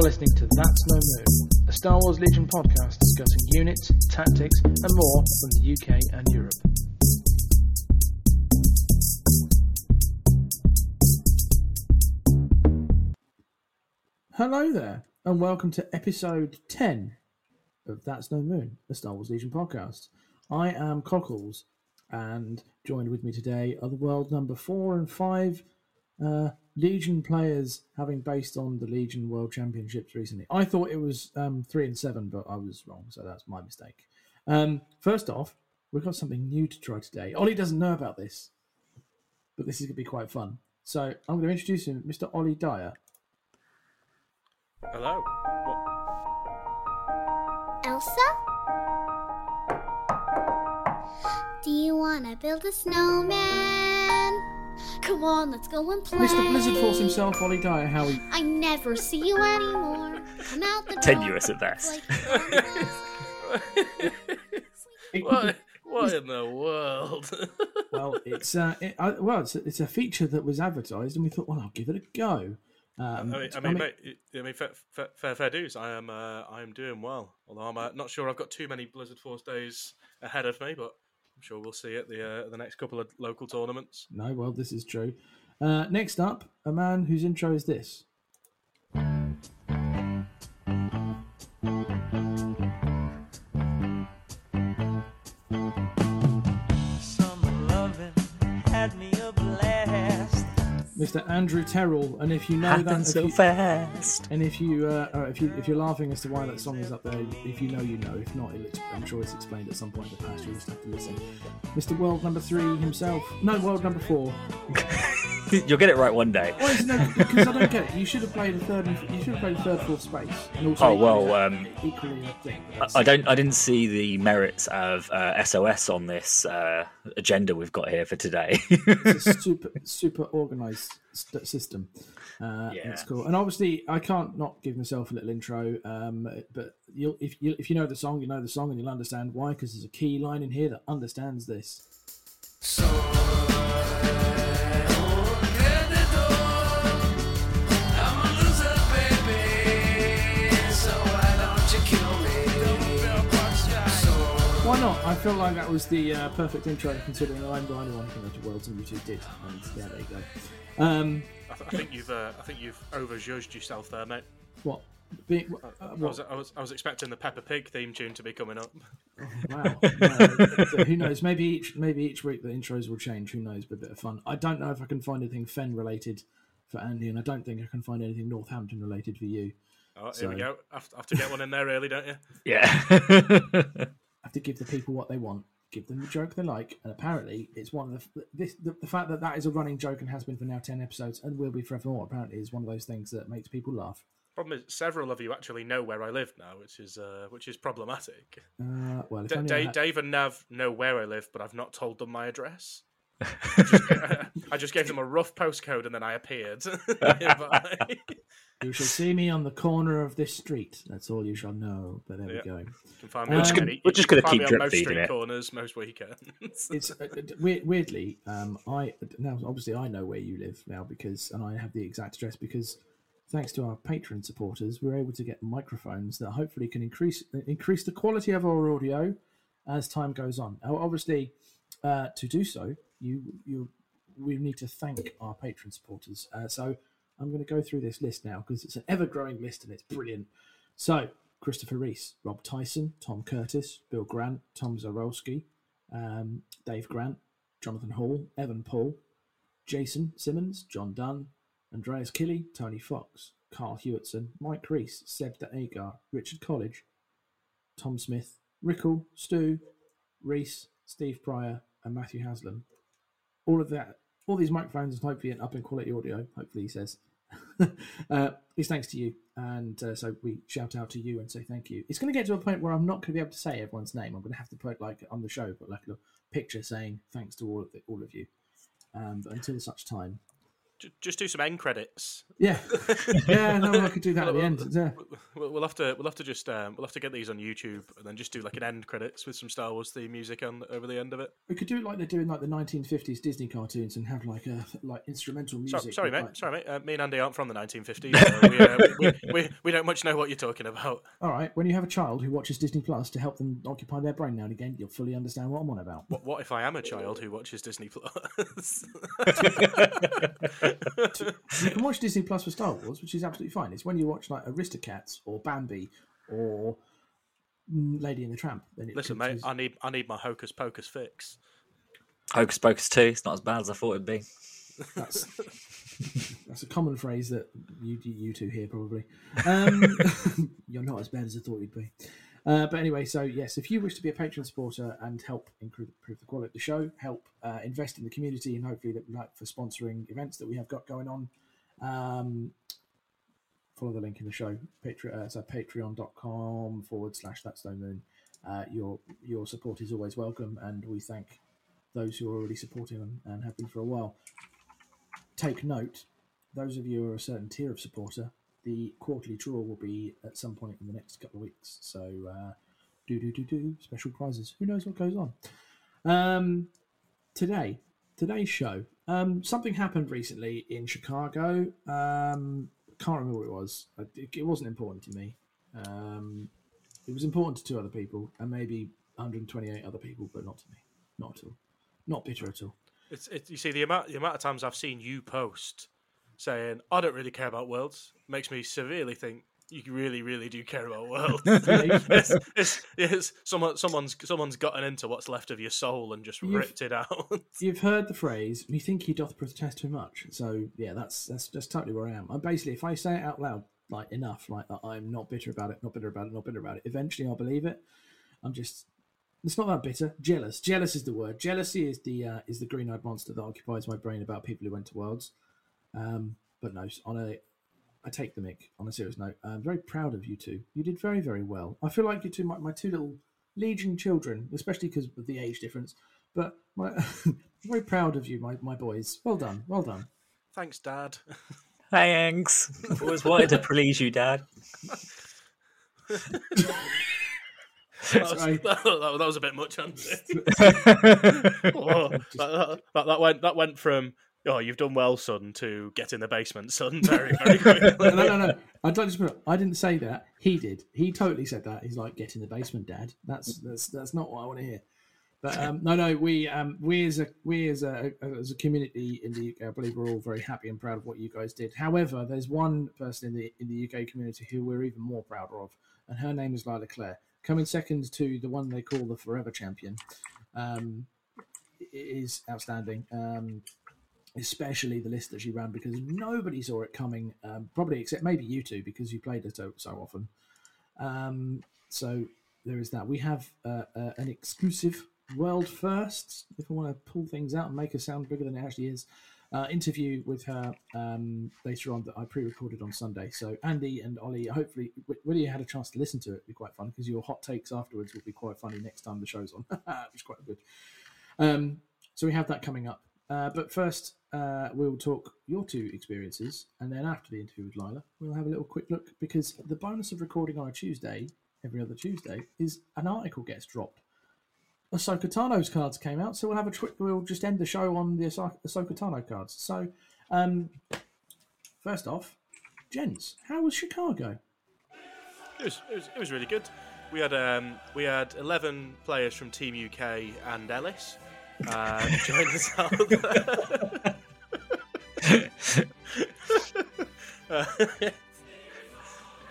You're listening to That's No Moon, a Star Wars Legion podcast discussing units, tactics, and more from the UK and Europe. Hello there, and welcome to episode 10 of That's No Moon, a Star Wars Legion podcast. I am Cockles, and joined with me today are the world number four and five uh, Legion players, having based on the Legion World Championships recently. I thought it was um, three and seven, but I was wrong, so that's my mistake. Um, first off, we've got something new to try today. Ollie doesn't know about this, but this is going to be quite fun. So I'm going to introduce him, Mr. Ollie Dyer. Hello. What? Elsa? Do you want to build a snowman? Come on, let's go and play. Mr. Blizzard Force himself, Ollie Dyer, how he. I never see you anymore. Come out the door. Tenuous at best. Like what? What in the world? well, it's uh, it, I, well, it's a, it's a feature that was advertised, and we thought, well, I'll give it a go. Um, I mean, I mean, mate, I mean, fair, fair, fair, fair dues. I am, uh, I am doing well. Although I'm uh, not sure I've got too many Blizzard Force days ahead of me, but I'm sure we'll see at the uh, the next couple of local tournaments. No, well, this is true. Uh, next up, a man whose intro is this. Mr. Andrew Terrell, and if you know Happened that, so you- fast. and if you, uh, uh, if you if you're laughing as to why that song is up there, if you know, you know. If not, I'm sure it's explained at some point in the past. You'll just have to listen. Mr. World Number Three himself. No, World Number Four. You'll get it right one day. Why is no? Because I don't get it. You should have played a third. And, you should have played third, fourth space. And also Oh, well, equally, um, equally a thing. I- I don't. I didn't see the merits of uh, SOS on this uh, agenda we've got here for today. it's a super super organized st- system. Uh, Yeah. That's cool, and obviously I can't not give myself a little intro. Um, but you'll, if you if you know the song, you know the song, and you'll understand why. Because there's a key line in here that understands this. Why not? I feel like that was the uh, perfect intro, considering I'm the only one who can go to Worlds and you two did. And yeah, there you go. Um, I, th- I think you've, uh, I think you've overjudged yourself there, mate. what? Being, uh, I was, I was, I was expecting the Peppa Pig theme tune to be coming up. Wow. No, who knows? Maybe each maybe each week the intros will change. Who knows? But a bit of fun. I don't know if I can find anything Fen related for Andy, and I don't think I can find anything Northampton related for you. Oh, here we go. I have, I have to get one in there early, don't you? yeah. I have to give the people what they want. Give them the joke they like, and apparently it's one of the this the, the fact that that is a running joke and has been for now ten episodes and will be forevermore. Apparently, is one of those things that makes people laugh. Problem is, several of you actually know where I live now, which is, uh, which is problematic. Uh, well, D- Dave, had- Dave and Nav know where I live, but I've not told them my address. I just, I just gave them a rough postcode and then I appeared. Nearby. you shall see me on the corner of this street. That's all you shall know. But there Yeah. we go. You can find me We're just gonna- we're just gonna keep me on most drip feeding street it. corners most weekends. it's uh, uh, weirdly um i now obviously i know where you live now because and i have the exact address because thanks to our patron supporters we're able to get microphones that hopefully can increase increase the quality of our audio as time goes on now obviously uh to do so you you we need to thank our patron supporters uh, so i'm going to go through this list now because it's an ever-growing list and it's brilliant so christopher reese rob tyson tom curtis bill grant tom zarowski um, Dave Grant, Jonathan Hall, Evan Paul, Jason Simmons, John Dunn, Andreas Killy, Tony Fox, Carl Hewitson, Mike Reese, Seb de Agar, Richard College, Tom Smith, Rickle, Stu, Reese, Steve Pryor, and Matthew Haslam. All of that, all these microphones and hopefully an up in quality audio, hopefully he says. uh, is thanks to you. And uh, so we shout out to you and say thank you. It's going to get to a point where I'm not going to be able to say everyone's name. I'm going to have to put like on the show, but like a picture saying thanks to all of the, all of you. Um, but until such time, just do some end credits. Yeah, yeah. No, I could do that at the end. Yeah. We'll, we'll have to we'll have to just um, we'll have to get these on YouTube and then just do like an end credits with some Star Wars theme music on over the end of it. We could do it like they're doing like the 1950s Disney cartoons and have like a like instrumental music. Sorry, sorry mate. like- Sorry, mate. Uh, me and Andy aren't from the 1950s. so we, uh, we, we, we, we don't much know what you're talking about. All right, when you have a child who watches Disney Plus to help them occupy their brain now and again, you'll fully understand what I'm on about. What, what if I am a child who watches Disney Plus? You can watch Disney Plus for Star Wars, which is absolutely fine. It's when you watch like Aristocats or Bambi or mm, Lady and the Tramp. Then it Listen, mate. as- I need I need my hocus pocus fix. Hocus Pocus 2, it's not as bad as I thought it'd be. That's that's a common phrase that you you two hear probably. Um, you're not as bad as I thought you'd be. Uh, but anyway, so yes, if you wish to be a patron supporter and help improve, improve the quality of the show, help uh, invest in the community, and hopefully that like for sponsoring events that we have got going on, um, follow the link in the show. Patreon, uh, so patreon.com forward slash that's no moon. Uh, your your support is always welcome, and we thank those who are already supporting them and have been for a while take note, those of you who are a certain tier of supporter, the quarterly draw will be at some point in the next couple of weeks. So, uh, do do do do special prizes. Who knows what goes on? Um, today, today's show. Um, something happened recently in Chicago. Um, can't remember what it was. It, it wasn't important to me. Um, it was important to two other people and maybe 128 other people, but not to me. Not at all. Not bitter at all. It's, it's you see the amount the amount of times I've seen you post saying I don't really care about worlds makes me severely think you really really do care about worlds. it's, it's, it's someone someone's someone's gotten into what's left of your soul and just You've- ripped it out. You've heard the phrase "Me think he doth protest too much." So yeah, that's that's that's totally where I am. I'm basically, if I say it out loud, like enough, like that, I'm not bitter about it, not bitter about it, not bitter about it. Eventually, I'll believe it. I'm just. It's not that bitter. Jealous. Jealous is the word. Jealousy is the uh, is the green-eyed monster that occupies my brain about people who went to worlds. Um, but no, on a, I take the mic. On a serious note, I'm very proud of you two. You did very very well. I feel like you two, my, my two little legion children, especially because of the age difference. But my, I'm very proud of you, my, my boys. Well done, well done. Thanks, Dad. Thanks. Always wanted to please you, Dad. That was, that, that- that was a bit much, Andy. Oh, that, that- that- that went that went from oh you've done well, son, to get in the basement, son. Very very quickly. No, no, no. I'd like to put. I didn't say that. He did. He totally said that. He's like, "Get in the basement, Dad." That's that's that's not what I want to hear. But um, no, no. We um, we as a we as a as a community in the UK, I believe we're all very happy and proud of what you guys did. However, there's one person in the in the UK community who we're even more proud of, and her name is Lyla Claire, coming second to the one they call the Forever Champion. Um, is outstanding. Um, especially the list that she ran because nobody saw it coming, um, probably except maybe you two because you played it so, so often. Um, so there is that. We have uh, uh, an exclusive world first, if I want to pull things out and make it sound bigger than it actually is. Uh, interview with her um, later on that I pre-recorded on Sunday. So Andy and Ollie, hopefully, wh- whether you had a chance to listen to it, it'd be quite fun because your hot takes afterwards will be quite funny next time the show's on, which is quite good. Um, so we have that coming up. Uh, but first, uh, we'll talk your two experiences, and then after the interview with Lyla, we'll have a little quick look because the bonus of recording on a Tuesday, every other Tuesday, is an article gets dropped. Ahsoka Tano's cards came out, so we'll have a quick. We'll just end the show on the Ahso- Ahsoka Tano cards. So, um, first off, gents, how was Chicago? It was, it was it was really good. We had um we had eleven players from Team UK and Ellis uh, join us out. Uh,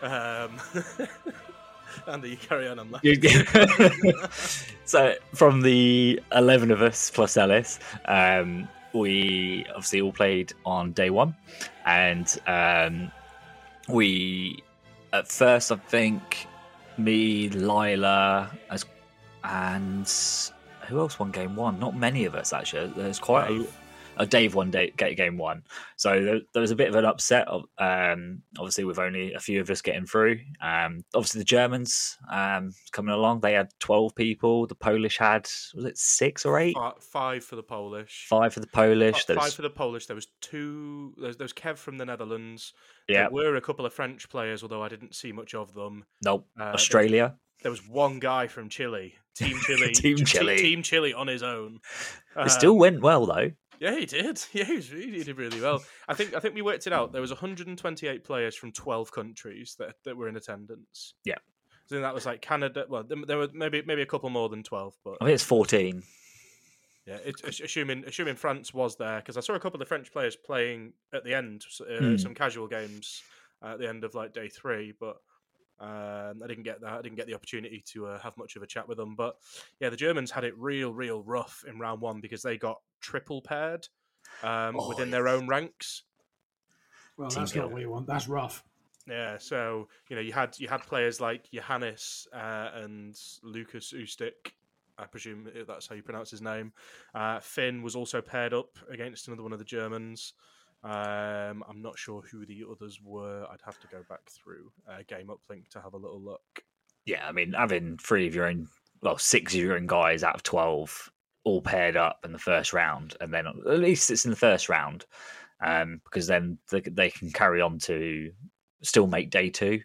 um, Andy, you carry on on that. so from the 11 of us plus Ellis, um, we obviously all played on day one. And um, we, at first, I think me, Lyla, as, and who else won game one? Not many of us, actually. There's quite a. uh, Dave won day, game one. So there, there, was a bit of an upset. Um, obviously, with only a few of us getting through. Um, obviously, the Germans um, coming along, they had twelve people. The Polish had was it six or eight? Five for the Polish. Five for the Polish. Five was... for the Polish. There was two. There was, there was Kev from the Netherlands. Yeah, there were a couple of French players, although I didn't see much of them. Nope. Uh, Australia there was one guy from Chile, Team Chile, Team Chile, Team Chile on his own. Uh, it still went well though. Yeah, he did. Yeah, he, was, he did really well. I think I think we worked it out. There was 128 players from 12 countries that that were in attendance. Yeah. So that was like Canada. Well, there were maybe maybe a couple more than 12, but I think it's 14. Yeah, it's, assuming assuming France was there because I saw a couple of the French players playing at the end, uh, mm. some casual games at the end of like day three, but um, I didn't get that. I didn't get the opportunity to uh, have much of a chat with them. But yeah, the Germans had it real, real rough in round one because they got triple paired um, oh, within their own ranks. Well, that's not what you want. That's rough. Yeah, so you know you had you had players like Johannes uh, and Lucas Ustik. I presume that's how you pronounce his name. Uh, Finn was also paired up against another one of the Germans. Um, I'm not sure who the others were. I'd have to go back through uh, Game Uplink to have a little look. Yeah, I mean, having three of your own, well, six of your own guys out of 12 all paired up in the first round, and then at least it's in the first round, um, because then they, they can carry on to still make day two.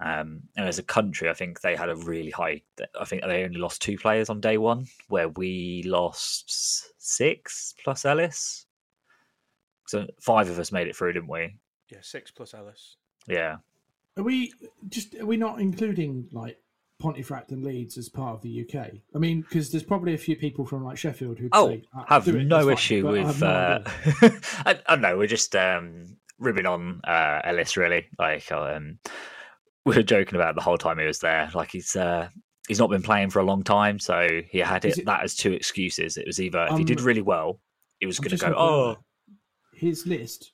Um, and as a country, I think they had a really high. I think they only lost two players on day one, where we lost six plus Ellis. So five of us made it through, didn't we? Yeah, six plus Ellis. Yeah. Are we just are we not including like Pontefract and Leeds as part of the UK? I mean, because there's probably a few people from like Sheffield who oh say, have no issue with. No uh, I, I, don't know. We're just um, ribbing on uh, Ellis, really. Like um, we were joking about the whole time he was there. Like he's uh, he's not been playing for a long time, so he had it, it that as two excuses. It was either if um, he did really well, he was going to go, oh his list.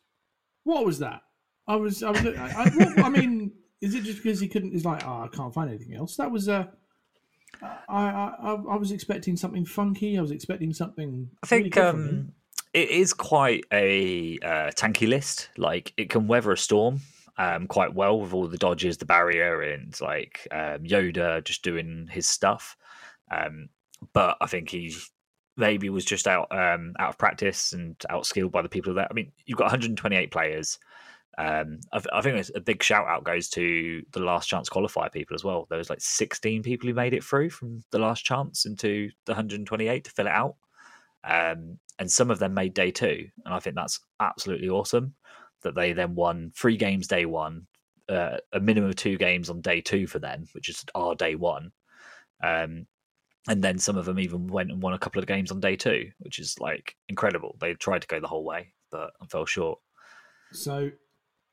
What was that? I was, I was, I, I, what, I mean, is it just because he couldn't? He's like, oh, I can't find anything else. That was a. Uh, I, I, I was expecting something funky. I was expecting something. I think really um, it is quite a uh, tanky list. Like it can weather a storm um, quite well with all the dodges, the barrier, and like um, Yoda just doing his stuff. Um, but I think he maybe was just out um, out of practice and outskilled by the people that. I mean, you've got 128 players. Um, I, I, think a big shout out goes to the last chance qualifier people as well. There was like 16 people who made it through from the last chance into the 128 to fill it out, um, and some of them made day two, and I think that's absolutely awesome that they then won three games day one, uh, a minimum of two games on day two for them, which is our day one. Um, and then some of them even went and won a couple of games on day two, which is like incredible. They tried to go the whole way, but fell short. So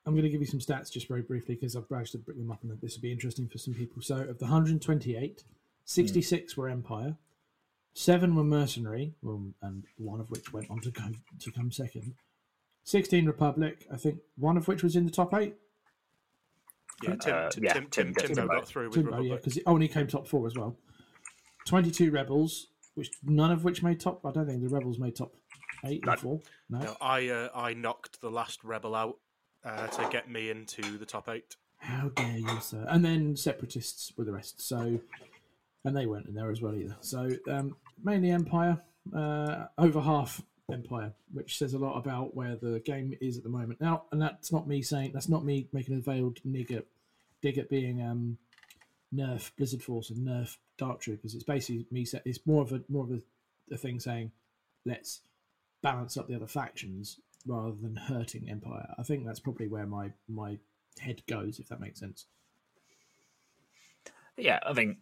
I'm going to give you some stats just very briefly because I've browsed to bring them up and this will be interesting for some people. So of the 128, 66 mm. were Empire, seven were Mercenary, and one of which went on to come to come second. 16 Republic, I think one of which was in the top eight. Yeah, Tim, uh, Tim, yeah, Tim, Tim, Tim, Timbo got through with Timbo, Republic. Yeah, because he only came top four as well. 22 rebels, which none of which made top. I don't think the rebels made top eight or four. No, no I uh, I knocked the last rebel out uh, to get me into the top eight. How dare you, sir? And then separatists were the rest. So, and they weren't in there as well either. So um, mainly Empire, uh, over half Empire, which says a lot about where the game is at the moment. Now, and that's not me saying that's not me making a veiled nigger dig at being um, nerf Blizzard Force and nerf Dark Troopers. It's basically me. It's more of a more of a, a thing saying, let's balance up the other factions rather than hurting Empire. I think that's probably where my my head goes, if that makes sense. Yeah, I think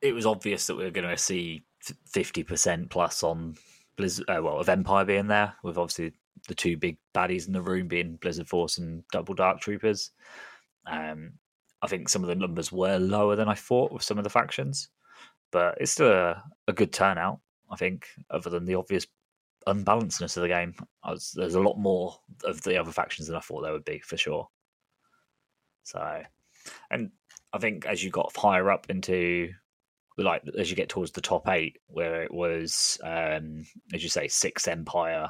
it was obvious that we were going to see fifty percent plus on Blizzard. Uh, well, of Empire being there, with obviously the two big baddies in the room being Blizzard Force and Double Dark Troopers. Um, I think some of the numbers were lower than I thought with some of the factions, but it's still a, a good turnout. I think, other than the obvious unbalancedness of the game, was, there's a lot more of the other factions than I thought there would be for sure. So, and I think as you got higher up into like as you get towards the top eight, where it was, um, as you say, six Empire,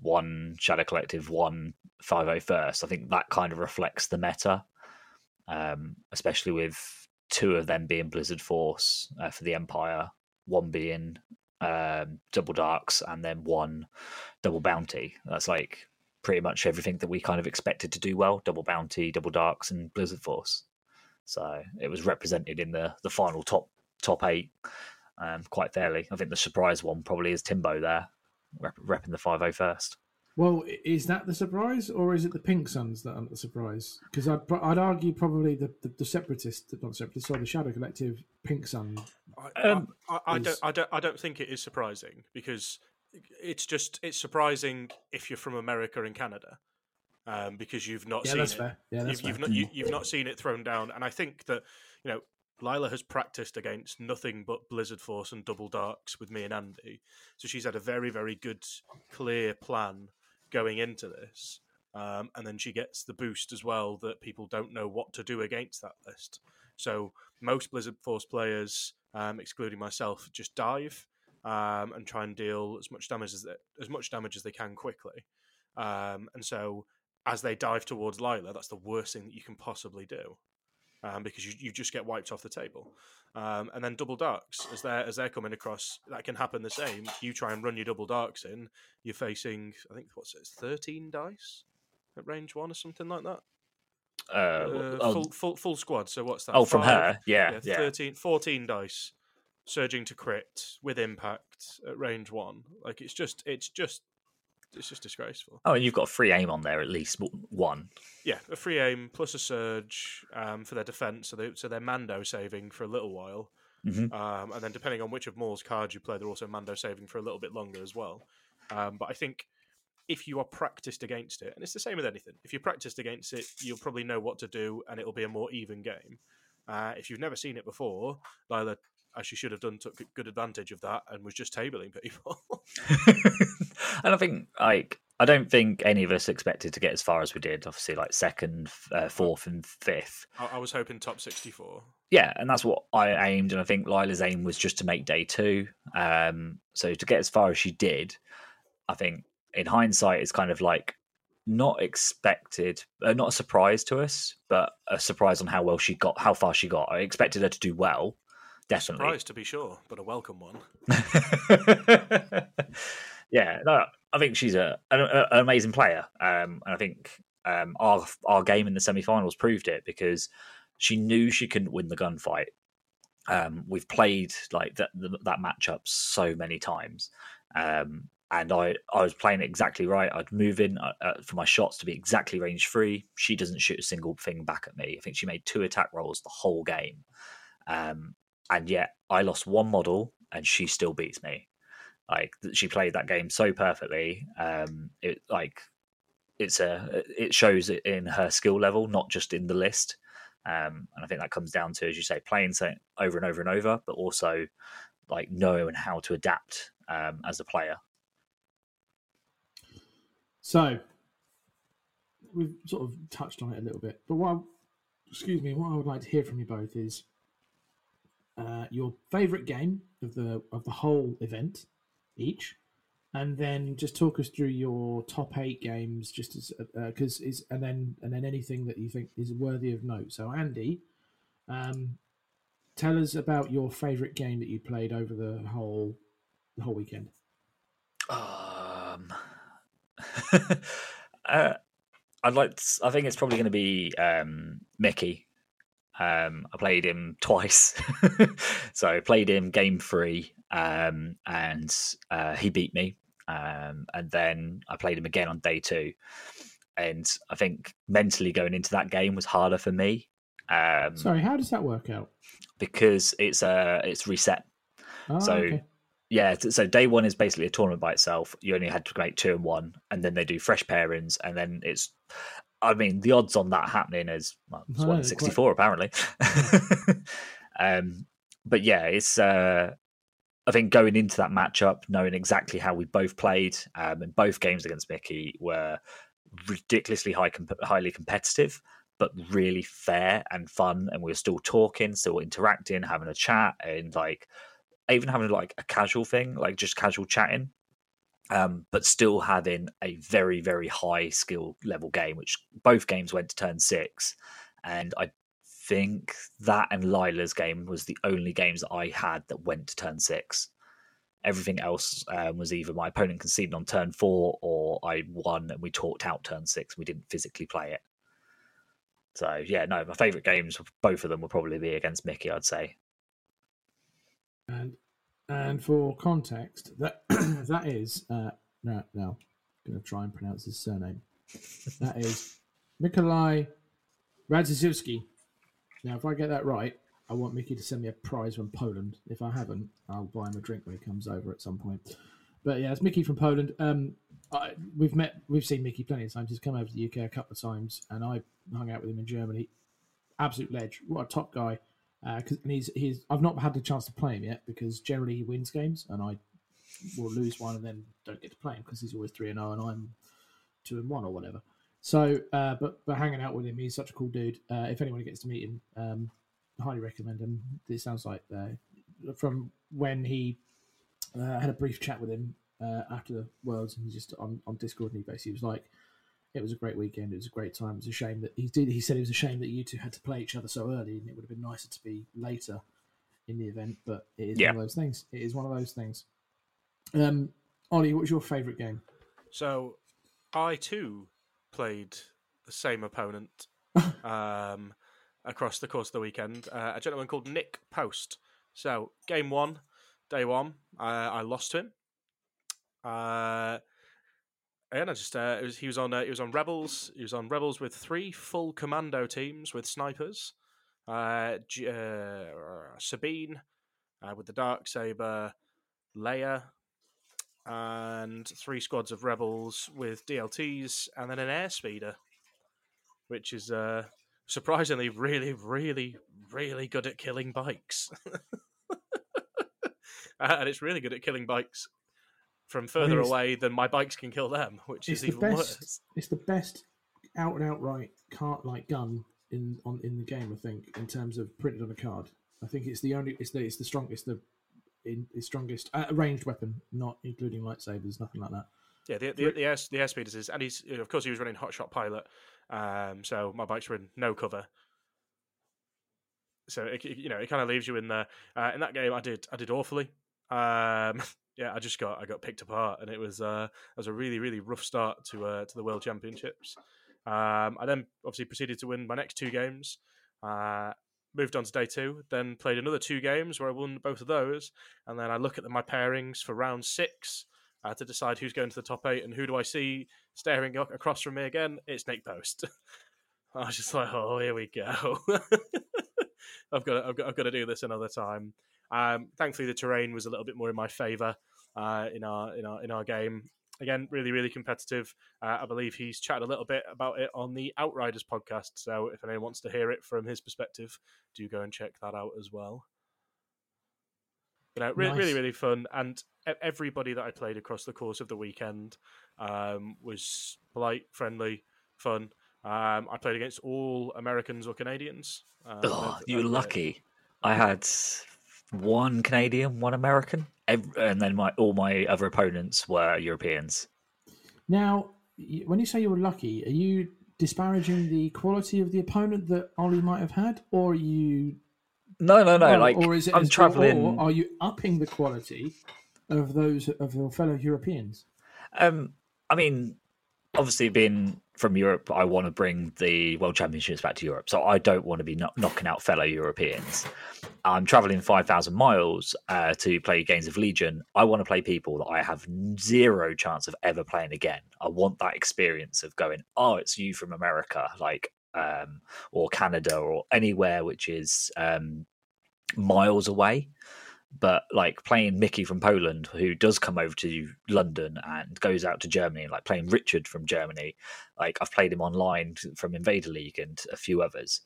one Shadow Collective, one 501st. I think that kind of reflects the meta, um, especially with two of them being Blizzard Force uh, for the Empire, one being um, Double Darks, and then one Double Bounty. That's like pretty much everything that we kind of expected to do well double bounty double darks and blizzard force so it was represented in the the final top top eight um, quite fairly i think the surprise one probably is timbo there rep, repping the 501st Well, is that the surprise, or is it the Pink Suns that are the surprise? Because I'd, I'd argue probably the, the, the separatist, not separatist, sorry, the Shadow Collective, Pink Sun. I, Um, I, I, I don't, I don't, I don't think it is surprising because it's just it's surprising if you're from America and Canada, um, because you've not Yeah, seen that's it. fair. Yeah, that's you've, you've fair. not you, you've not seen it thrown down, and I think that you know Lyla has practiced against nothing but Blizzard Force and Double Darks with me and Andy, so she's had a very very good clear plan going into this, um, and then she gets the boost as well that people don't know what to do against that list. So most Blizzard Force players, um, excluding myself, just dive um, and try and deal as much damage as they, as much damage as they can quickly. Um, and so as they dive towards Lyla, that's the worst thing that you can possibly do. Um, because you, you just get wiped off the table, um, and then double darks as they're as they're coming across, that can happen the same. You try and run your double darks in, you're facing I think what's it, thirteen dice at range one or something like that. Uh, Uh, oh, full, full full squad. So what's that? oh, from her yeah yeah, yeah 13, 14 dice surging to crit with impact at range one. Like it's just, it's just, it's just disgraceful. oh and you've got free aim on there at least one Yeah, a free aim plus a surge um, for their defense, so they so they're Mando saving for a little while, Mhm. um, and then depending on which of Maul's cards you play, they're also Mando saving for a little bit longer as well. Um, but I think if you are practiced against it, and it's the same with anything, if you're practiced against it, you'll probably know what to do, and it'll be a more even game. Uh, if you've never seen it before, Lyla, as she should have done, took good advantage of that and was just tabling people. and I think like I don't think any of us expected to get as far as we did. Obviously, like second, uh, fourth, and fifth. I, I was hoping top sixty-four. Yeah, and that's what I aimed, and I think Lyla's aim was just to make day two. Um, so to get as far as she did, I think in hindsight, it's kind of like not expected, uh, not a surprise to us, but a surprise on how well she got, how far she got. I expected her to do well, definitely. Surprise to be sure, but a welcome one. yeah, no, I think she's a an, an amazing player, um, and I think um, our our game in the semi-finals proved it because she knew she couldn't win the gunfight. Um, we've played like that that matchup so many times, um, and I I was playing exactly right. I'd move in uh, uh, for my shots to be exactly range free. She doesn't shoot a single thing back at me. I think she made two attack rolls the whole game, um, and yet I lost one model, and she still beats me like she played that game so perfectly um it like it's a it shows in her skill level not just in the list um and i think that comes down to as you say playing something over and over and over but also like knowing how to adapt um as a player So, we've sort of touched on it a little bit, but what, I- excuse me, what I would like to hear from you both is uh, your favourite game of the of the whole event, each, and then just talk us through your top eight games, just as because is and then and then anything that you think is worthy of note. So, Andy, um, tell us about your favourite game that you played over the whole the whole weekend. um uh, i'd like to, i think it's probably going to be um mickey. Um i played him twice. So I played him game three um and uh he beat me. Um and then i played him again on day two. And i think mentally going into that game was harder for me. Um Sorry, how does that work out? because it's uh it's reset. Oh, so okay. Yeah, so day one is basically a tournament by itself. You only had to make two and one, and then they do fresh pairings, and then it's. I mean, the odds on that happening is well, it's No, one sixty four apparently. um, but yeah, it's. Uh, I think going into that matchup, knowing exactly how we both played, um, and both games against Mickey were ridiculously high, comp- highly competitive, but really fair and fun. And we were still talking, still interacting, having a chat, and like even having like a casual thing, like just casual chatting. um, but still having a very very high skill level game. Which both games went to turn six, and I think that and Lyla's game was the only games that I had that went to turn six. Everything else um, was either my opponent conceded on turn four or I won and we talked out turn six. We didn't physically play it. So yeah, no, my favourite games, both of them, will probably be against Mickey. I'd say. And and for context, that that is uh, no no, I'm going to try and pronounce his surname. That is Mikolai Radziszewski. Now, if I get that right, I want Mickey to send me a prize from Poland. If I haven't, I'll buy him a drink when he comes over at some point. But yeah, it's Mickey from Poland. Um, I, we've met, we've seen Mickey plenty of times. He's come over to the UK a couple of times, and I hung out with him in Germany. Absolute ledge. What a top guy. Uh, cause, and he's he's. I've not had the chance to play him yet because generally he wins games, and I will lose one and then don't get to play him because he's always three and zero, and I'm two and one or whatever. So, uh, but but hanging out with him, he's such a cool dude. Uh, if anyone gets to meet him, um, highly recommend him. It sounds like uh, from when he uh, had a brief chat with him uh, after the Worlds, and he just on, on Discord, and he basically was like, "It was a great weekend. It was a great time. It was a shame that he did." He said it was a shame that you two had to play each other so early, and it would have been nicer to be later in the event. But it is Yeah. one of those things. It is one of those things. Um, Ollie, what was your favourite game? So, I too played the same opponent um, across the course of the weekend. Uh, a gentleman called Nick Post. So, game one, day one, uh, I lost to him. Uh, and I just uh, was, he was on uh, he was on Rebels. He was on Rebels with three full commando teams with snipers. Uh, G- uh, Sabine uh, with the dark saber, Leia, and three squads of rebels with DLTs, and then an airspeeder, which is uh, surprisingly really, really, really good at killing bikes. And it's really good at killing bikes from further it's- away than my bikes can kill them, which is even best. worse. It's the best out and outright cart like gun in on in the game. I think in terms of printed on a card. I think it's the only. It's the it's the strongest. The in, the strongest uh, ranged weapon, not including lightsabers, nothing like that. Yeah, the the, the, air, the airspeeders is, and he's of course he was running Hotshot Pilot, um, so my bikes were in no cover. So it, it- you know it kind of leaves you in there. Uh, in that game, I did I did awfully. Um, yeah, I just got I got picked apart, and it was uh, it was a really really rough start to uh, to the World Championships. Um, I then obviously proceeded to win my next two games. Uh, moved on to day two, then played another two games where I won both of those, and then I look at my pairings for round six uh, to decide who's going to the top eight and who do I see staring across from me again. It's Nick Post. I was just like, oh, here we go. I've got, to, I've got, I've got to do this another time. Um, thankfully, the terrain was a little bit more in my favour uh, in our in our in our game. Again, really, really competitive. Uh, I believe he's chatted a little bit about it on the Outriders podcast. So, if anyone wants to hear it from his perspective, do go and check that out as well. But no, really, Nice. really, really fun. And everybody that I played across the course of the weekend um, was polite, friendly, fun. Um, I played against all Americans or Canadians. Um, Oh, you're uh, lucky. I had one Canadian, one American, and then my all my other opponents were Europeans. Now, when you say you were lucky, are you disparaging the quality of the opponent that Ollie might have had, or are you? No, no, no. or, like or is it? I'm traveling. Or are you upping the quality of those of your fellow Europeans? Um, I mean, obviously, being from Europe, I want to bring the World Championships back to Europe. So I don't want to be kno- knocking out fellow Europeans. I'm traveling 5,000 miles uh, to play games of Legion. I want to play people that I have zero chance of ever playing again. I want that experience of going, oh, it's you from America, like, um, or Canada, or anywhere which is um, miles away but like playing Mickey from Poland, who does come over to London and goes out to Germany, like playing Richard from Germany, like I've played him online from Invader League and a few others.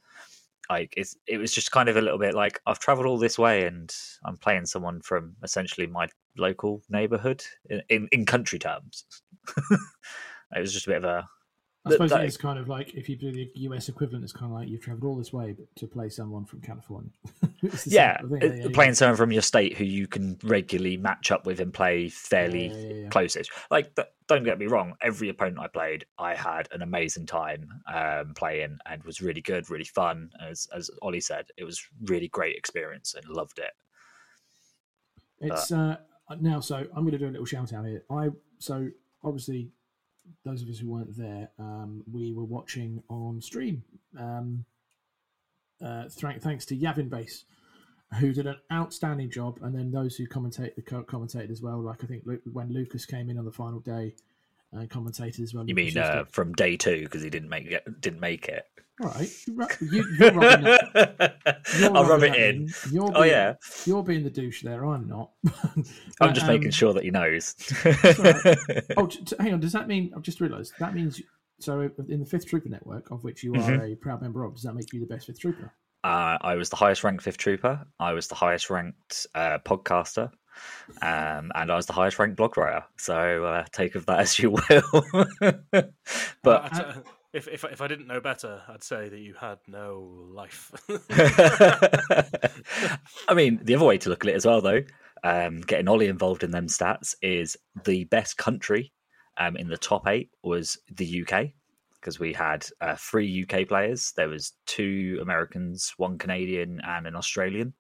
Like it's it was just kind of a little bit like I've travelled all this way and I'm playing someone from essentially my local neighbourhood in, in, in country terms. it was just a bit of a I suppose that- it's kind of like if you do the US equivalent, it's kind of like you've travelled all this way to play someone from California. Same- yeah, uh, yeah, playing someone from your state who you can regularly match up with and play fairly Yeah, yeah, yeah. close-ish. Like, don't get me wrong, every opponent I played, I had an amazing time um, playing and was really good, really fun. As as Ollie said, it was really great experience and loved it. It's uh, now so I'm going to do a little shout out here. I so obviously those of us who weren't there, um, we were watching on stream. Um, uh, th- thanks to Yavin Base, who did an outstanding job, and then those who commentate the co- commentated as well. Like I think Lu- when Lucas came in on the final day commentated as well. You mean uh, from day two because he didn't make it? Didn't make it. All right, you, you're rubbing it. You're I'll rub it that in. You're Oh being, yeah, you're being the douche there. I'm not. I'm just um, making sure that he knows. Oh, t- t- hang on. Does that mean I've just realised that means so in the Fifth Trooper Network, of which you are Mhm. a proud member of, does that make you the best Fifth Trooper? Uh, I was the highest ranked fifth trooper. I was the highest ranked uh, podcaster, um, and I was the highest ranked blog writer. So uh, take of that as you will. but I'd if, if if I didn't know better, I'd say that you had no life. I mean, the other way to look at it as well, though, um, getting Ollie involved in them stats is the best country um, in the top eight was the UK because we had uh, three UK players. There was two Americans, one Canadian, and an Australian.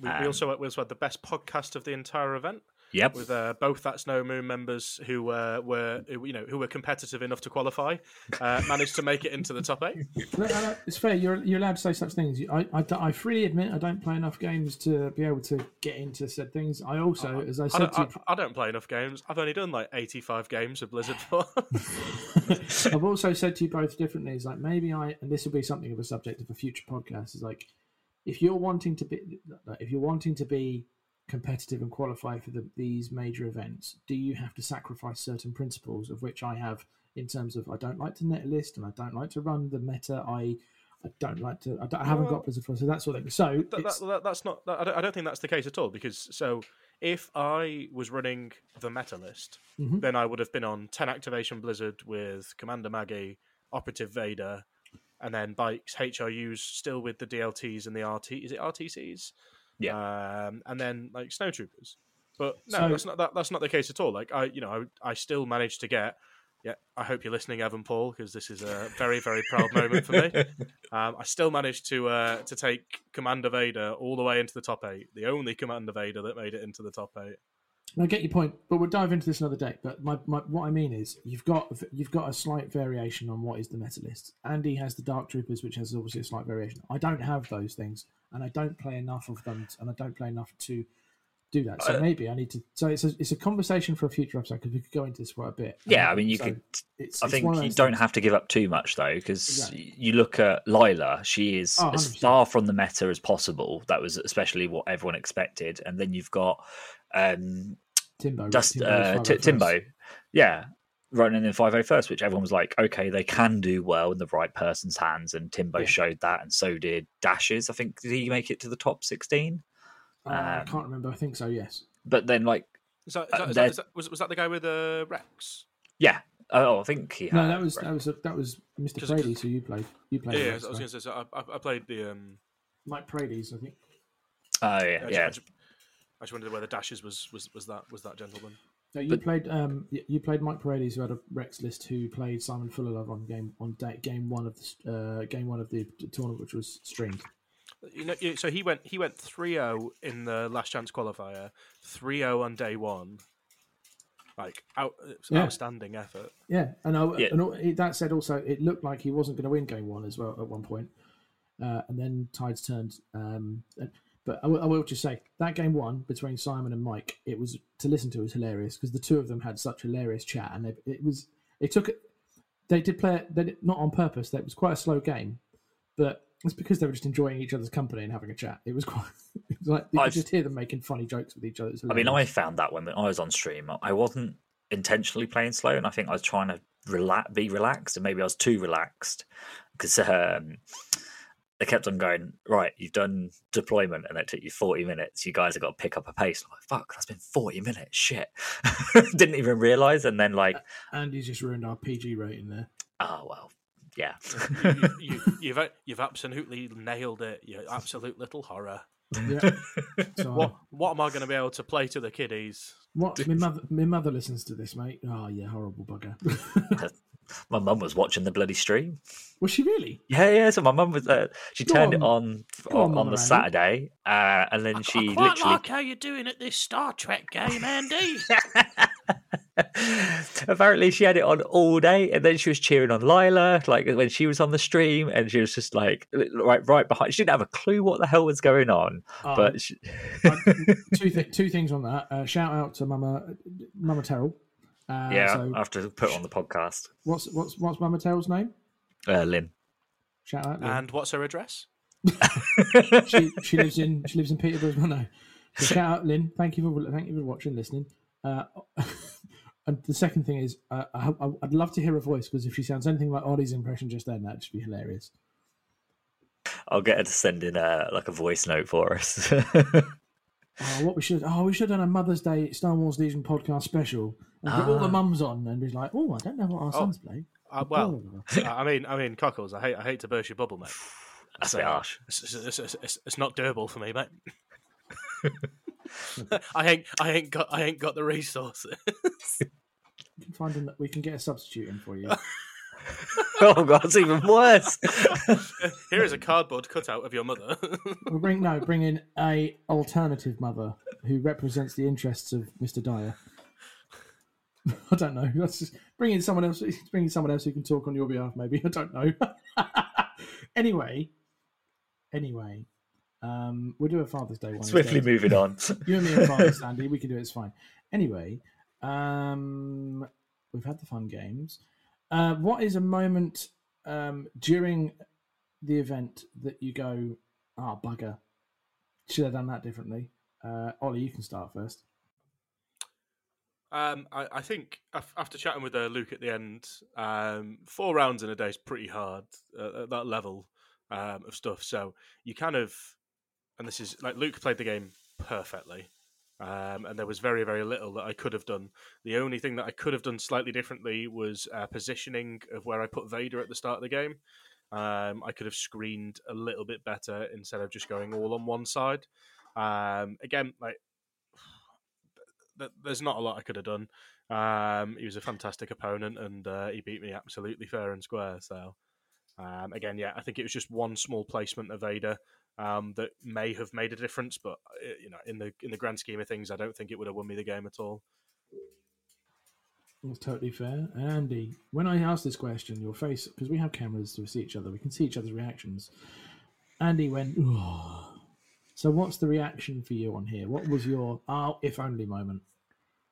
We, we also we also had the best podcast of the entire event Yep. with uh, both That's No Moon members who uh, were who, you know who were competitive enough to qualify, uh, managed to make it into the top eight. No, no, no, it's fair. You're you're allowed to say such things. I, I, I freely admit I don't play enough games to be able to get into said things. I also, as I I said don't, to I, you, I don't play enough games. I've only done like eighty-five games of Blizzard for. I've also said to you both differently. It's like maybe I, and this will be something of a subject of a future podcast. Is like if you're wanting to be, if you're wanting to be competitive and qualify for the, these major events, do you have to sacrifice certain principles of which I have in terms of I don't like to net list and I don't like to run the meta. I I don't like to. I, don't- I haven't Well, got Blizzard for so that sort of thing. So that, that, that, that's not. That, I, don't, I don't think that's the case at all. Because so, if I was running the meta list, Mhm. then I would have been on ten activation Blizzard with Commander Maggie, Operative Vader, and then bikes HRUs still with the DLTs and the RT. Is it RTCs? Yeah. Um, and then like snowtroopers. But no, So- that's not that, that's not the case at all. Like I, you know, I, I still managed to get. Yeah, I hope you're listening, Evan Paul, because this is a very, very proud moment for me. Um, I still managed to uh, to take Commander Vader all the way into the top eight. The only Commander Vader that made it into the top eight. I get your point, but we'll dive into this another day. But my, my what I mean is you've got you've got a slight variation on what is the meta list. Andy has the Dark Troopers, which has obviously a slight variation. I don't have those things, and I don't play enough of them, and I don't play enough to do that. So maybe I need to. So it's a, it's a conversation for a future episode because we could go into this quite a bit. Yeah, Um, I mean, you so could. It's, I it's think you don't things. have to give up too much though, because Exactly. you look at Lyla. She is Oh, as far from the meta as possible. That was especially what everyone expected. And then you've got um, Timbo. just Timbo's uh, T- Timbo, yeah, running in five oh first, which everyone was like, okay, they can do well in the right person's hands, and Timbo Yeah. showed that, and so did Dashes. I think did he make it to the top sixteen? Uh, I um, can't remember. I think so. Yes. But then, like, Is that, is Uh, that, is they're- that, is that was, was that the guy with the Rex? yeah, oh, I think he. No, that was that was that was Mr. Just- Paredes who you played. You played. Yeah, yeah, I was right? going to say. So I, I, I played the. Um, Mike Paredes, I think. Oh I yeah, yeah. I just, I just wondered whether Dashes was, was, was that was that gentleman. No, you But- played um you played Mike Paredes who had a Rex list who played Simon Fullerlove on game on day, game one of the uh, game one of the tournament which was streamed. You know, so he went he went 3-0 in the last chance qualifier, 3-0 on day one. Like out, Yeah. outstanding effort. Yeah, and, I, Yeah. and all- that said, also it looked like he wasn't going to win game one as well at one point, uh, and then tides turned. Um, and- but I will, just say that game one between Simon and Mike, it was to listen to was hilarious because the two of them had such hilarious chat, and it, it was it took. They did play it, they did, not on purpose. That was quite a slow game, but it's because they were just enjoying each other's company and having a chat. It was quite. It was like you could just hear them making funny jokes with each other. I mean, I found that when I was on stream, I wasn't intentionally playing slow, and I think I was trying to relax, be relaxed, and maybe I was too relaxed because um, they kept on going. Right, you've done deployment, and it took you forty minutes. You guys have got to pick up a pace. I'm like, fuck, that's been forty minutes. Shit, didn't even realize. And then like, and he's just ruined our PG rating there. Oh well, yeah. you, you, you've you've absolutely nailed it. You absolute little horror. Yeah. So, What what am I going to be able to play to the kiddies? what? My mother, my mother listens to this, mate. Oh yeah, horrible bugger. My mum was watching the bloody stream. was she really? Yeah, yeah. So my mum was. Uh, she Go turned it on. on Go on, on, on the Andy. Saturday, uh, and then she I quite literally. like how you're doing at this Star Trek game, Andy. Apparently, she had it on all day, and then she was cheering on Lyla, like when she was on the stream, and she was just like right, right behind. She didn't have a clue what the hell was going on, Oh, but she, two th- two things on that. Uh, shout out to Mama Mama Terrell. Uh, yeah, So I have to put on the podcast. what's what's what's Mama Terrell's name? Uh, Lynn, Shout out. Lynn. and what's her address? she she lives in she lives in Peterborough. Well, no. So shout out Lynn. Thank you for thank you for watching, listening. Uh, and the second thing is, uh, I, I, I'd love to hear her voice because if she sounds anything like Ollie's impression just then, that'd just be hilarious. I'll get her to send in a like a voice note for us. Oh, what we should oh we should have done a Mother's Day Star Wars Legion podcast special and get all the Ah. mums on and be like, oh, I don't know what our sons play. Uh, well, I mean, I mean, cockles. I hate, I hate to burst your bubble, mate. That's a bit harsh. It's, it's, it's, it's, it's not doable for me, mate. I ain't, I ain't got, I ain't got the resources. we can find an, we can get a substitute in for you. oh god, it's even worse. Here is a cardboard cutout of your mother. We'll bring no, bring in a alternative mother who represents the interests of Mr. Dyer. I don't know. Let's just bring in someone else. Bring in someone else who can talk on your behalf. Maybe I don't know. anyway, anyway, um, we'll do a Father's Day one. Swiftly instead. moving on. You and me and Father's Andy. We can do it. It's fine. Anyway, um, we've had the fun games. Uh, what is a moment um, during the event that you go, ah, bugger, should have done that differently? Uh, Ollie, you can start first. Um, I, I think after chatting with uh, Luke at the end, um, four rounds in a day is pretty hard uh, at that level um, of stuff. So you kind of, and this is like Luke played the game perfectly, um, and there was very very little that I could have done. The only thing that I could have done slightly differently was uh, positioning of where I put Vader at the start of the game. Um, I could have screened a little bit better instead of just going all on one side. Um, again, like th- there's not a lot I could have done. Um, he was a fantastic opponent, and uh, he beat me absolutely fair and square. So, um, again, yeah, I think it was just one small placement of Vader um, that may have made a difference, but uh, you know, in the in the grand scheme of things, I don't think it would have won me the game at all. That's totally fair. Andy, when I asked this question, your face, because we have cameras to see each other, we can see each other's reactions. Andy went, oh. So, what's the reaction for you on here? What was your, oh, if only moment?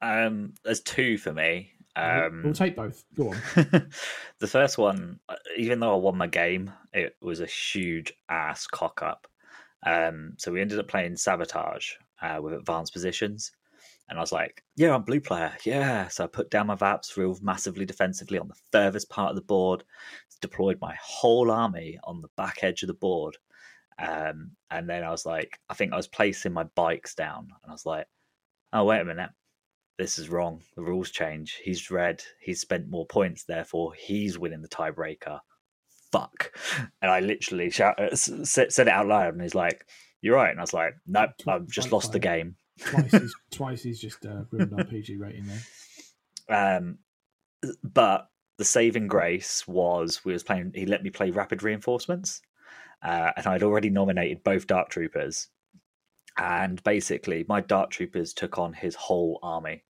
Um, there's two for me. Um, we'll take both. Go on. the first one, uh, even though I won my game, it was a huge ass cock up. Um, so we ended up playing sabotage uh, with advanced positions, and I was like, "Yeah, I'm blue player, yeah." So I put down my Vaps real massively defensively on the furthest part of the board, deployed my whole army on the back edge of the board, um, and then I was like, I think I was placing my bikes down, and I was like, "Oh wait a minute." this is wrong. The rules change. He's red. He's spent more points, therefore he's winning the tiebreaker. Fuck. And I literally shout, uh, said, it out loud, and he's like, "You're right." And I was like, "Nope, I've just lost the game." Twice he's, twice he's just uh, ruined our PG rating there. Um, but the saving grace was we was playing. He let me play rapid reinforcements, uh, and I'd already nominated both Dark Troopers. And basically, my Dark Troopers took on his whole army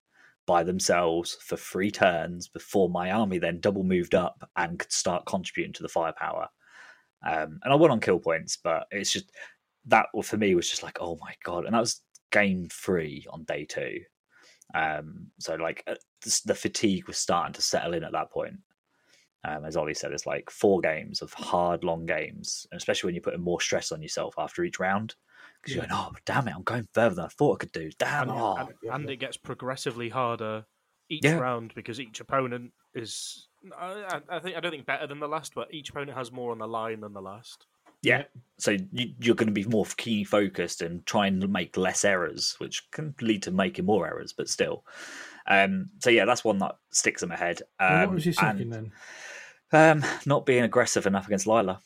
by themselves for three turns before my army then double moved up and could start contributing to the firepower. Um, and I won on kill points, but it's just that for me was just like, oh my god! And that was game three on day two. Um, so like uh, the, fatigue was starting to settle in at that point. Um, as Ollie said, it's like four games of hard, long games, and especially when you're putting more stress on yourself after each round. Because you're going, oh, damn it, I'm going further than I thought I could do. Damn, and, oh. and, and it gets progressively harder each Yeah. round because each opponent is. I, I I think I don't think better than the last, but each opponent has more on the line than the last. Yeah. So you, you're going to be more key focused and try and make less errors, which can lead to making more errors, but still. Um, so yeah, that's one that sticks in my head. Um, what was your second and, then? Um, not being aggressive enough against Lyla.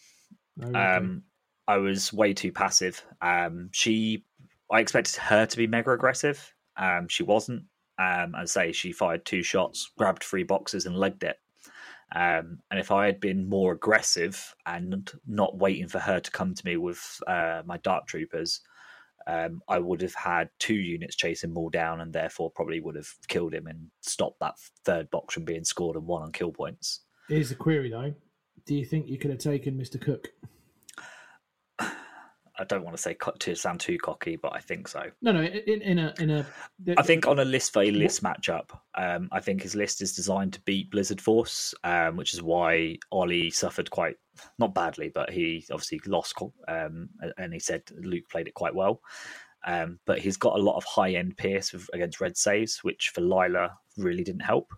Oh, okay. Um, I was way too passive. Um, she, I expected her to be mega aggressive. Um, she wasn't. Um, I say, she fired two shots, grabbed three boxes, and legged it. Um, and if I had been more aggressive and not waiting for her to come to me with uh, my dark troopers, um, I would have had two units chasing Maul down, and therefore probably would have killed him and stopped that third box from being scored and won on kill points. Here's the query though: Do you think you could have taken Mr. Cook? I don't want to say co- to sound too cocky, but I think so. No, no. In, in a in a. I think on a list by list matchup, um, I think his list is designed to beat Blizzard Force, um, which is why Ollie suffered quite not badly, but he obviously lost. Um, and he said Luke played it quite well, um, but he's got a lot of high end pierce with, against red saves, which for Lyla really didn't help.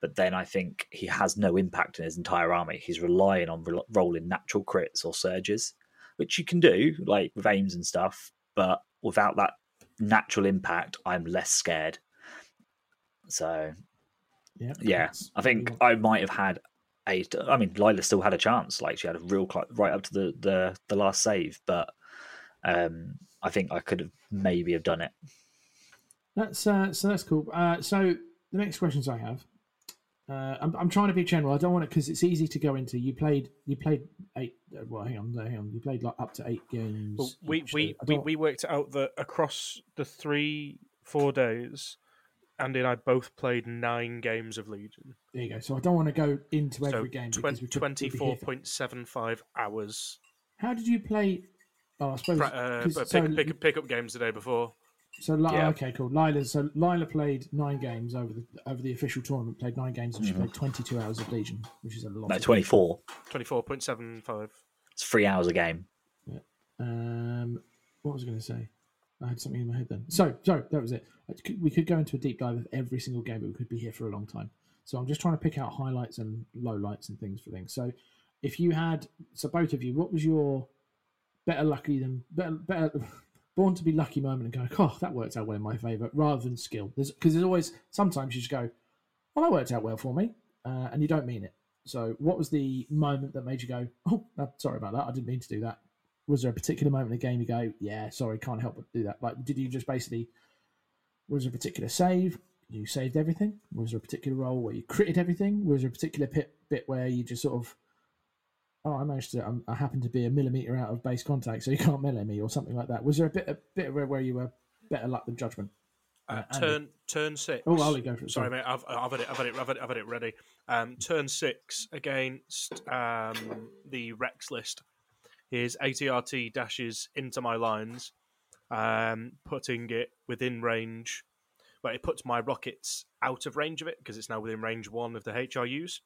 But then I think he has no impact in his entire army. He's relying on re- rolling natural crits or surges, which you can do like with aims and stuff, but without that natural impact, I'm less scared. So yeah, yeah, I think I might have had a. I mean, Lyla still had a chance. Like she had a real cl- right up to the the, the last save, but um, I think I could have maybe have done it. That's uh, so that's cool. Uh, so the next questions I have, uh, I'm, I'm trying to be general. I don't want it because it's easy to go into. You played you played eight. uh, Well, hang on, hang on. You played like up to eight games. Well, we we, we we worked out that across the three four days, Andy and I both played nine games of Legion. there you go. So I don't want to go into So every game because we could, we'd be twenty four point seven five hours. How did you play? Oh, I suppose. Uh, but so, pick, pick, pick up games the day before. So Yeah. okay, cool. Lyla. So Lyla played nine games over the over the official tournament. Played nine games and she played 22 hours of Legion, which is a lot. No, twenty four. Twenty four point seven five. It's three hours a game. Yeah. Um, what was I going to say? I had something in my head then. So, sorry, that was it. We could go into a deep dive of every single game, but we could be here for a long time. So I'm just trying to pick out highlights and lowlights and things for things. So, if you had, so both of you, what was your better lucky than better, better born to be lucky moment and go, oh, that worked out well in my favour, rather than skill? Because there's, there's always sometimes you just go, well, that worked out well for me, uh, and you don't mean it. So, what was the moment that made you go, oh, sorry about that, I didn't mean to do that? was there a particular moment in the game you go, yeah, sorry, can't help but do that? Like, did you just basically, was there a particular save? You saved everything? Was there a particular role where you critted everything? Was there a particular bit, bit where you just sort of, oh, I managed to, I'm, I happen to be a millimeter out of base contact, so you can't melee me or something like that? Was there a bit, a bit where, where you were better luck than judgment? Uh, Andy. turn turn six. Oh, Ollie, go for it. Sorry, mate. I've, I've had it. I've had it. I've had it. I've had it ready. Um, turn six against um, the Rex list. His ATRT dashes into my lines, um, putting it within range. But it puts my rockets out of range of it because it's now within range one of the HRUs.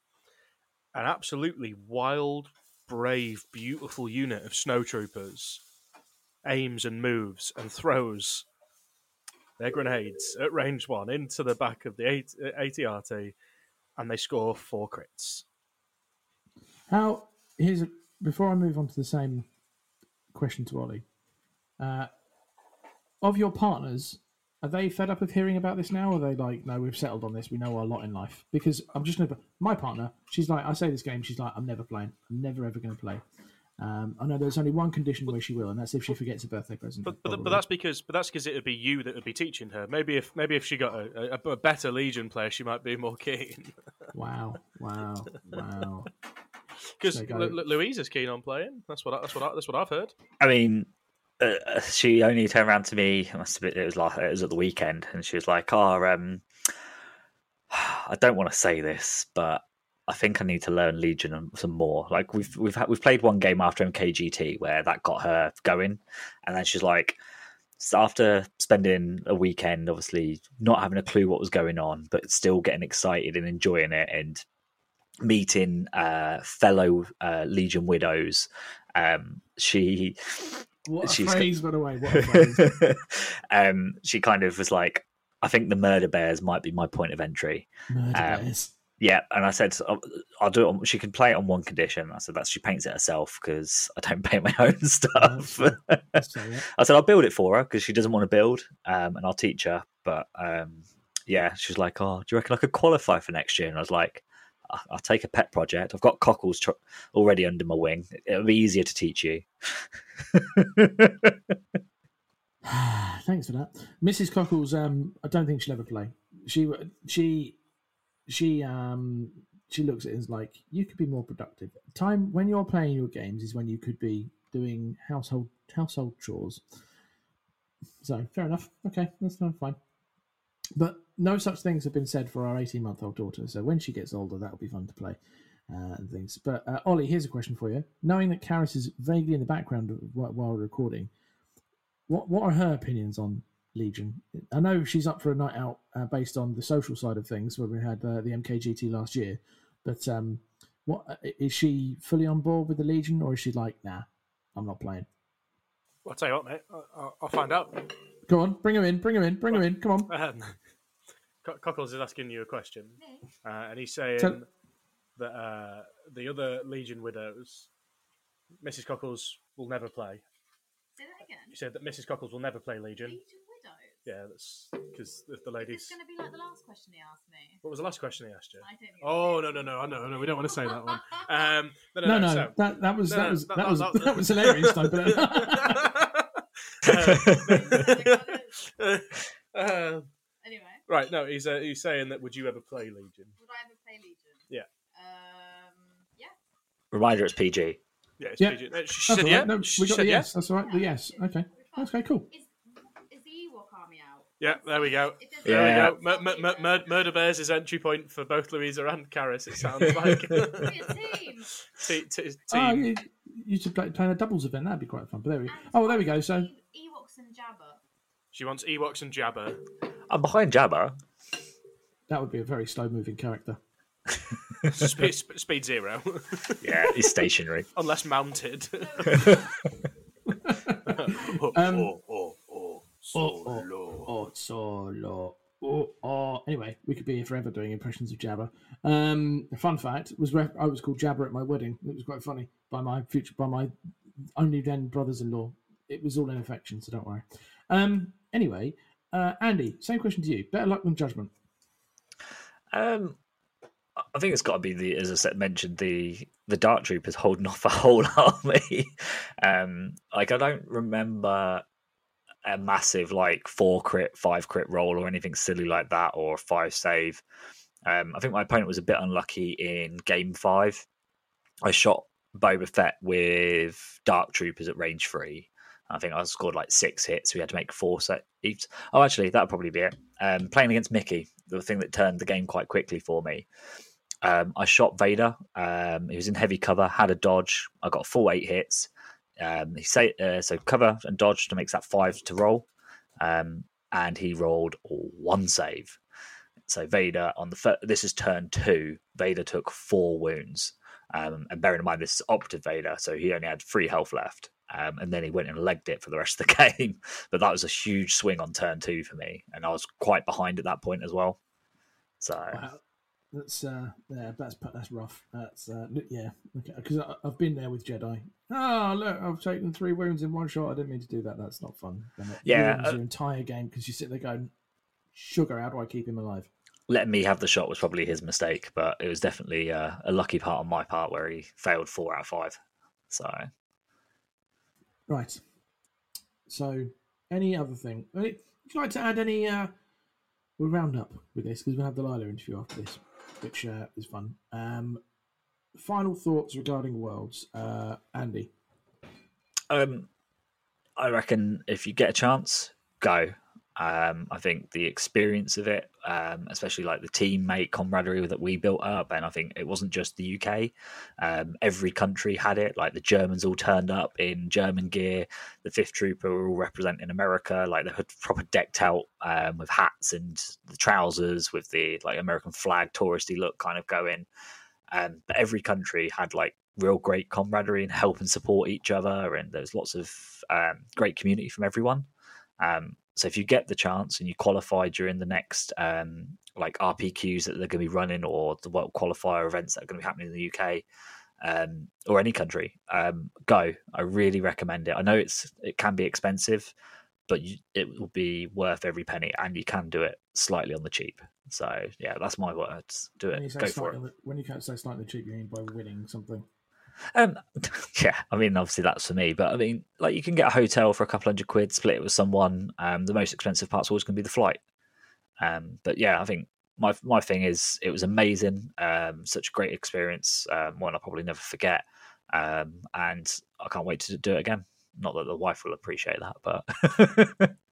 An absolutely wild, brave, beautiful unit of snow troopers aims and moves and throws their grenades at range one into the back of the AT- ATRT, and they score four crits. How here's a, before I move on to the same question to Ollie. Uh, of your partners, are they fed up of hearing about this now? Or are they like, no, we've settled on this. We know our lot in life. Because I'm just gonna. My partner, she's like, I say this game, she's like, I'm never playing. I'm never ever going to play. Um, I know there's only one condition where she will, and that's if she forgets a birthday present. But but, but that's because but that's because it would be you that would be teaching her. Maybe if maybe if she got a, a, a better Legion player, she might be more keen. wow, wow, wow. Because There you. Louise is keen on playing. That's what I, that's what I, that's what I've heard. I mean, uh, she only turned around to me. It must have been, it was like it was at the weekend, and she was like, "Oh, um, I don't want to say this, but I think I need to learn Legion some more. Like we've we've we've played one game after MKGT where that got her going, and then she's like." After spending a weekend, obviously not having a clue what was going on, but still getting excited and enjoying it, and meeting uh, fellow uh, Legion widows, um, she What a She's phrase, by the way. What a phrase. um, she kind of was like, I think the murder bears might be my point of entry. Murder Um, bears. Yeah, and I said I'll, I'll do it. On, she can play it on one condition. I said that she paints it herself because I don't paint my own stuff. So, yeah. I said I'll build it for her because she doesn't want to build, um, and I'll teach her. But um, yeah, she's like, "Oh, do you reckon I could qualify for next year?" And I was like, I'll take a pet project. I've got cockles tr- already under my wing. It'll be easier to teach you. Thanks for that, Mrs. Cockles. Um, I don't think she'll ever play. She she she um she looks at it as like you could be more productive. Time when you're playing your games is when you could be doing household household chores. So fair enough. Okay, that's fine. fine. But no such things have been said for our 18 month old daughter. So when she gets older, that'll be fun to play uh, and things. But uh, Ollie, here's a question for you. Knowing that Karis is vaguely in the background while while recording, what what are her opinions on Legion? I know she's up for a night out uh, based on the social side of things, where we had uh, the MKGT last year. But um, what uh, is she fully on board with the Legion, or is she like, nah, I'm not playing? I'll tell you what, mate. I'll- I'll, I'll find out. Go on, bring him in, bring him in, bring him in. Come on. Um, Co- Cockles is asking you a question, uh, and he's saying Tell- that uh, the other Legion widows, Mrs. Cockles will never play. Say that again. He said that Mrs. Cockles will never play Legion. Legion Widows. Yeah, that's because the, the ladies. this going to be like the last question he asked me? What was the last question he asked you? I don't Oh no no no I know no we don't want to say that one. Um, no no No, no. no, so- that that was No, that no, was that- that was that- that was hilarious. though, but- Uh, uh, Anyway, right, no, he's uh, he's saying that would you ever play Legion? would I ever play Legion? Yeah. Um. Yeah. Reminder, it's PG. Yeah, it's Yeah. PG. She That's said all yeah. right. No, She we got said the yeah. yes. That's all right. The yes. Okay. That's okay. Cool. Is is the Ewok army out? Yeah, there we go. There Yeah. we go. Mur- mur- mur- mur- Murder Bears is entry point for both Louisa and Karis. It sounds like. Be a team. Te- te- Oh, team. you, you should play, play a doubles event. That'd be quite fun. But there we go. And Oh, there we go. So Ewoks and Jabba. She wants Ewoks and Jabba. I'm behind Jabba. that would be a very slow moving character. Speed, sp- speed zero, Yeah, he's stationary. unless mounted. Um, oh, oh, oh, Oh, solo. Oh, solo. Oh, oh. Anyway, we could be here forever doing impressions of Jabba. Um, fun fact was ref- I was called Jabba at my wedding. It was quite funny by my future by my only then brothers-in-law. It was all in affection, so don't worry. Um, anyway, uh, Andy, same question to you. Better luck than judgment. Um, I think it's got to be the, as I said, mentioned the the Dark Troopers holding off a whole army. um, like I don't remember a massive like four crit, five crit roll or anything silly like that, or a five save. Um, I think my opponent was a bit unlucky in game five. I shot Boba Fett with Dark Troopers at range three. I think I scored like six hits. We had to make four saves. Oh, actually, that'll probably be it. Um, playing against Mickey, the thing that turned the game quite quickly for me. Um, I shot Vader. Um, he was in heavy cover, had a dodge. I got full eight hits. Um, he say uh, so cover and dodge to makes that five to roll, um, and he rolled one save. So Vader on the fir- this is turn two. Vader took four wounds, um, and bearing in mind this is operative Vader, so he only had three health left. Um, and then he went and legged it for the rest of the game. But that was a huge swing on turn two for me, and I was quite behind at that point as well. So Wow, that's uh, yeah, that's that's rough. That's uh, yeah, okay. Because I've been there with Jedi. Oh look, I've taken three wounds in one shot. I didn't mean to do that. That's not fun. It Yeah, uh, your entire game because you sit there going, "Sugar, how do I keep him alive?" letting me have the shot was probably his mistake, but it was definitely uh, a lucky part on my part where he failed four out of five. So Right. So, any other thing? Would you like to add any? Uh, we'll round up with this because we'll have the Lyla interview after this, which uh, is fun. Um, final thoughts regarding Worlds, uh, Andy. um, I reckon if you get a chance, go. Um, I think the experience of it, um, especially like the teammate camaraderie that we built up, and I think it wasn't just the UK. Um, every country had it. Like the Germans all turned up in German gear. The Fifth Trooper were all representing America. Like they had proper decked out um, with hats and the trousers with the like American flag touristy look kind of going. Um, but every country had like real great camaraderie and help and support each other, and there's lots of um, great community from everyone. Um, so if you get the chance and you qualify during the next um, like RPQs that they're going to be running or the world qualifier events that are going to be happening in the UK um, or any country, um, go. I really recommend it. I know it's it can be expensive, but you, it will be worth every penny, and you can do it slightly on the cheap. So yeah, that's my words. Do it. Go for it. the- when you can't say slightly cheap, you mean by winning something. Um, yeah, I mean, obviously that's for me, but I mean, like you can get a hotel for a couple hundred quid, split it with someone. Um, the most expensive part's always going to be the flight. Um, but yeah, I think my my thing is it was amazing. Um, such a great experience. Um, one I'll probably never forget. Um, and I can't wait to do it again. Not that the wife will appreciate that, but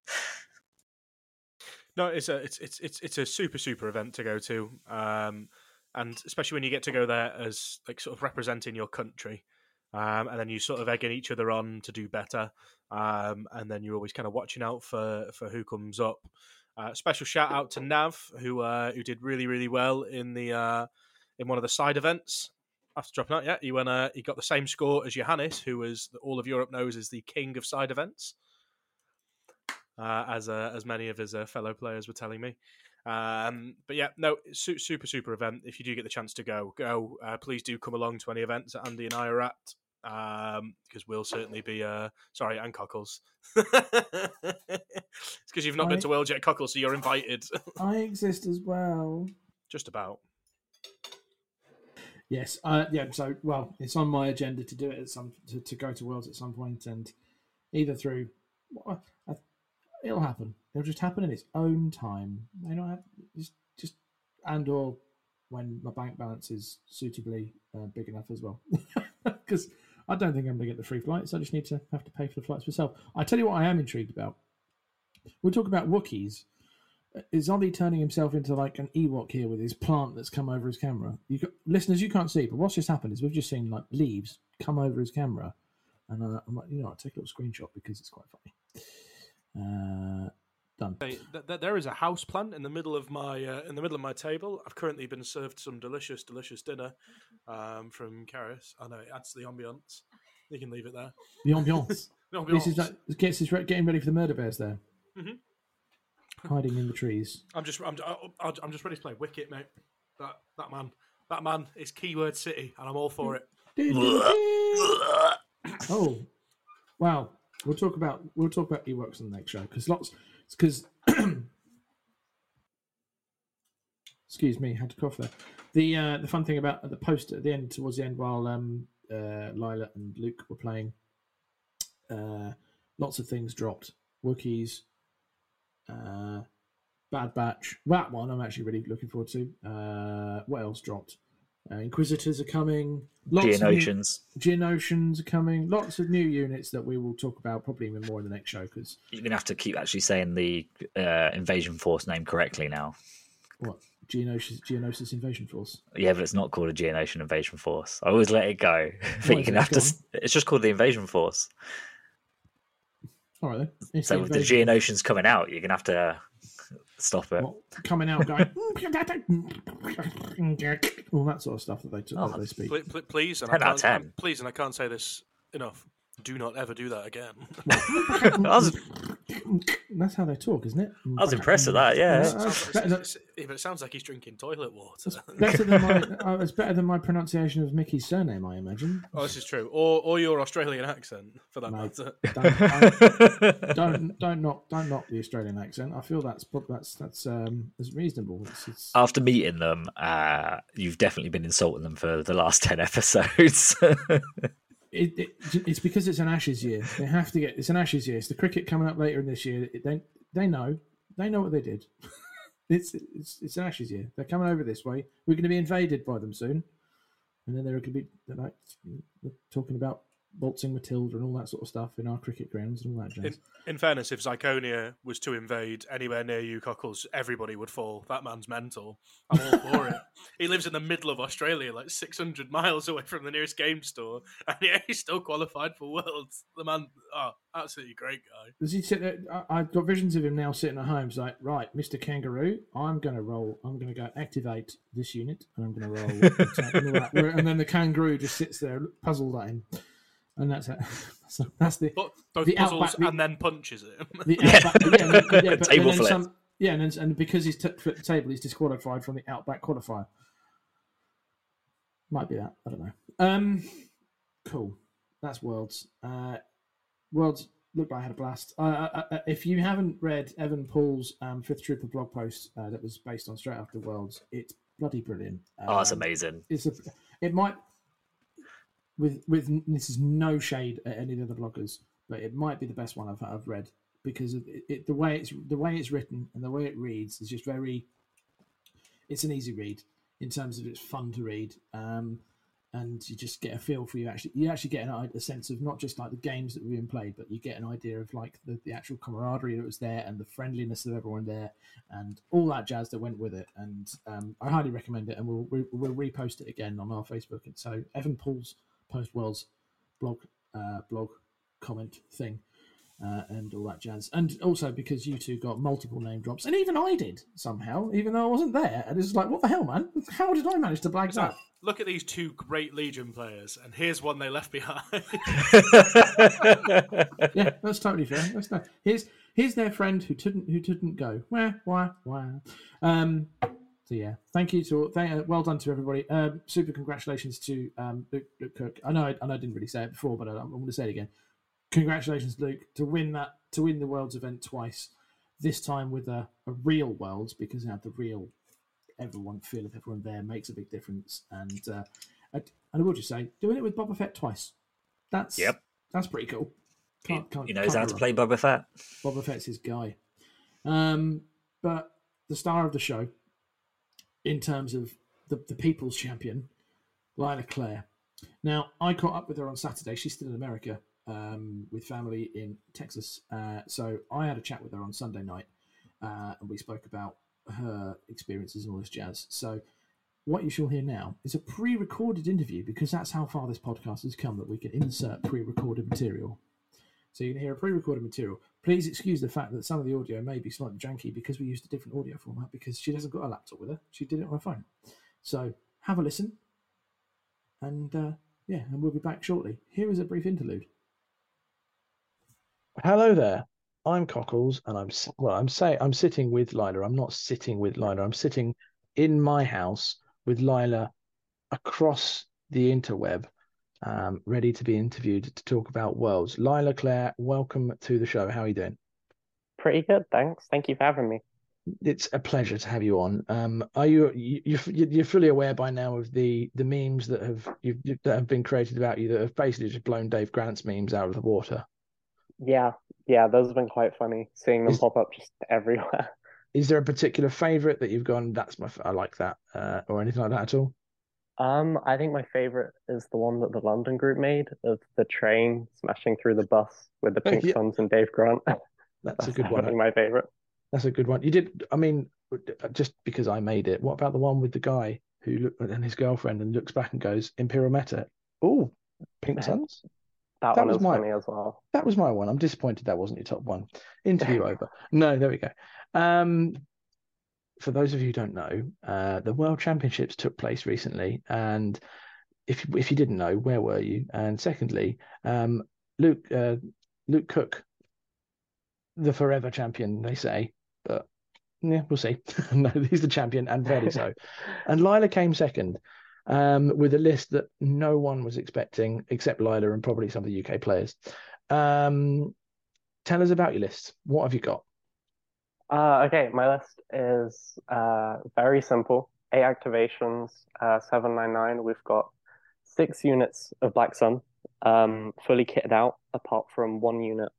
No, it's a it's it's it's it's a super super event to go to, um, and especially when you get to go there as like sort of representing your country, um, and then you sort of egging each other on to do better, um, and then you're always kind of watching out for for who comes up. Uh, special shout out to Nav who uh, who did really really well in the uh, in one of the side events. After dropping out, yeah, he went. Uh, he got the same score as Johannes, who was all of Europe knows as the king of side events uh, as uh, as many of his uh, fellow players were telling me. Um, but yeah, no, su- super super event. If you do get the chance to go, go. Uh, please do come along to any events that Andy and I are at, because we'll certainly be. Uh, sorry, and Cockles. it's because you've not been to World Jet Cockles, so you're invited. I exist as well. Just about. Yes, uh, yeah. So, well, it's on my agenda to do it at some to, to go to Worlds at some point, and either through, I, it'll happen. It'll just happen in its own time. They don't have just just and or when my bank balance is suitably uh, big enough as well, because I don't think I'm going to get the free flights. I just need to have to pay for the flights myself. I tell you what, I am intrigued about. We'll talk about Wookiees. Is Ollie turning himself into like an Ewok here with his plant that's come over his camera? You listeners, you can't see, but what's just happened is we've just seen like leaves come over his camera, and uh, I'm like, you know, I'll take a little screenshot because it's quite funny. Uh, done. Hey, th- th- there is a house plant in the middle of my uh, in the middle of my table. I've currently been served some delicious, delicious dinner um, from Karis. I know it adds to the ambience. You can leave it there. The ambiance. The this is like, gets us re- getting ready for the murder bears there, Mhm. hiding in the trees. I'm just I'm, I'm I'm just ready to play Wicket, mate. That that man that man is keyword city, and I'm all for it. oh, wow. We'll talk about we'll talk about Ewoks on the next show because lots because excuse me, had to cough there. The uh, the fun thing about the poster at the end towards the end while um, uh, Lyla and Luke were playing, uh, lots of things dropped. Wookiees, uh, Bad Batch. That one I'm actually really looking forward to. Uh, what else dropped? Uh, Inquisitors are coming. Lots of new- Geonosians. Geonosians are coming. Lots of new units that we will talk about probably even more in the next show because You're gonna have to keep actually saying the uh, invasion force name correctly now. what Geonosis, Geonosis Invasion Force. Yeah, but it's not called a Geonosian invasion force. I always let it go, but What you is can it? have to. S- It's just called the invasion force. All right then. It's So the with the Geonosians coming out, you're gonna have to stop it. What, coming out going all that sort of stuff that they, Oh, they speak. Pl- pl- please, and 10 I out of can't, 10. um, please, and I can't say this enough. Do not ever do that again. I was, That's how they talk, isn't it? I was impressed at that. Yeah, Sounds like- better, than, it's- yeah, but it sounds like he's drinking toilet water. better than my. Uh, it's better than my pronunciation of Mickey's surname, I imagine. Oh, this is true. Or or your Australian accent, for that Mate. matter. Don't, don't, don't don't knock don't knock the Australian accent. I feel that's that's that's um is reasonable. It's, it's, After meeting them, uh, you've definitely been insulting them for the last ten episodes. it, it, it's because it's an Ashes year. They have to get it's an Ashes year. It's the cricket coming up later in this year. They they know they know what they did. it's it's it's an Ashes year. They're coming over this way. We're going to be invaded by them soon, and then they're going to be like talking about waltzing Matilda and all that sort of stuff in our cricket grounds and all that jazz. In, in fairness, if Zyconia was to invade anywhere near you, Cockles, everybody would fall. That man's mental. I'm all for it. He lives in the middle of Australia, like 600 miles away from the nearest game store, and yeah, he's still qualified for Worlds. The man, oh, absolutely great guy. Does he sit there? I- I've got visions of him now sitting at home. It's like, right, Mr. Kangaroo, I'm going to roll. I'm going to go activate this unit, and I'm going to roll. and, and then the kangaroo just sits there, puzzled at him, and that's it. so that's the But both The puzzles outback- the- and then punches him. the Yeah. outback. Yeah, and then- yeah, but Table flip. some, yeah, and, then, and because he's t- flipped the table, he's disqualified from the outback qualifier. Might be that. I don't know. Um, cool. That's worlds. Uh, worlds. look, I had a blast. Uh, uh, uh, if you haven't read Evan Paul's um, Fifth Trooper blog post uh, that was based on Straight After Worlds, it's bloody brilliant. Oh, it's Um, amazing. It's a, it might with with this is no shade at any of the other bloggers, but it might be the best one I've I've read because it, it, the way it's the way it's written and the way it reads is just very. It's an easy read in terms of it's fun to read, um, and you just get a feel for you actually you actually get an, a sense of not just like the games that were being played, but you get an idea of like the, the actual camaraderie that was there and the friendliness of everyone there and all that jazz that went with it. And um, I highly recommend it, and we'll we, we'll repost it again on our Facebook. And so Evan Paul's post Wells blog uh, blog comment thing. Uh, and all that jazz, and also because you two got multiple name drops, and even I did somehow, even though I wasn't there, and it's like, what the hell, man? How did I manage to blag So, that? look at these two great Legion players, and here's one they left behind. yeah, that's totally fair. That's no. Here's here's their friend who didn't who didn't go. Where why why? Um. So yeah, thank you to thank, uh, well done to everybody. Um, super congratulations to um, Luke, Luke Cook. I know I, I know I didn't really say it before, but I, I'm going to say it again. Congratulations, Luke, to win that to win the Worlds event twice. This time with a, a real world because now the real everyone feel of everyone there makes a big difference. And uh, I, and I will just say, doing it with Boba Fett twice. That's Yep. That's pretty cool. Can't, can't, he knows how to play Boba Fett. Boba Fett's his guy. Um, but the star of the show, in terms of the, the people's champion, Lyla Claire. Now, I caught up with her on Saturday. She's still in America um, with family in Texas. Uh, so I had a chat with her on Sunday night uh, and we spoke about her experiences and all this jazz. So what you shall hear now is a pre recorded interview because that's how far this podcast has come that we can insert pre recorded material. So you can hear a pre-recorded material. Please excuse the fact that some of the audio may be slightly janky because we used a different audio format because she hasn't got a laptop with her. She did it on her phone. So have a listen, and uh, yeah, and we'll be back shortly. Here is a brief interlude. Hello there. I'm Cockles, and I'm well. I'm say I'm sitting with Lyla. I'm not sitting with Lyla. I'm sitting in my house with Lyla across the interweb, um, ready to be interviewed to talk about worlds. Lyla Claire, welcome to the show. How are you doing? Pretty good, thanks. Thank you for having me. It's a pleasure to have you on. Um, are you you you- you're fully aware by now of the the memes that have you that have been created about you that have basically just blown Dave Grant's memes out of the water? Yeah, yeah, those have been quite funny, seeing them Is- pop up just everywhere. Is there a particular favorite that you've gone? That's my I like that, uh, or anything like that at all? Um, I think my favorite is the one that the London group made of the train smashing through the bus with the Oh, Pink yeah. Suns and Dave Grant. That's That's a good one. my favorite. That's a good one. You did. I mean, just because I made it. What about the one with the guy who look and his girlfriend and looks back and goes Imperial Meta? Oh, Pink Suns. That, That one was my- funny as well. That was my one. I'm disappointed that wasn't your top one. Interview over. No, there we go. Um, for those of you who don't know, uh, the World Championships took place recently, and if if you didn't know, where were you? And secondly, um, Luke uh, Luke Cook, the forever champion, they say, but yeah, we'll see. no, he's the champion, and very so. And Lyla came second, um, with a list that no one was expecting except Lyla and probably some of the UK players. Um, tell us about your list. What have you got? Uh, okay, my list is uh, very simple. Eight activations, uh, 799. We've got six units of Black Sun, um, fully kitted out, apart from one unit,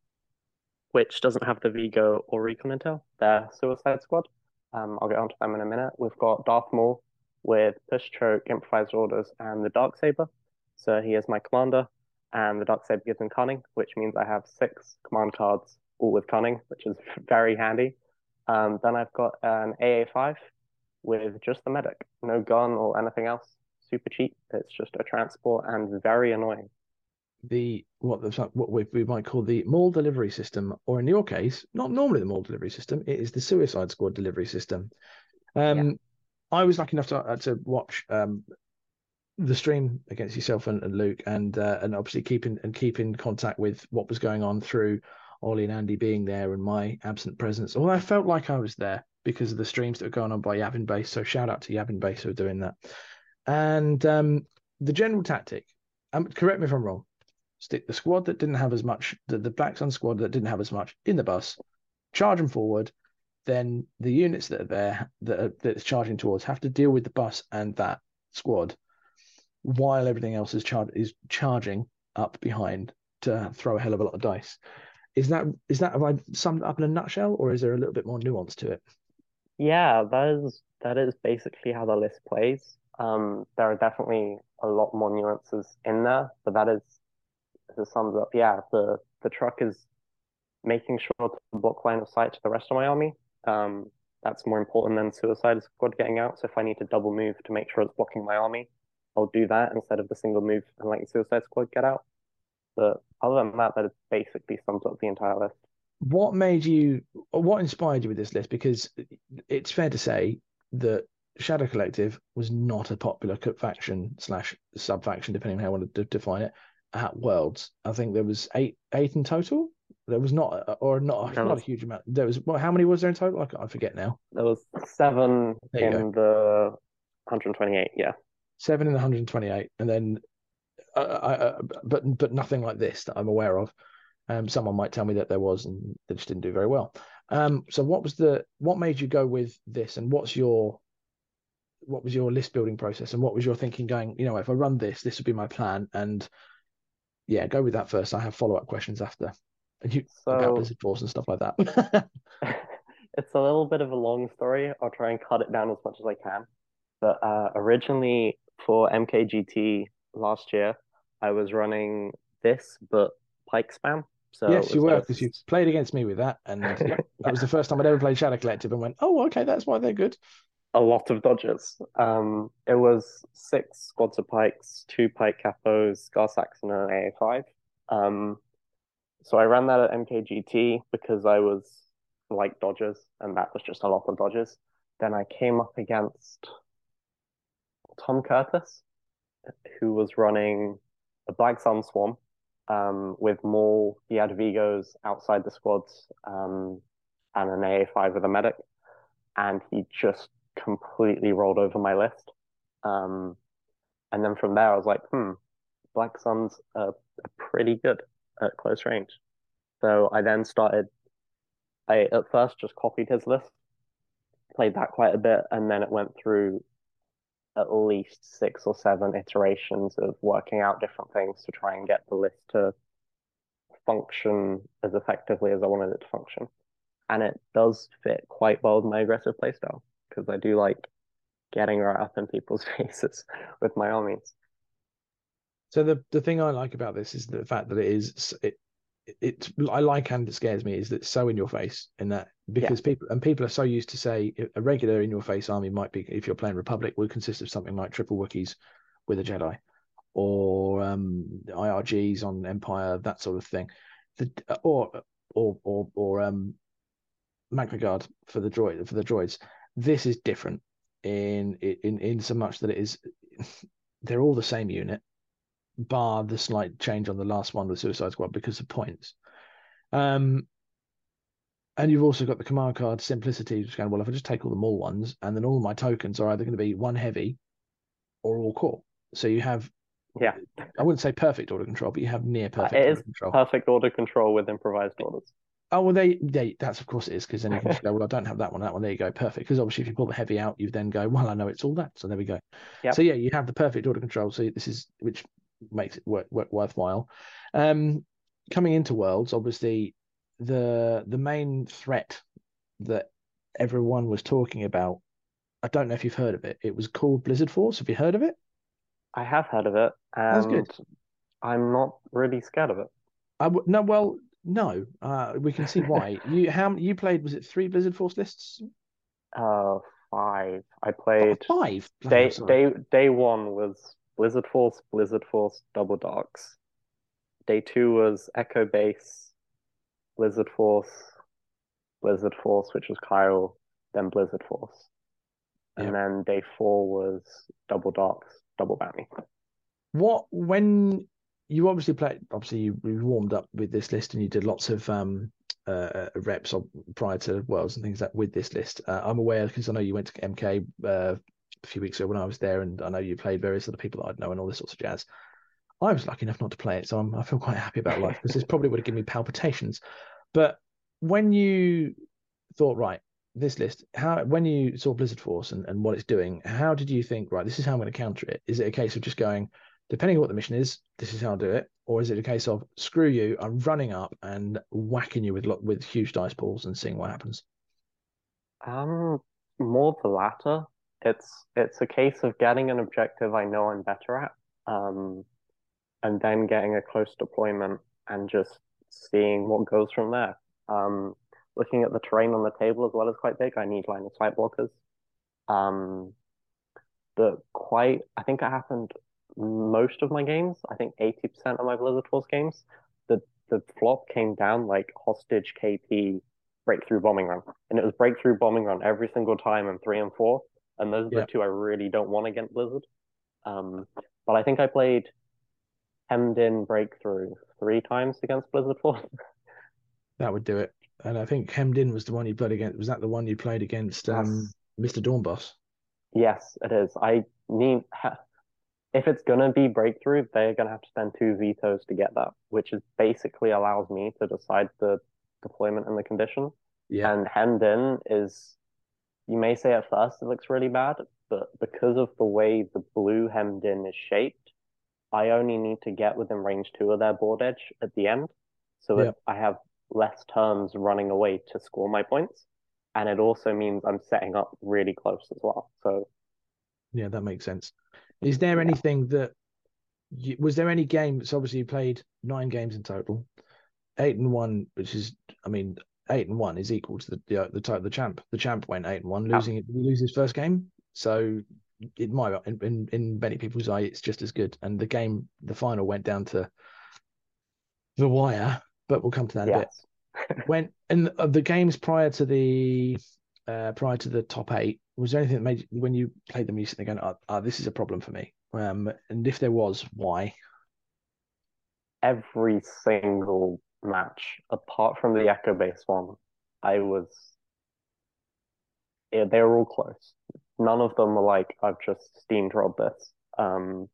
which doesn't have the Vigo or Recon intel. They're Suicide Squad. Um, I'll get onto them in a minute. We've got Darth Maul with Push Choke, Improvised Orders, and the Dark Saber. So he is my commander, and the Dark Saber gives him Cunning, which means I have six command cards, all with Cunning, which is very handy. Um, then I've got an AA5 with just the medic, no gun or anything else. Super cheap. It's just a transport and very annoying. The what the what we, we might call the Maul delivery system, or in your case, not normally the Maul delivery system. It is the Suicide Squad delivery system. Um, I was lucky enough to uh, to watch um the stream against yourself and, and Luke, and uh, and obviously keep in and keep in contact with what was going on through Ollie and Andy being there and my absent presence. Although I felt like I was there because of the streams that were going on by Yavin Base. So shout out to Yavin Base for doing that. And um, the general tactic. Um, correct me if I'm wrong. stick the squad that didn't have as much, the, the Black Sun squad that didn't have as much in the bus, charge them forward. Then the units that are there that are, that it's charging towards have to deal with the bus and that squad, while everything else is char- is charging up behind to throw a hell of a lot of dice. Is that is that have I summed up in a nutshell, or is there a little bit more nuance to it? Yeah, that is that is basically how the list plays. Um, there are definitely a lot more nuances in there, but that is this sums up. Yeah, the the truck is making sure to block line of sight to the rest of my army. Um, that's more important than Suicide Squad getting out. So if I need to double move to make sure it's blocking my army, I'll do that instead of the single move and letting Suicide Squad get out. But other than that, that basically sums up the entire list. What made you, what inspired you with this list? Because it's fair to say that Shadow Collective was not a popular faction slash sub faction, depending on how you want to define it, at Worlds. I think there was eight eight in total. There was not, uh, or not, not a huge amount. There was, well, how many was there in total? I, I forget now. There was seven There in the 128. Yeah. Seven in 128, and then, uh, I, uh, but but nothing like this that I'm aware of. Um, someone might tell me that there was, and they just didn't do very well. Um, so what was the what made you go with this, and what's your what was your list building process, and what was your thinking going? You know, if I run this, this would be my plan, and yeah, go with that first. I have follow up questions after, and you about So Blizzard Force and stuff like that. it's a little bit of a long story. I'll try and cut it down as much as I can. But uh, originally for MKGT last year, I was running this, but Pyke spam. So yes, you were because you played against me with that, and yeah, that was the first time I'd ever played Shadow Collective, and went, oh, okay, that's why they're good. a lot of dodges. Um, it was six squads of Pykes, two Pyke capos, Gar Saxon, and an AA5. Um, so I ran that at MKGT because I was like dodgers, and that was just a lot of dodges. Then I came up against Tom Curtis, who was running a Black Sun Swarm um, with Maul. He had Vigos outside the squads um, and an AA5 with a medic, and he just completely rolled over my list. Um, and then from there, I was like, hmm, Black Suns are, are pretty good at close range. So I then started, I at first just copied his list, played that quite a bit, and then it went through at least six or seven iterations of working out different things to try and get the list to function as effectively as I wanted it to function. And it does fit quite well with my aggressive playstyle because I do like getting right up in people's faces with my armies. So the the thing I like about this is the fact that it is it it's I like and it scares me is that it's so in your face in that because people and people are so used to say a regular in your face army might be if you're playing Republic would consist of something like triple Wookiees with a Jedi or um IRGs on Empire that sort of thing. The or or or or um Magna Guard for the droid for the droids. This is different in in in so much that it is they're all the same unit bar the slight change on the last one with Suicide Squad because of points. Um, and you've also got the command card simplicity, just going, well, if I just take all the more ones, and then all my tokens are either going to be one heavy or all core. So you have, Yeah, I wouldn't say perfect order control, but you have near perfect it order is control. perfect order control with improvised orders. Oh well, they they that's of course it is because then you can go, well, I don't have that one, that one. There you go, perfect. Because obviously, if you pull the heavy out, you then go, well, I know it's all that. So there we go. Yep. So yeah, you have the perfect order control. So this is which makes it work, work worthwhile. Um, coming into Worlds, obviously, the the main threat that everyone was talking about. I don't know if you've heard of it. It was called Blizzard Force. Have you heard of it? I have heard of it, That's good. I'm not really scared of it. I w- no, well, no. Uh, we can see why. you how you played? Was it three Blizzard Force lists? Uh, five. I played Five. Day day day one was Blizzard Force, Blizzard Force, Double Darks. Day two was Echo Base, Blizzard Force, Blizzard Force, which was Kyle, then Blizzard Force. And Yep. then day four was Double Darks, Double Bounty. What when you obviously played? Obviously, you, you warmed up with this list and you did lots of um uh reps prior to worlds and things like with this list. Uh, I'm aware because I know you went to MK uh, a few weeks ago when I was there, and I know you played various other people that I'd know and all this sorts of jazz. I was lucky enough not to play it, so I'm, I feel quite happy about life because this probably would have given me palpitations. But when you thought, right, this list, how when you saw Blizzard Force and, and what it's doing, how did you think, right, this is how I'm going to counter it? Is it a case of just going, depending on what the mission is, this is how I'll do it, or is it a case of screw you, I'm running up and whacking you with with huge dice balls and seeing what happens? Um, more the latter. It's it's a case of getting an objective I know I'm better at, um, and then getting a close deployment and just seeing what goes from there. Um, looking at the terrain on the table as well is quite big. I need line of sight blockers. Um, but quite, I think it happened most of my games. I think 80% of my Blizzard Force games, the the flop came down like hostage KP breakthrough bombing run, and it was breakthrough bombing run every single time in three and four, and those are Yeah. the two I really don't want against Blizzard. Um, but I think I played hemmed in breakthrough three times against Blizzard Force. That would do it. And I think Hemmed In was the one you played against. Was that the one you played against um, Mr. Dawnboss? Yes, it is. I need if it's gonna be breakthrough, they're gonna have to spend two vetoes to get that, which is basically allows me to decide the deployment and the condition. Yeah. And hemmed in is, you may say at first it looks really bad, but because of the way the blue hemmed in is shaped, I only need to get within range two of their board edge at the end, so that Yeah. I have less turns running away to score my points. And it also means I'm setting up really close as well. So Yeah, that makes sense. Is there anything that you, was there any game? So obviously you played nine games in total, eight and one, which is, I mean, eight and one is equal to the the uh, the, ti- the champ. The champ went eight and one, ah. losing it. Did he lose his first game? So it might in, in in many people's eye, it's just as good. And the game, the final went down to the wire, but we'll come to that in a bit yes. when in the, of the games prior to the uh prior to the top eight was there anything that made when you played them you sitting going oh, oh, this is a problem for me um and if there was why every single match, apart from the Echo Base one, I was. Yeah, they were all close. None of them were like, I've just steamrolled this. Um,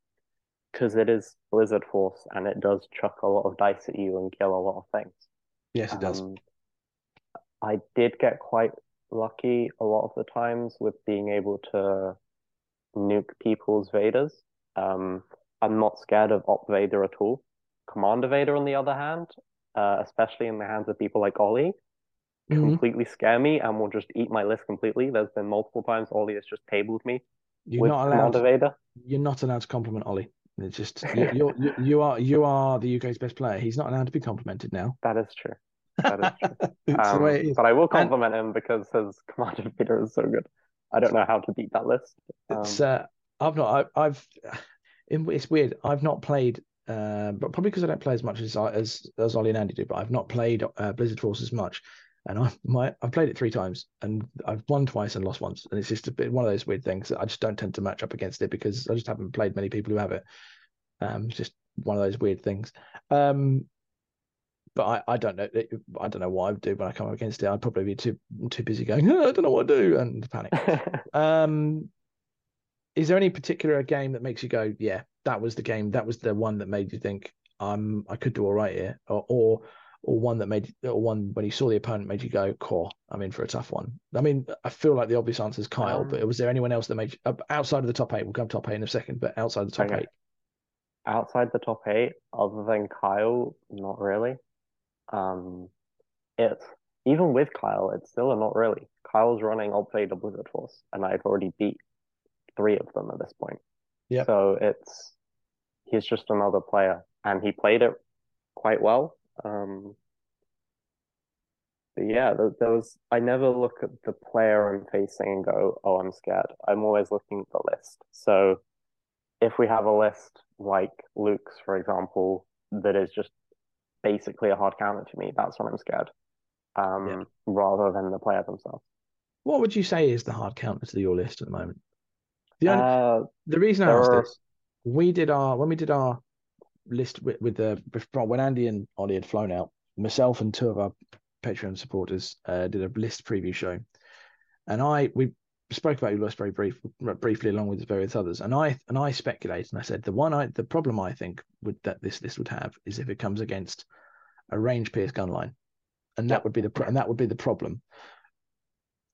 because it is Blizzard Force and it does chuck a lot of dice at you and kill a lot of things. yes it does Um, I did get quite lucky a lot of the times with being able to nuke people's Vaders. Um, I'm not scared of Op Vader at all. Commander Vader, on the other hand, uh, especially in the hands of people like Ollie, Mhm. completely scare me and will just eat my list completely. There's been multiple times Ollie has just tabled me you're not allowed Commander Vader. you're not allowed to compliment ollie it's just you, you're you, you are you are the uk's best player he's not allowed to be complimented now That is true. That is true. Um, but I will And- compliment him because his Commander Vader is so good. I don't know how to beat that list. It's Um, uh, I've not I, I've it's weird. I've not played uh, but probably because I don't play as much as I- as as Ollie and Andy do. But I've not played uh, Blizzard Force as much, and I my I've played it three times and I've won twice and lost once, and it's just a bit one of those weird things that I just don't tend to match up against it because I just haven't played many people who have it. Um, it's just one of those weird things. Um, but I, I don't know I don't know what I would do when I come up against it. I'd probably be too too busy going "Oh, I don't know what to do and panic. Um, is there any particular game that makes you go, yeah, that was the game, that was the one that made you think, I'm I could do all right here, or or, or one that made, or one when you saw the opponent made you go, core, I'm in for a tough one. I mean, I feel like the obvious answer is Kyle, Um, but was there anyone else that made you, outside of the top eight? We'll come top eight in a second, but outside the top Okay. eight, outside the top eight, other than Kyle, not really. Um, it's even with Kyle, it's still a not really. Kyle's running Vader Blizzard Force, and I've already beat three of them at this point. Yep. So it's he's just another player, and he played it quite well. Um, but yeah, there, there was. I never look at the player I'm facing and go, "Oh, I'm scared." I'm always looking at the list. So if we have a list like Luke's, for example, that is just basically a hard counter to me, that's when I'm scared. Um, Yeah. rather than the player themselves. what would you say is the hard counter to your list at the moment? The only, Uh, the reason I asked are- this, we did our when we did our list with, with the when Andy and Ollie had flown out, myself and two of our Patreon supporters uh, did a list preview show, and I we spoke about list very brief, briefly, along with various others, and I and I speculate, and I said the one I the problem I think would that this this would have is if it comes against a range pierce gun line, and that would be the and that would be the problem.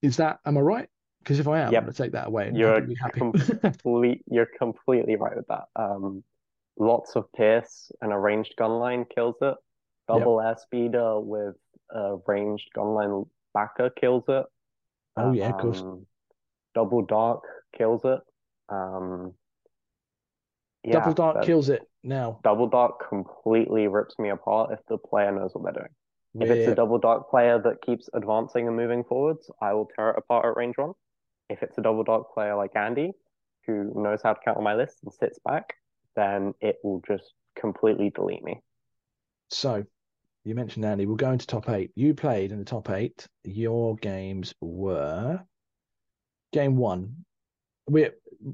Is that am I right? Because if I am, Yep. I'm going to take that away. And You're be happy. complete. You're completely right with that. Um, lots of pierce and a ranged gun line kills it. Double air speeder with a ranged gun line backer kills it. oh yeah, of course. Um, double dark kills it. Um, yeah, Double dark kills it now. Double dark completely rips me apart if the player knows what they're doing. If it's a double dark player that keeps advancing and moving forwards, I will tear it apart at range one. If it's a double dark player like Andy, who knows how to count on my list and sits back, then it will just completely delete me. So, you mentioned Andy. We'll go into top eight. You played in the top eight. Your games were game one. We,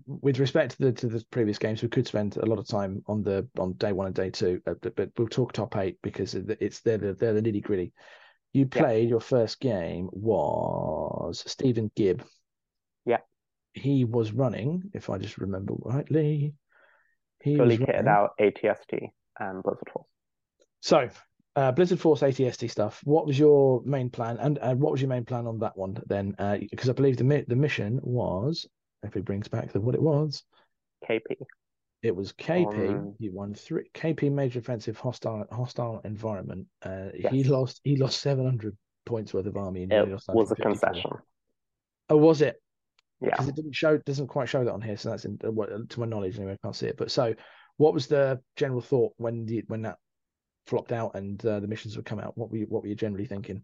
with respect to the to the previous games, we could spend a lot of time on the on day one and day two, uh, but, but we'll talk top eight because it's they're the, they're the nitty gritty. You Yeah. played your first game was Stephen Gibb. He was running, if I just remember rightly. He Fully kitted out ATST and Blizzard Force. So, uh, Blizzard Force ATST stuff. What was your main plan, and and what was your main plan on that one then? Because I believe the mi- the mission was, if it brings back the what it was, KP. it was KP. On- You won three KP major offensive hostile hostile environment. Uh, he lost he lost seven hundred points worth of army, and It was a concession. Oh, was it? Yeah. because it didn't show doesn't quite show that on here so that's in, uh, what- to my knowledge anyway i can't see it but so what was the general thought when the when that flopped out and uh, the missions would come out what were you what were you generally thinking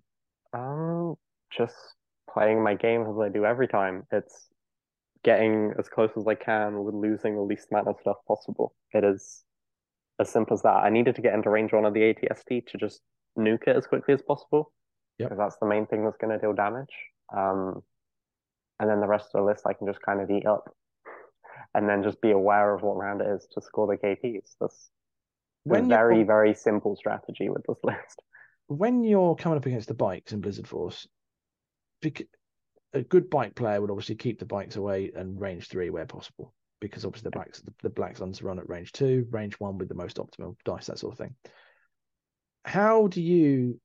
Um, just playing my game as I do every time. It's getting as close as I can with losing the least amount of stuff possible. It is as simple as that. I needed to get into range one of the ATST to just nuke it as quickly as possible. Yep. Because that's the main thing that's going to deal damage. Um, and then the rest of the list I can just kind of eat up. And then just be aware of what round it is to score the KPs. That's a when very, very simple strategy with this list. when you're coming up against the bikes in blizzard force a good bike player would obviously keep the bikes away and range three where possible because obviously the bikes the, the black suns run at range two range one with the most optimal dice that sort of thing how do you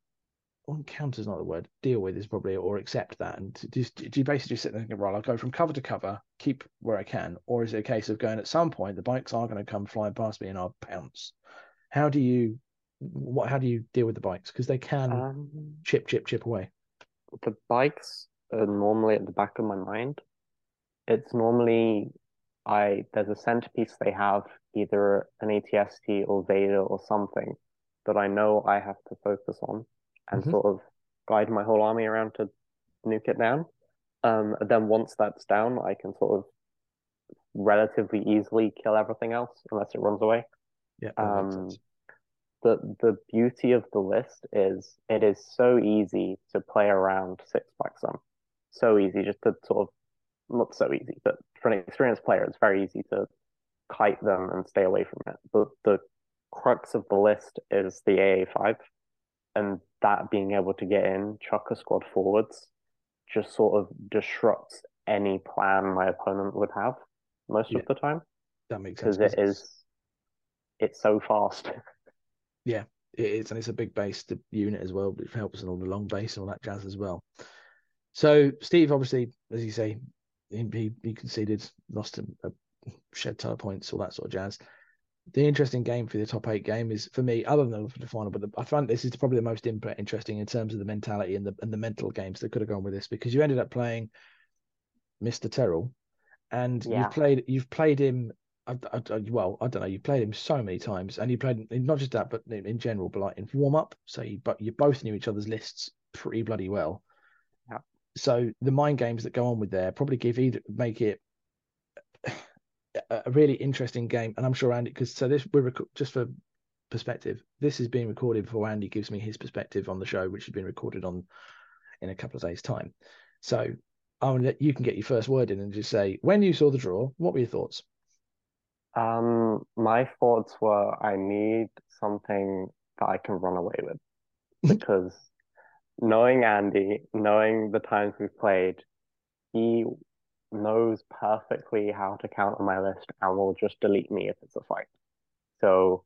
well, encounter is not the word. Deal with is probably or accept that. And just do you basically just sit there and go right i'll go from cover to cover keep where i can or is it a case of going at some point the bikes are going to come flying past me and i'll pounce. How do you what how do you deal with the bikes? Because they can Um, chip chip chip away. the bikes are normally at the back of my mind. It's normally I there's a centerpiece they have, either an ATST or Vader or something that I know I have to focus on and Mhm. sort of guide my whole army around to nuke it down. Um, and then once that's down, I can sort of relatively easily kill everything else unless it runs away. yeah Um, the the beauty of the list is it is so easy to play around six black sun. So easy just to sort of not so easy, but for an experienced player, it's very easy to kite them and stay away from it. But the crux of the list is the AA5 and that being able to get in, chuck a squad forwards, just sort of disrupts any plan my opponent would have most Yeah. of the time that makes sense because it is, it's so fast. Yeah, it is and it's a big based unit as well which helps on the long base and all that jazz as well so steve obviously as you say he, he, he conceded lost a, a shed ton of points all that sort of jazz the interesting game for the top eight game is for me other than the final but the, i find this is probably the most interesting in terms of the mentality and the and the mental games that could have gone with this because you ended up playing mr terrell and Yeah. you've played you've played him I, I, I- well, I don't know. You played him so many times, and you played not just that, but in, in general, but like in warm up. So you, but you both knew each other's lists pretty bloody well. Yeah. So the mind games that go on with there probably give either make it a, really interesting game, and I'm sure Andy, because so this we're rec- just for perspective, this is being recorded before Andy gives me his perspective on the show, which has been recorded on in a couple of days' time. So I will let you can get your first word in and just say when you saw the draw, what were your thoughts? Um, my thoughts were I need something that I can run away with because knowing Andy, knowing the times we've played, he knows perfectly how to count on my list and will just delete me if it's a fight. So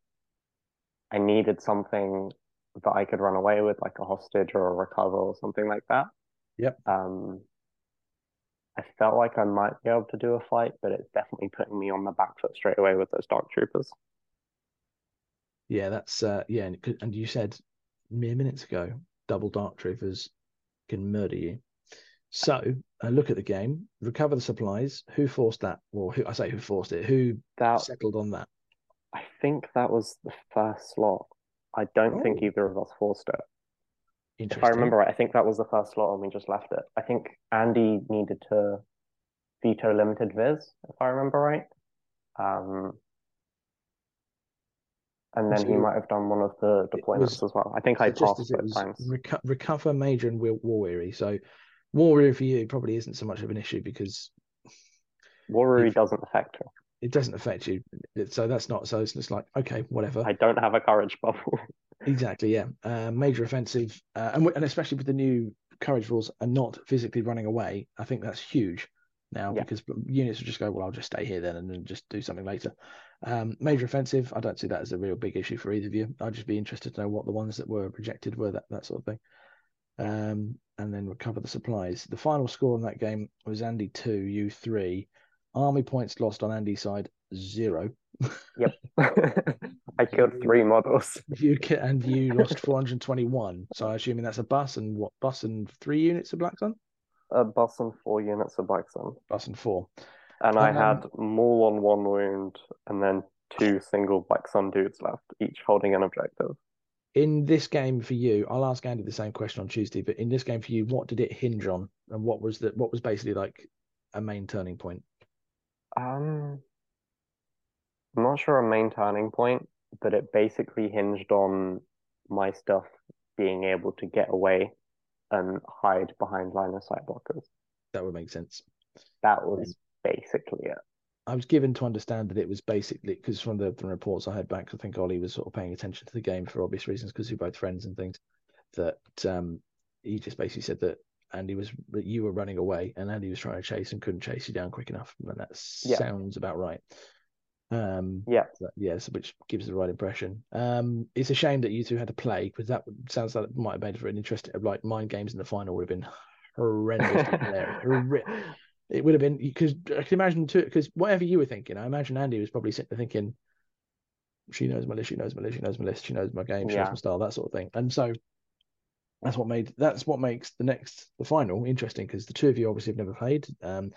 I needed something that I could run away with, like a hostage or a recover or something like that. Yep. Um, I felt like I might be able to do a fight, but it's definitely putting me on the back foot straight away with those dark troopers. Yeah, that's uh, yeah, and, could- and you said mere minutes ago, double dark troopers can murder you. So uh, look at the game, recover the supplies. Who forced that? Or who I say who forced it? Who That settled on that? I think that was the first slot. I don't think Oh. either of us forced it. If I remember right, I think that was the first slot and we just left it. I think Andy needed to veto limited viz, if I remember right. Um, and then So he might have done one of the deployments was- as well. I think I passed both times. reco- recover major and war weary. So war weary for you probably isn't so much of an issue because war weary you've- doesn't affect me. it doesn't affect you. So that's not so it's just like okay, whatever. I don't have a courage bubble. Exactly, yeah. Uh, major offensive, uh, and and especially with the new courage rules and not physically running away, I think that's huge now Yeah. because units will just go, well, I'll just stay here then and then just do something later. Um, major offensive, I don't see that as a real big issue for either of you. I'd just be interested to know what the ones that were rejected were, that that sort of thing. Um, and then recover the supplies. The final score in that game was Andy two, you three. Army points lost on Andy's side zero. Yep, I killed three models. You and you lost 421. So I'm assuming that's a bus and what bus and three units of Black Sun? A bus and four units of Black Sun. Bus and four. And I Um, had more on one wound and then two single Black Sun dudes left, each holding an objective. In this game for you, I'll ask Andy the same question on Tuesday, but in this game for you, what did it hinge on? And what was the what was basically like a main turning point? Um, I'm not sure a main turning point, but it basically hinged on my stuff being able to get away and hide behind line of sight blockers. That would make sense. That was basically it. I was given to understand that it was basically because from the, the reports I had back, I think Ollie was sort of paying attention to the game for obvious reasons because we're both friends and things. That um, he just basically said that Andy was that you were running away and Andy was trying to chase and couldn't chase you down quick enough, and that Yeah. sounds about right. Um, Yeah. that- yes, which gives the right impression. Um, it's a shame that you two had to play because that sounds like it might have made for an interesting like mind games in the final would have been horrendous. It would have been because I can imagine too because whatever you were thinking, I imagine Andy was probably sitting there thinking, she knows my list, she knows my list, she knows my list, she knows my game, she knows my style, that sort of thing. And so that's what made that's what makes the next the final interesting because the two of you obviously have never played. Um,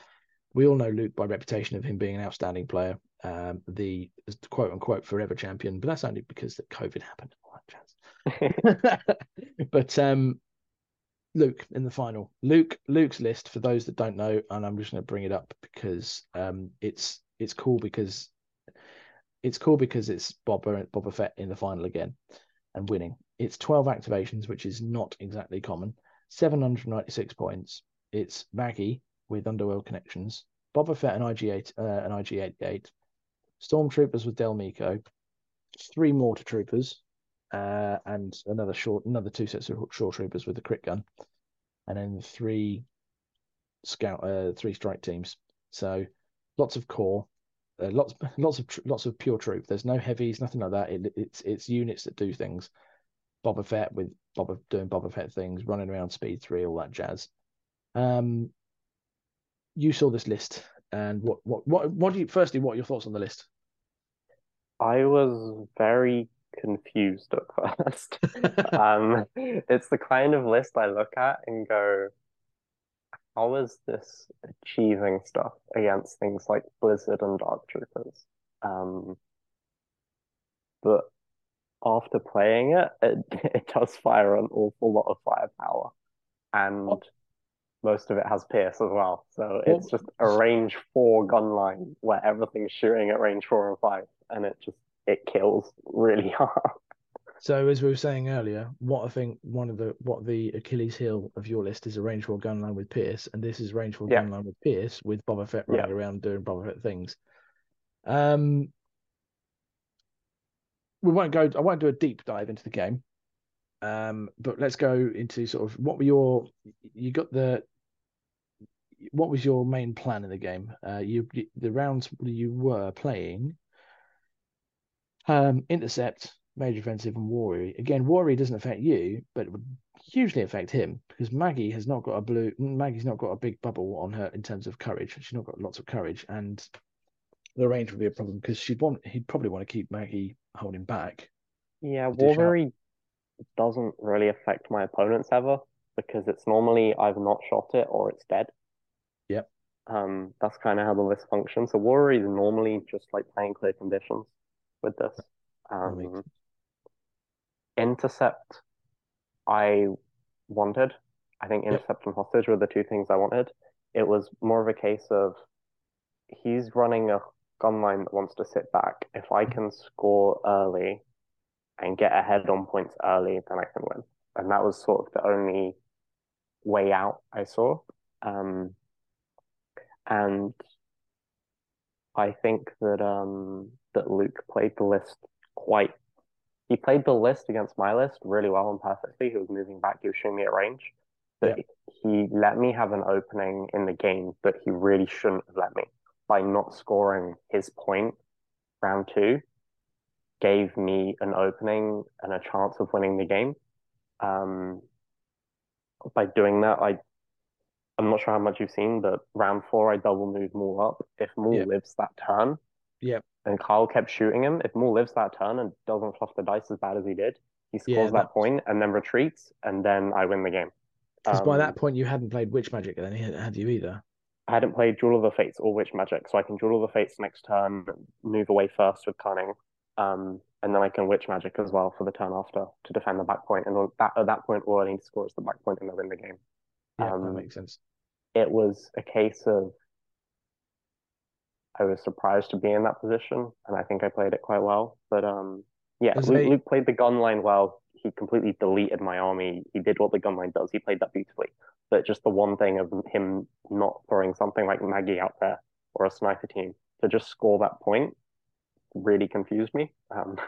we all know Luke by reputation of him being an outstanding player, um, the quote unquote forever champion, but that's only because that COVID happened. and all that jazz. but um, Luke in the final. Luke Luke's list for those that don't know, and I'm just going to bring it up because um, it's it's cool because it's cool because it's Boba Boba Fett in the final again and winning. It's 12 activations, which is not exactly common. 796 points. It's Maggie with Underworld connections. Boba Fett and IG8 uh, and IG88. Stormtroopers with Del Meeko. Three mortar troopers uh, and another short, another two sets of short troopers with the crit gun, and then three scout, uh, three strike teams. So lots of core, uh, lots, lots of, tr- lots of pure troop. There's no heavies, nothing like that. It, it's it's units that do things. Boba Fett with Boba doing Boba Fett things, running around speed three, all that jazz. Um, you saw this list, and what what what what do you? Firstly, what are your thoughts on the list? I was very confused at first. um, it's the kind of list I look at and go, how is this achieving stuff against things like Blizzard and Dark Troopers? Um, but after playing it, it, it does fire an awful lot of firepower, and Oh. most of it has Pierce as well. So it's just a range four gun line where everything's shooting at range four and five, and it just it kills really hard. So as we were saying earlier, what I think one of the what the Achilles heel of your list is a range four gun line with Pierce, and this is range four Yeah. gun line with Pierce with Boba Fett Yeah. running around doing Boba Fett things. Um, we won't go. I won't do a deep dive into the game. Um, but let's go into sort of what were your you got the what was your main plan in the game? Uh, you the rounds you were playing. Um, intercept, major offensive, and worry. Again, worry doesn't affect you, but it would hugely affect him because Maggie has not got a blue. Maggie's not got a big bubble on her in terms of courage. She's not got lots of courage, and the range would be a problem because she'd want. He'd probably want to keep Maggie holding back. Yeah. war weary doesn't really affect my opponents ever because it's normally either not shot it or it's dead. Yep. Um, that's kind of how the list functions. So war weary is normally just like playing clear conditions with this. Um, intercept, I wanted. I think Yep. intercept and hostage were the two things I wanted. It was more of a case of he's running a gun line that wants to sit back. If I can score early and get ahead on points early, then I can win. And that was sort of the only way out I saw. Um, and I think that um that Luke played the list quite. He played the list against my list really well and perfectly. He was moving back, he was showing me a range. But he let me have an opening in the game that he really shouldn't have let me by not scoring his point round two gave me an opening and a chance of winning the game. Um, by doing that, I I'm not sure how much you've seen, but round four I double moved Maul up. If Maul Yep. lives that turn, Yep. and Kyle kept shooting him, if Maul lives that turn and doesn't fluff the dice as bad as he did, he scores Yeah, that point and then retreats, and then I win the game. Because by Um, that point you hadn't played Witch Magic, then had you either? I hadn't played Jewel of the Fates or Witch Magic, so I can Jewel of the Fates next turn, move away first with Cunning, um, and then I can Witch Magic as well for the turn after to defend the back point. And that, at that point, all I need to score is the back point and I win the game. Yeah, that Um, makes sense. It was a case of I was surprised to be in that position, and I think I played it quite well. But um, yeah, Luke, Luke played the gun line well. He completely deleted my army. He did what the gun line does. He played that beautifully. But just the one thing of him not throwing something like Maggie out there or a sniper team to just score that point really confused me. Um,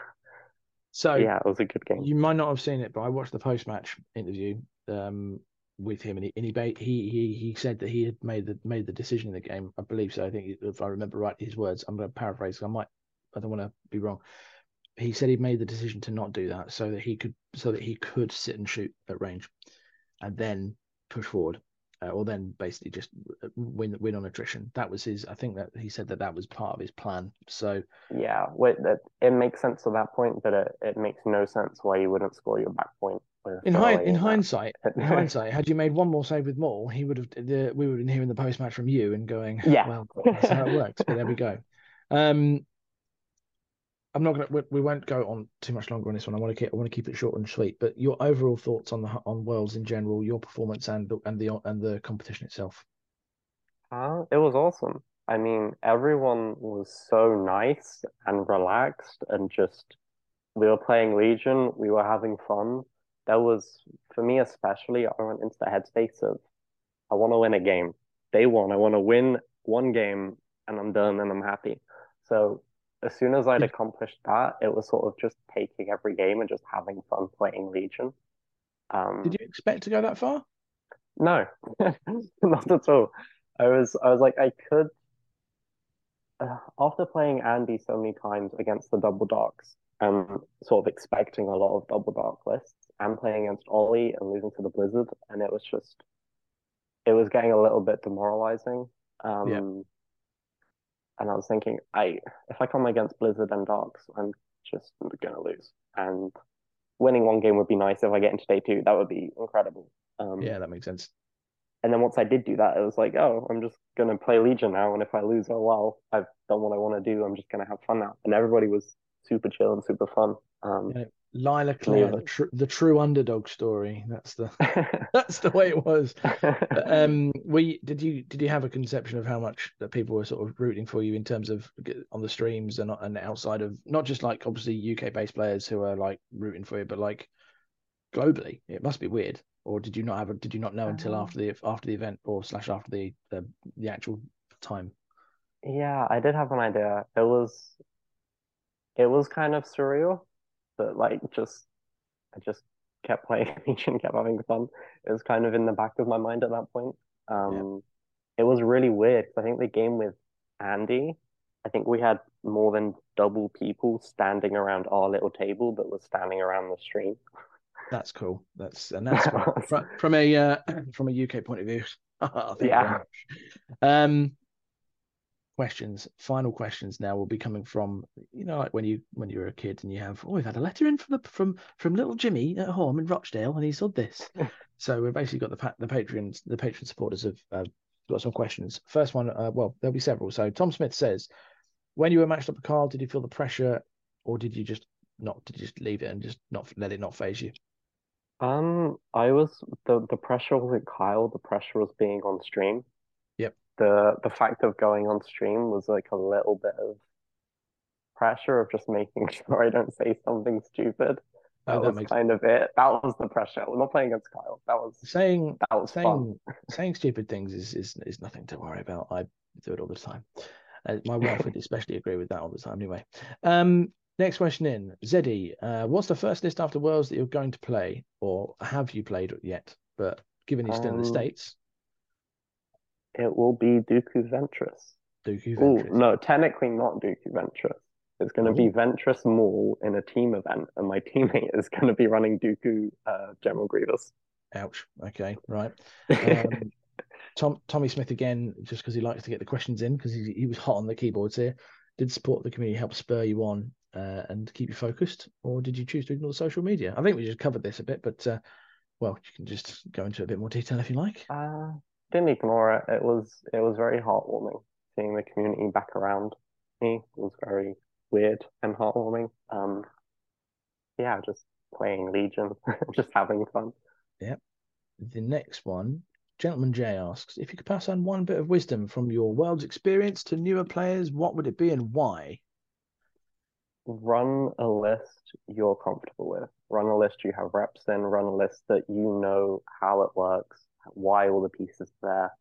So yeah, it was a good game. You might not have seen it, but I watched the post match interview um, with him, and he and he, he he he said that he had made the made the decision in the game. I believe so. I think if I remember right, his words. I'm going to paraphrase. I might. I don't want to be wrong. He said he made the decision to not do that so that he could so that he could sit and shoot at range, and then push forward, uh, or then basically just uh, win win on attrition. That was his. I think that he said that that was part of his plan. So Yeah, wait, that it makes sense to that point, but it, it makes no sense why you wouldn't score your back point. In, hind, in hindsight, in hindsight, had you made one more save with Maul, he would have. The, we would have been hearing the post match from you and going, Yeah. well, that's how it works." But there we go. Um, I'm not gonna. We, we won't go on too much longer on this one. I want to keep. I want to keep it short and sweet. But your overall thoughts on the on Worlds in general, your performance and the and the and the competition itself. Uh, it was awesome. I mean, everyone was so nice and relaxed and just we were playing Legion, we were having fun. There was, for me especially, I went into the headspace of I want to win a game. Day one, I want to win one game and I'm done and I'm happy. So as soon as I'd accomplished that, it was sort of just taking every game and just having fun playing Legion. Um, Did you expect to go that far? no, not at all. I was I was like I could uh, after playing Andy so many times against the double darks and sort of expecting a lot of double dark lists and playing against Ollie and losing to the Blizzard and it was just it was getting a little bit demoralizing. Um Yeah. and I was thinking I if I come against Blizzard and Darks, I'm just gonna lose. And winning one game would be nice if I get into day two. That would be incredible. Um, Yeah, that makes sense. and then once I did do that, it was like, oh, I'm just gonna play Legion now, and if I lose, oh well, I've done what I want to do. I'm just gonna have fun now. And everybody was super chill and super fun. Um, Yeah. Lyla Claire, the, tr- the true underdog story. That's the that's the way it was. But, um, we did you did you have a conception of how much that people were sort of rooting for you in terms of on the streams and and outside of not just like obviously UK based players who are like rooting for you, but like globally? It must be weird. Or did you not have a, did you not know until Um, after the after the event or slash after the the, the actual time? Yeah, I did have an idea. It was it was kind of surreal, but like just I just kept playing and kept having fun. It was kind of in the back of my mind at that point. Um it was really weird because I think the game with Andy, I think we had more than double people standing around our little table that was standing around the stream. That's cool. That's and that's from, from, a uh, from a UK point of view. Very Yeah. Um, questions. Final questions now will be coming from you know like when you when you were a kid and you have oh we've had a letter in from the from from little Jimmy at home in Rochdale and he said this. so we've basically got the the patrons the patron supporters have uh, got some questions. First one, uh, well there'll be several. So Tom Smith says, when you were matched up with Carl, did you feel the pressure or did you just not did you just leave it and just not let it not phase you? Um, I was the the pressure wasn't Kyle, the pressure was being on stream. Yep. The the fact of going on stream was like a little bit of pressure of just making sure I don't say something stupid. Oh, That that was kind of it. That was the pressure. We're not playing against Kyle. That was saying that was fun. saying saying stupid things is, is is nothing to worry about. I do it all the time. Uh, my wife would especially agree with that all the time. Anyway, um, next question in Zeddy. Uh, what's the first list after Worlds that you're going to play, or have you played yet? But given you're still in the Um, states, It will be Dooku Ventress. Dooku Oh, Ventress. no, technically not Dooku Ventress. It's going to be Ooh. Ventress Maul in a team event, and my teammate is going to be running Dooku uh, General Grievous. Ouch. Okay, right. Um, Tom Tommy Smith again, just because he likes to get the questions in, because he, he was hot on the keyboards here. Did support the community help spur you on uh, and keep you focused, or did you choose to ignore social media? I think we just covered this a bit, but uh, well, you can just go into a bit more detail if you like. Uh, didn't ignore it. It was it was very heartwarming seeing the community back around me. It was very weird and heartwarming. Um, yeah, just playing Legion, just having fun. Yep. The next one, Gentleman J asks if you could pass on one bit of wisdom from your world's experience to newer players, what would it be and why? Run a list you're comfortable with. Run a list you have reps in. Run a list that you know how it works, why all the pieces there,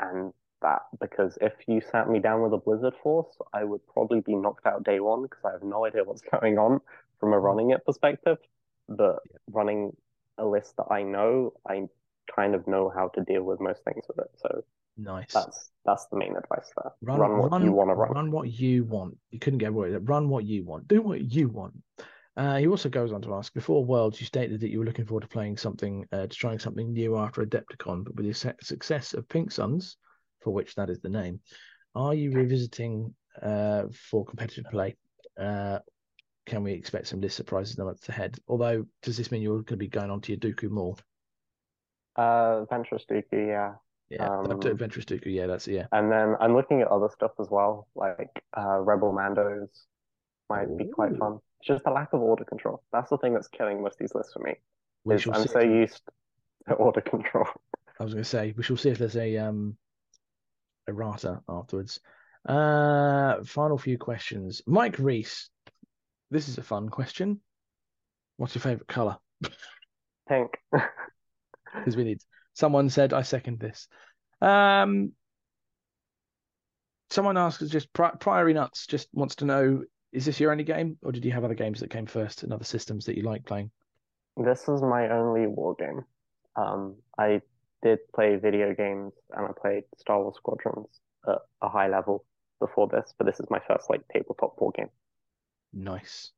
and that. Because if you sat me down with a Blizzard Force, I would probably be knocked out day one because I have no idea what's going on from a running it perspective. But running a list that I know, I kind of know how to deal with most things with it. So Nice. that's that's the main advice there. Run, Run what you want to run. Run what you want. You couldn't get away with it. Run what you want. Do what you want. Uh, he also goes on to ask: Before Worlds, you stated that you were looking forward to playing something, uh, to trying something new after Adepticon, but with the success of Pink Suns, for which that is the name, are you revisiting uh, for competitive play? Uh, can we expect some list surprises in the months ahead? Although, does this mean you're going to be going on to your Dooku more? Uh, Ventress Dooku, yeah. Yeah, Um, Adventurous Dooku. Yeah, that's yeah. And then I'm looking at other stuff as well, like uh, Rebel Mandos might be quite fun. It's just the lack of order control. That's the thing that's killing most of these lists for me. We Is I'm so used to order control. I was going to say we shall see if there's a um errata afterwards. Uh, final few questions. Mike Reese, this is a fun question. What's your favorite color? Pink. Because we need. Someone said I second this. Um, someone asks just Pri- Priory Nuts just wants to know: Is this your only game, or did you have other games that came first and other systems that you like playing? This is my only war game. Um, I did play video games and I played Star Wars Squadrons at a high level before this, but this is my first like tabletop war game. Nice.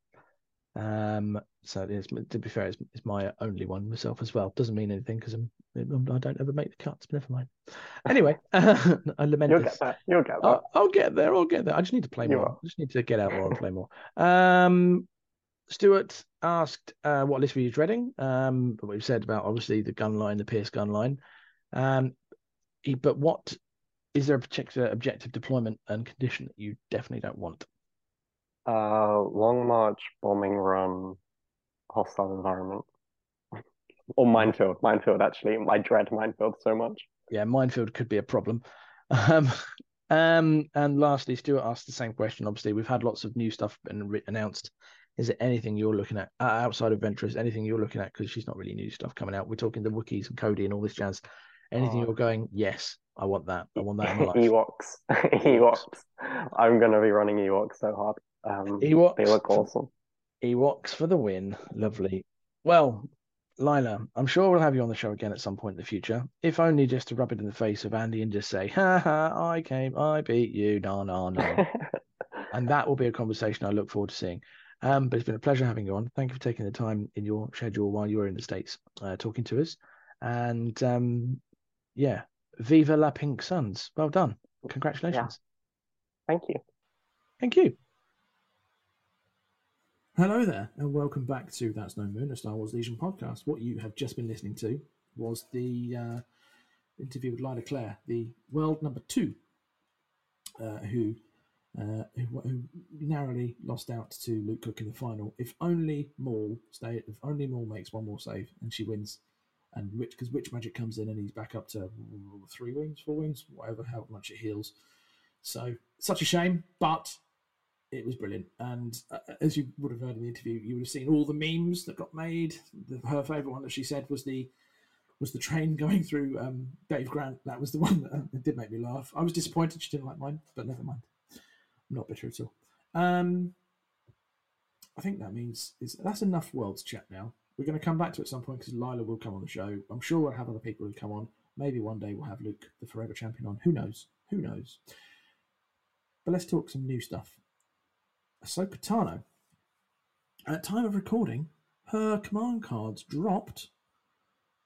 Um, so it is, to be fair, it's, it's my only one myself as well. Doesn't mean anything because I'm, I'm I don't ever make the cuts, but never mind. Anyway, I lament You'll this. get there. You'll get there. I'll, I'll get there. I'll get there. I just need to play You more. will. I just need to get out more and play more. Um, Stuart asked uh, what list were you dreading? Um, we've said about obviously the gun line, the Pierce gun line. Um, but what is there a particular objective deployment and condition that you definitely don't want? Uh, Long March, Bombing Run, Hostile Environment. Or Minefield. Minefield, actually. I dread Minefield so much. yeah, minefield could be a problem. Um, um, and lastly, Stuart asked the same question. Obviously, we've had lots of new stuff been re- announced. Is there anything you're looking at uh, outside of Ventress? Anything you're looking at because she's not really new stuff coming out. We're talking the Wookiees and Cody and all this jazz. Anything Oh. you're going? Yes, I want that. I want that in my life. Ewoks. Ewoks. I'm gonna be running Ewoks so hard. Um, Ewoks. they look awesome. Ewoks for the win. Lovely. Well, Lyla, I'm sure we'll have you on the show again at some point in the future, if only just to rub it in the face of Andy and just say, ha ha, I came, I beat you, no, no, no. and that will be a conversation I look forward to seeing. Um, but it's been a pleasure having you on. Thank you for taking the time in your schedule while you were in the States uh, talking to us. And um, yeah, Viva La Pink Suns. Well done. Congratulations. Thank you. Thank you. Hello there, and welcome back to That's No Moon, a Star Wars Legion podcast. What you have just been listening to was the uh, interview with Lyla Claire, the world number two, uh, who, uh, who who narrowly lost out to Luke Cook in the final. If only Maul stay, if only Maul makes one more save and she wins, and which because Witch Magic comes in and he's back up to three wings, four wings, whatever, how much it heals. So such a shame, but it was brilliant. And uh, as you would have heard in the interview, you would have seen all the memes that got made. The, her favorite one that she said was the was the train going through um, Dave Grant. That was the one that uh, did make me laugh. I was disappointed she didn't like mine, but never mind. I'm not bitter at all. Um, I think that means is that's enough worlds chat now. We're going to come back to it at some point because Lyla will come on the show. I'm sure we'll have other people who come on. Maybe one day we'll have Luke, the Forever Champion, on. Who knows? Who knows? But let's talk some new stuff. Ahsoka Tano. At time of recording, her command cards dropped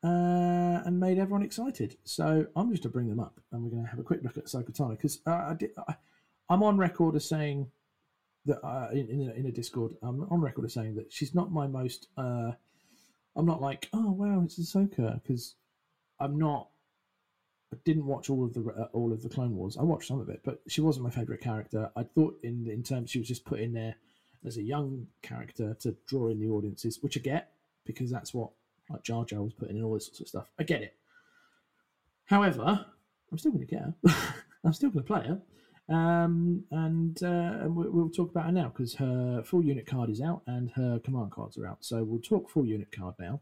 uh, and made everyone excited. So I'm just to bring them up, and we're going to have a quick look at Ahsoka Tano because uh, I I'm on record as saying that uh, in in a, in a Discord, I'm on record as saying that she's not my most. Uh, I'm not like, oh wow, it's Ahsoka because I'm not. I didn't watch all of the uh, all of the Clone Wars. I watched some of it, but she wasn't my favorite character. I thought in in terms she was just put in there as a young character to draw in the audiences, which I get because that's what like Jar Jar was putting in all this sorts of stuff. I get it. However, I'm still going to get her. I'm still going to play her. Um, and uh, we- we'll talk about her now because her full unit card is out and her command cards are out. So we'll talk full unit card now.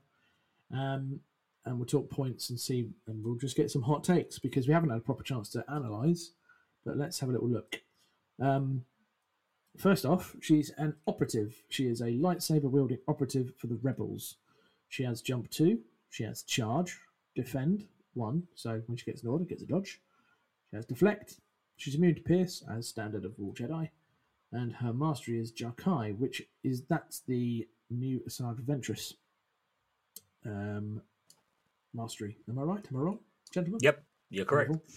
Um, and we'll talk points and see, and we'll just get some hot takes because we haven't had a proper chance to analyze. But let's have a little look. Um, first off, she's an operative. She is a lightsaber wielding operative for the rebels. She has jump two. She has charge, defend one. So when she gets an order, gets a dodge. She has deflect. She's immune to pierce, as standard of all Jedi. And her mastery is Jar'Kai, which is that's the new Asajj Ventress um, mastery. Am I right? Am I wrong, gentlemen? Yep, you're correct. Wonderful.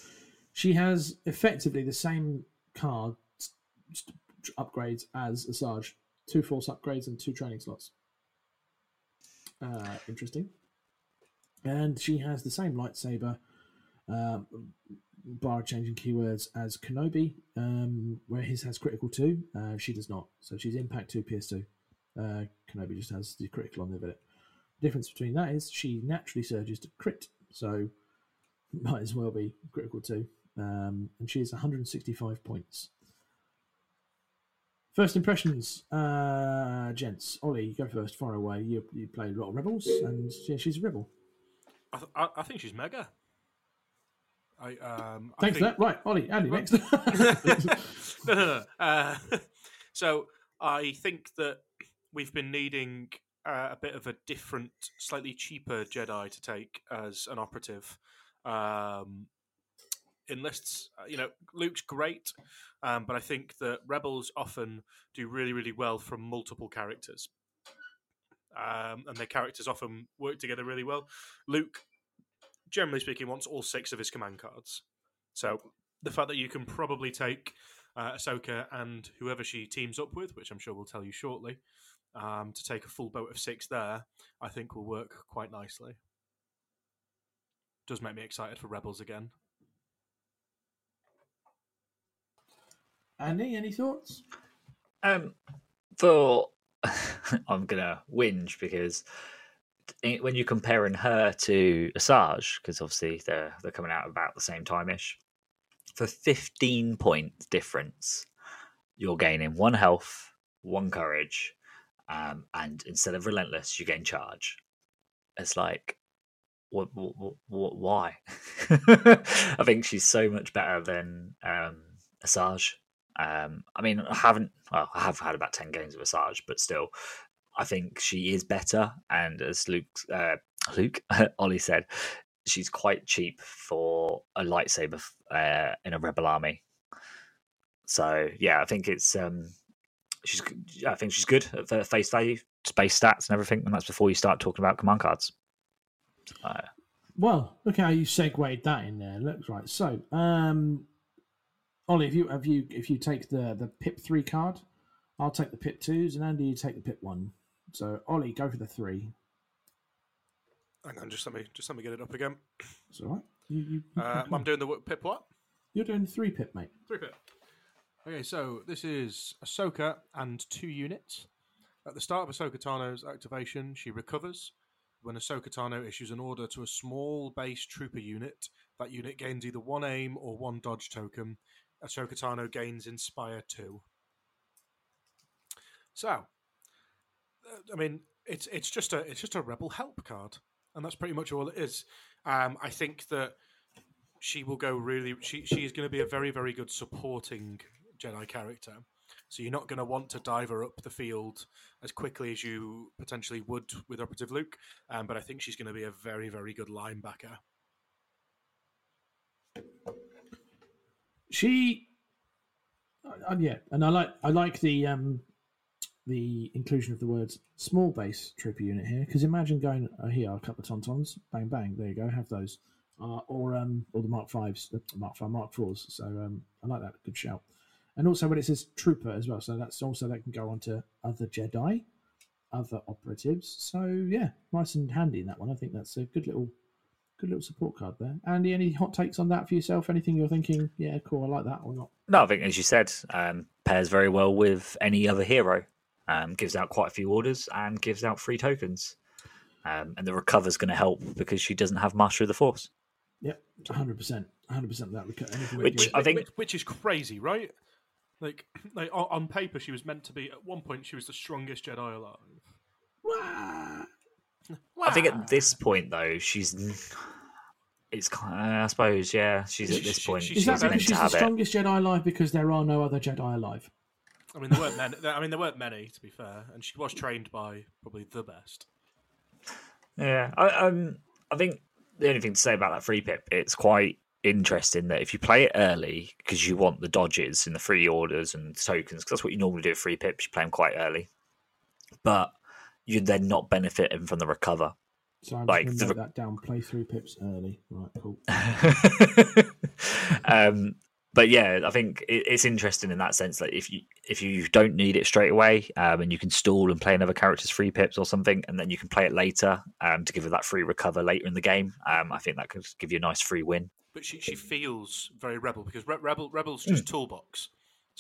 She has effectively the same card st- upgrades as Asajj. Two force upgrades and two training slots. Uh, interesting. And she has the same lightsaber, um, bar changing keywords as Kenobi, um, where his has critical two. Uh, she does not. So she's impact two, PS two. Uh, Kenobi just has the critical on the bit. Difference between that is she naturally surges to crit, so might as well be critical too. Um, and she is 165 points. First impressions, uh, gents. Ollie, you go first. Far away. You you played a lot of rebels, and yeah, she's a rebel. I, th- I, I think she's mega. I um. I Thanks for that. Right, Ollie, Andy Well- next. no, no, no. Uh, so I think that we've been needing uh, a bit of a different, slightly cheaper Jedi to take as an operative. Um, enlists, uh, you know, Luke's great, um, but I think that Rebels often do really, really well from multiple characters. Um, and their characters often work together really well. Luke, generally speaking, wants all six of his command cards. So the fact that you can probably take uh, Ahsoka and whoever she teams up with, which I'm sure we'll tell you shortly, um, to take a full boat of six there, I think will work quite nicely. Does make me excited for Rebels again. Andy, any thoughts? Um, for I'm gonna whinge because when you're comparing her to Asajj, because obviously they're they're coming out about the same time ish, for 15 point difference, you're gaining one health, one courage, um, and instead of relentless, you gain charge. It's like, what, what, what why? I think she's so much better than um, Asajj. Um, I mean, I haven't. Well, I have had about ten games of Asajj, but still, I think she is better, and as Luke, uh, Luke, Ollie said, she's quite cheap for a lightsaber uh, in a rebel army. So yeah, I think it's um, she's g- I think she's good at face value, space stats and everything, and that's before you start talking about command cards. Uh, Well, look how you segued that in there. Looks right. So, um, Ollie, if you have you if you take the the pip three card, I'll take the pip twos, and Andy, you take the pip one. So, Ollie, go for the three. Hang on, just let me just let me get it up again. It's all right. You, you, you Uh, I'm doing the pip what? You're doing three pip, mate. Three pip. Okay, so this is Ahsoka and two units. At the start of Ahsoka Tano's activation, she recovers. When Ahsoka Tano issues an order to a small base trooper unit, that unit gains either one aim or one dodge token. Ahsoka Tano gains Inspire 2. So, uh, I mean, it's it's just a it's just a rebel help card, and that's pretty much all it is. Um, I think that she will go really. She she is going to be a very very good supporting Jedi character. So you're not going to want to dive her up the field as quickly as you potentially would with Operative Luke, um, but I think she's going to be a very very good linebacker. She, uh, uh, yeah, and I like I like the um the inclusion of the words small base trooper unit here because imagine going uh, here a couple of tauntauns, bang bang, there you go, have those, uh, or um or the Mark Fives, the Mark Five, Mark Fours. So um I like that, good shout. And also when it says trooper as well, so that's also that can go on to other Jedi, other operatives. So yeah, nice and handy in that one. I think that's a good little good little support card there. Andy, any hot takes on that for yourself? Anything you're thinking, yeah, cool, I like that or not? No, I think as you said, um, pairs very well with any other hero. Um, gives out quite a few orders and gives out free tokens. Um, and the recover's going to help because she doesn't have mastery of the force. Yep, hundred percent, hundred percent. Of that reco- anything Which I think- which, which is crazy, right? Like, like on, on paper, she was meant to be. At one point, she was the strongest Jedi alive. Wah! I think at this point though, she's it's kind. I suppose, yeah, she's at this She- point. she- Is she's that she's meant because to she's the have it. strongest Jedi alive because there are no other Jedi alive? I mean, there weren't many. I mean, there weren't many to be fair, and she was trained by probably the best. Yeah, I, um, I think the only thing to say about that free pip, it's quite interesting that if you play it early because you want the dodges and the free orders and tokens, because that's what you normally do with free pips, you play them quite early, but you're then not benefiting from the recover. So I'm Like just the going to re- that down. Play through pips early. Right, cool. um, but yeah, I think it, it's interesting in that sense that if you if you don't need it straight away, um, and you can stall and play another character's free pips or something, and then you can play it later um, to give her that free recover later in the game. Um, I think that could give you a nice free win. But she, she feels very rebel because Re- rebel rebel's just toolbox.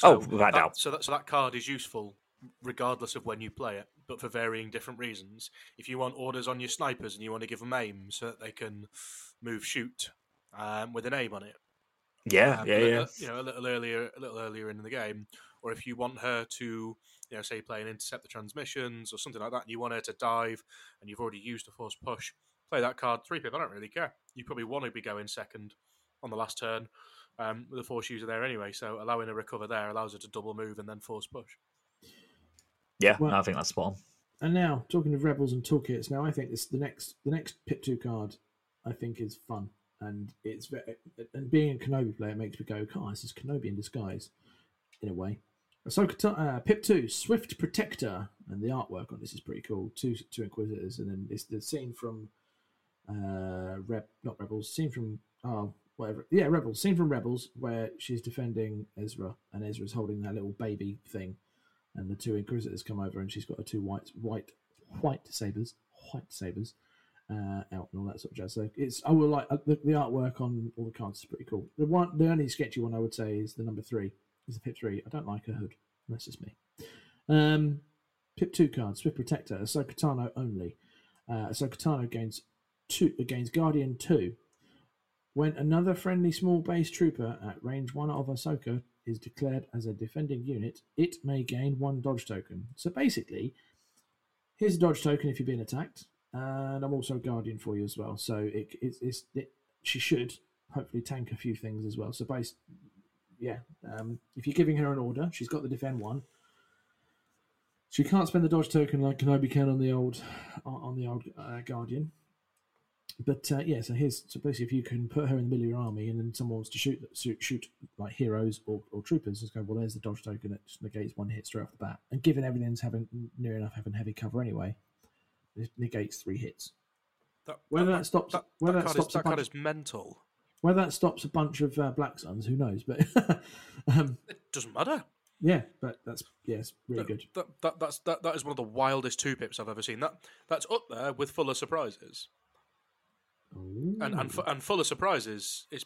Oh, without that, doubt. So that so that card is useful regardless of when you play it, but for varying different reasons. If you want orders on your snipers and you want to give them aim so that they can move shoot um, with an aim on it, Yeah, um, yeah, yeah. you know, a little earlier, a little earlier in the game, or if you want her to, you know, say play and intercept the transmissions or something like that, and you want her to dive, and you've already used a force push, play that card three pip. I don't really care. You probably want to be going second on the last turn um, with the force user there anyway, so allowing a recover there allows her to double move and then force push. Yeah, Well- I think that's spot on. And now, talking of rebels and toolkits, now I think this the next the next pip two card. I think is fun, and it's ve- and being a Kenobi player makes me go, "God, this is Kenobi in disguise," in a way. Ahsoka, Ta- uh, Pip two, Swift Protector, and the artwork on this is pretty cool. Two two Inquisitors, and then it's the scene from uh, Rep, not Rebels, scene from oh whatever, yeah, Rebels, scene from Rebels where she's defending Ezra, and Ezra's holding that little baby thing, and the two Inquisitors come over, and she's got her two white white white sabers, white sabers, uh, out and all that sort of jazz. So it's I will like uh, the, the artwork on all the cards is pretty cool. The one, the only sketchy one I would say is the number three, is the Pip three. I don't like her hood. That's just me. Um, Pip two cards, Swift Protector, Ahsoka Tano only. Uh, Ahsoka Tano gains two against Guardian two. When another friendly small base trooper at range one of Ahsoka is declared as a defending unit, it may gain one dodge token. So basically, here's a dodge token if you're being attacked, and I'm also a guardian for you as well. So it, it's, it's it, she should hopefully tank a few things as well. So base, yeah, um, if you're giving her an order, she's got the defend one. She can't spend the dodge token like Kenobi can on the old on the old uh, Guardian. But uh, yeah, so here's so basically if you can put her in the middle of your army and then someone wants to shoot shoot, shoot like heroes or, or troopers, just go well. There's the dodge token that negates one hit straight off the bat. And given everything's having near enough having heavy cover anyway, it negates three hits. That, Whether that stops that, whether that that, is, stops a that card is mental. whether that stops a bunch of uh, black suns, who knows? But um, It doesn't matter. yeah, but that's yeah, really That- good. That, that, that's, that, that is one of the wildest two pips I've ever seen. That That's up there with Full of Surprises. And, and, fu- and Full of Surprises is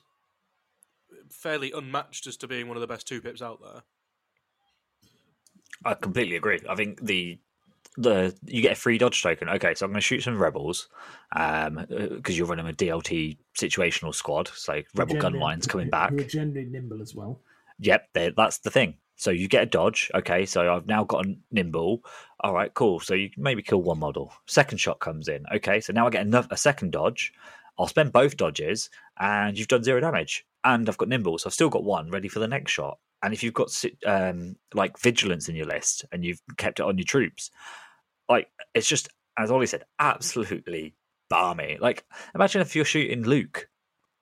fairly unmatched as to being one of the best two pips out there. I completely agree. I think the the you get a free dodge token. Okay, so I'm going to shoot some rebels, um, because you're running a DLT situational squad. So rebel gun lines coming back. Who are generally nimble as well. Yep, that's the thing. So you get a dodge. Okay, so I've now got a nimble. All right, cool. So you maybe kill one model. Second shot comes in. Okay, so now I get another, a second dodge. I'll spend both dodges, and you've done zero damage. And I've got nimble, so I've still got one ready for the next shot. And if you've got um, like vigilance in your list and you've kept it on your troops, like it's just as Ollie said, absolutely balmy. Like imagine if you're shooting Luke,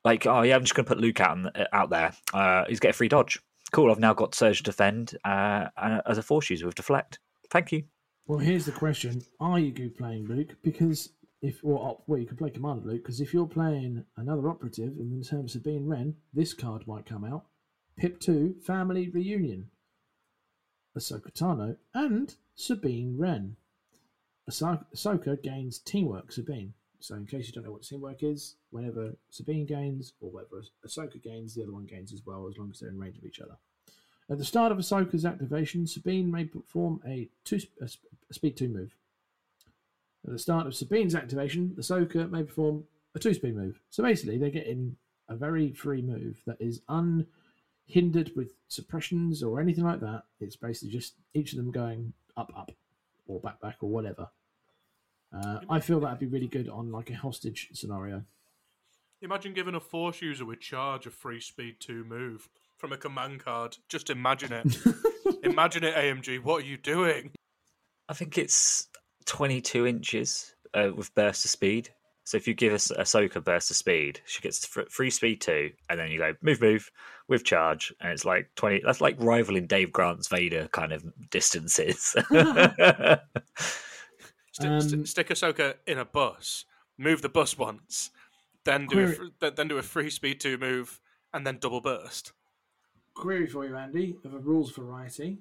like oh yeah, I'm just to put Luke out in- out there. Uh, he's get a free dodge. Cool. I've now got Surge Defend uh, as a force user with Deflect. Thank you. Well, here's the question: Are you good playing Luke? Because if or op, well, you can play Commander Luke. Because if you're playing another operative, in terms of being Wren, this card might come out: Pip Two Family Reunion, Ahsoka Tano, and Sabine Wren. Ahso- Ahsoka gains Teamwork Sabine. So, in case you don't know what teamwork is, whenever Sabine gains or whenever Ahsoka gains, the other one gains as well, as long as they're in range of each other. At the start of Ahsoka's activation, Sabine may perform a, two, a speed 2 move. At the start of Sabine's activation, Ahsoka may perform a 2 speed move. So basically, they're getting a very free move that is unhindered with suppressions or anything like that. It's basically just each of them going up, up, or back, back, or whatever. Uh, I feel that'd be really good on like a hostage scenario. Imagine giving a Force user with charge a free speed 2 move from a command card. Just imagine it. imagine it, AMG. What are you doing? I think it's 22 inches uh, with burst of speed. So if you give us Ahsoka burst of speed, she gets free speed two, and then you go move, move with charge, and it's like 20. That's like rivaling Dave Grant's Vader kind of distances. St- Um, st- stick Ahsoka in a bus, move the bus once, then do a Query- fr- th- then do a free speed two move, and then double burst. Query for you, Andy, of a rules variety.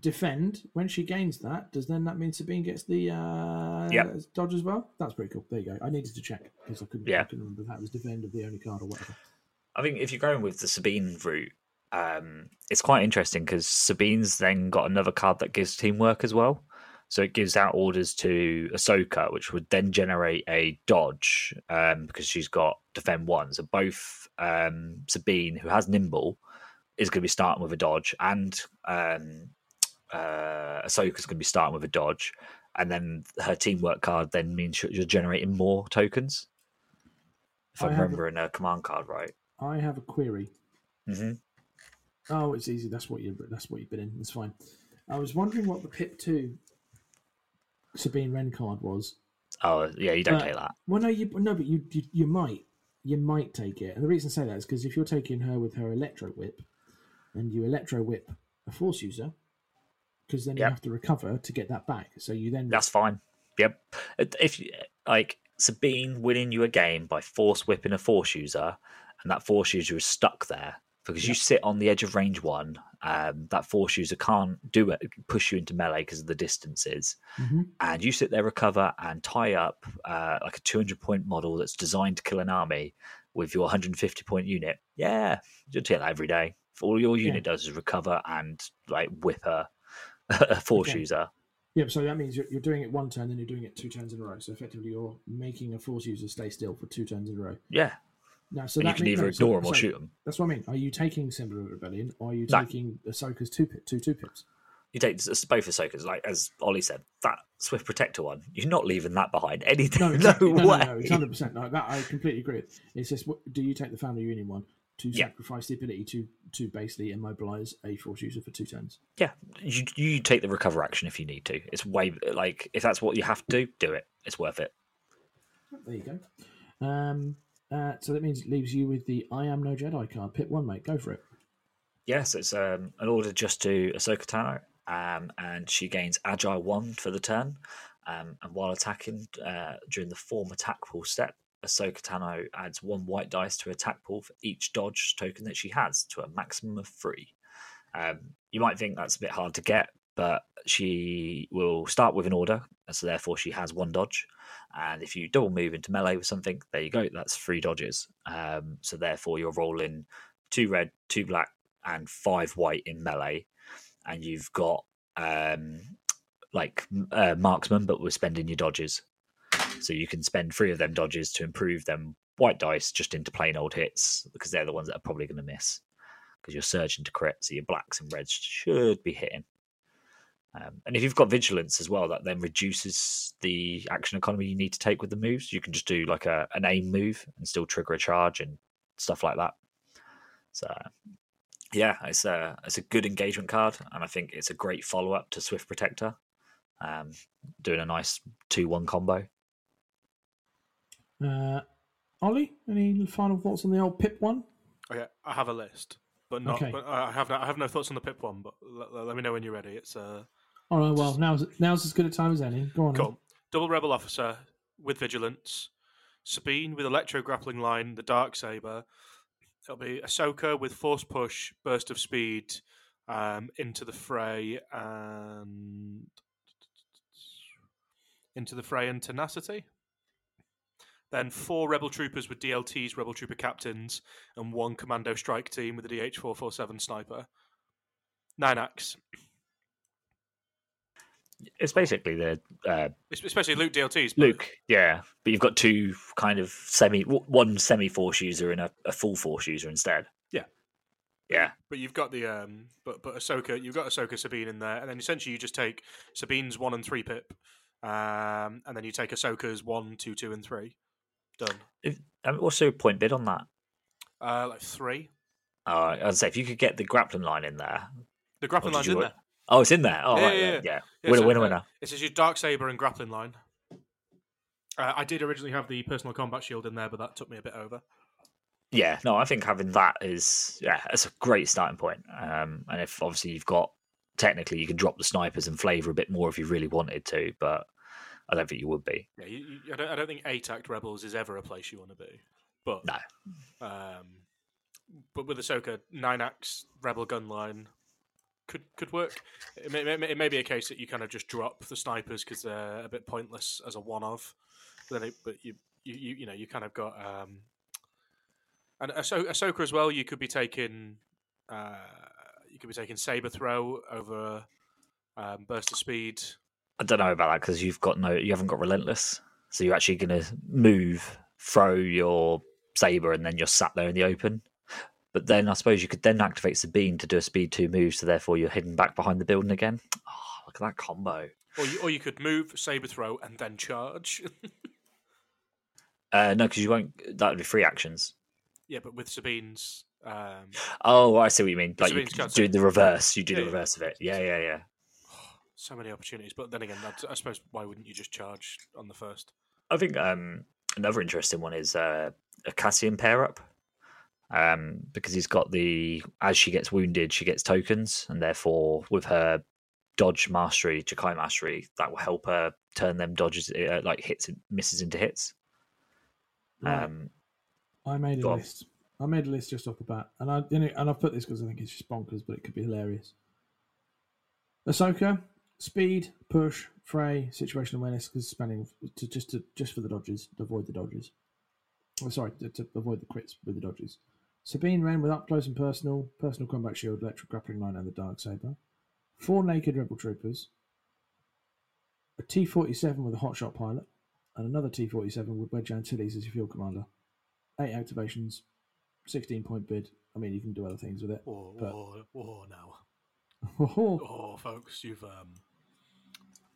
Defend when she gains that. Does then that mean Sabine gets the uh, Yep. dodge as well? That's pretty cool. There you go. I needed to check because I couldn't, I couldn't remember that was defend of the only card or whatever. I think if you're going with the Sabine route, um, it's quite interesting because Sabine's then got another card that gives teamwork as well. So it gives out orders to Ahsoka, which would then generate a dodge um, because she's got defend one. So both um, Sabine, who has nimble, is going to be starting with a dodge, and um, uh, Ahsoka's going to be starting with a dodge. And then her teamwork card then means you're generating more tokens. If I I'm have a- remembering a command card right. I have a query. hmm Oh, it's easy. That's what you. That's what you've been in. It's fine. I was wondering what the Pip Two Sabine Wren card was. Oh yeah, you don't Uh, take that. Well, no, you no, but you, you you might you might take it, and the reason I say that is because if you're taking her with her electro whip, and you electro whip a force user, because then you have to recover to get that back. So you then That's fine. Yep. If you- like Sabine winning you a game by force whipping a force user, and that force user is stuck there because you sit on the edge of range one, um, that force user can't do it, push you into melee because of the distances, Mhm. and you sit there, recover, and tie up uh, like a 200 point model that's designed to kill an army with your 150 point unit. Yeah, you'll take that every day. All your unit does is recover and like whip a, a force Okay. user. Yeah, so that means you're, you're doing it one turn, then you're doing it two turns in a row. So effectively, you're making a force user stay still for two turns in a row. Yeah, Now, so and you that can means, either no, so- them or so shoot them. That's what I mean. Are you taking Symbol of Rebellion, or are you No. taking Ahsoka's two two two pips? You take both Ahsokas, like as Ollie said, that Swift Protector one. You're not leaving that behind. Anything? No, No, exactly. no, way. no, no, it's hundred percent. No, that I completely agree with. It's just, what, do you take the family union one? to Yeah. sacrifice the ability to to basically immobilize a force user for two turns. Yeah, you you take the recover action if you need to. It's way like if that's what you have to do, do it. It's worth it. There you go. Um, uh, so that means it leaves you with the I am no Jedi card. Pip one, mate. Go for it. Yes, it's um, an order just to Ahsoka Tano, um, and she gains Agile 1 for the turn. Um, and while attacking uh, during the form attack pool step, Ahsoka Tano adds one white dice to attack pool for each dodge token that she has to a maximum of three. Um, you might think that's a bit hard to get, but she will start with an order, and so therefore she has one dodge. And if you double move into melee with something, there you go, that's three dodges. Um, so therefore you're rolling two red, two black, and five white in melee, and you've got um, like uh, marksman, but we're spending your dodges, so you can spend three of them dodges to improve them white dice just into plain old hits because they're the ones that are probably going to miss because you're surging to crit, so your blacks and reds should be hitting. Um, and if you've got vigilance as well, that then reduces the action economy you need to take with the moves. You can just do like a an aim move and still trigger a charge and stuff like that. So yeah, it's a it's a good engagement card, and I think it's a great follow up to Swift Protector, um, doing a nice two one combo. Uh, Ollie, any final thoughts on the old Pip one? Okay, I have a list, but not. Okay. But I have no, I have no thoughts on the Pip one. But let, let me know when you're ready. It's uh, All right. Well, now's now's as good a time as any. Go on. then. cool. Double rebel officer with vigilance, Sabine with electro grappling line, the dark saber. It'll be Ahsoka with force push, burst of speed, um, into the fray and into the fray and tenacity. Then four rebel troopers with DLTs, rebel trooper captains, and one commando strike team with a DH447 sniper. Nine acts, It's basically the uh, especially Luke DLTs. but- Luke, yeah, but you've got two kind of semi, one semi force user and a, a full force user instead. Yeah. yeah, But you've got the um, but but Ahsoka, you've got Ahsoka Sabine in there, and then essentially you just take Sabine's one and three pip, um, and then you take Ahsoka's one, two, two, and three. Done. If, um, what's your point bid on that? Uh, like three. Uh, I'd say if you could get the grappling line in there. The grappling line's in there. Oh, it's in there. Oh, Yeah, right, yeah, yeah, yeah. yeah. Winner, so, winner, winner. It's just your dark saber and grappling line. Uh, I did originally have the personal combat shield in there, but that took me a bit over. Yeah, no, I think having that is yeah, it's a great starting point. Um, and if obviously you've got technically you can drop the snipers and flavour a bit more if you really wanted to, but I don't think you would be. Yeah, you, you, I, don't, I don't think eight act rebels is ever a place you want to be, but No. Um, but with Ahsoka, nine acts rebel gun line could could work. It may, it may- be a case that you kind of just drop the snipers because they're a bit pointless as a one of. But then, it, but you, you you you know you kind of got um, and Ahso- Ahsoka as well. You could be taking uh, you could be taking saber throw over um, burst of speed. I don't know about that because you've got no, you haven't got relentless, so you're actually going to move, throw your saber, and then you're sat there in the open. But then I suppose you could then activate Sabine to do a speed two move, so therefore you're hidden back behind the building again. Oh, look at that combo! Or you, or you could move, saber throw, and then charge. Uh, no, because you won't. That would be free actions. yeah, but with Sabine's, um, Oh, I see what you mean. Like you Sabine's do the reverse. You do Yeah, the yeah. reverse of it. Yeah, yeah, yeah. so many opportunities. But then again, that's, I suppose why wouldn't you just charge on the first? I think um, another interesting one is uh, a Cassian pair up. Um, because he's got the as she gets wounded, she gets tokens, and therefore with her dodge mastery, Jar'Kai mastery, that will help her turn them dodges uh, like hits and misses into hits. Right. Um, I made a Go on. list. I made a list just off the bat, and I and I've put this because I think it's just bonkers, but it could be hilarious. Ahsoka, speed, push, fray, situation awareness, because spending to just to just for the dodges, to avoid the dodges. Oh, sorry, to, to avoid the crits with the dodges. Sabine Wren with up close and personal, personal combat shield, electric grappling line, and the dark saber. Four naked rebel troopers. A T forty seven with a hotshot pilot, and another T forty seven with Wedge Antilles as your field commander eight activations, 16 point bid. I mean, you can do other things with it. Whoa, But- whoa, whoa! Now, oh, folks, you've um,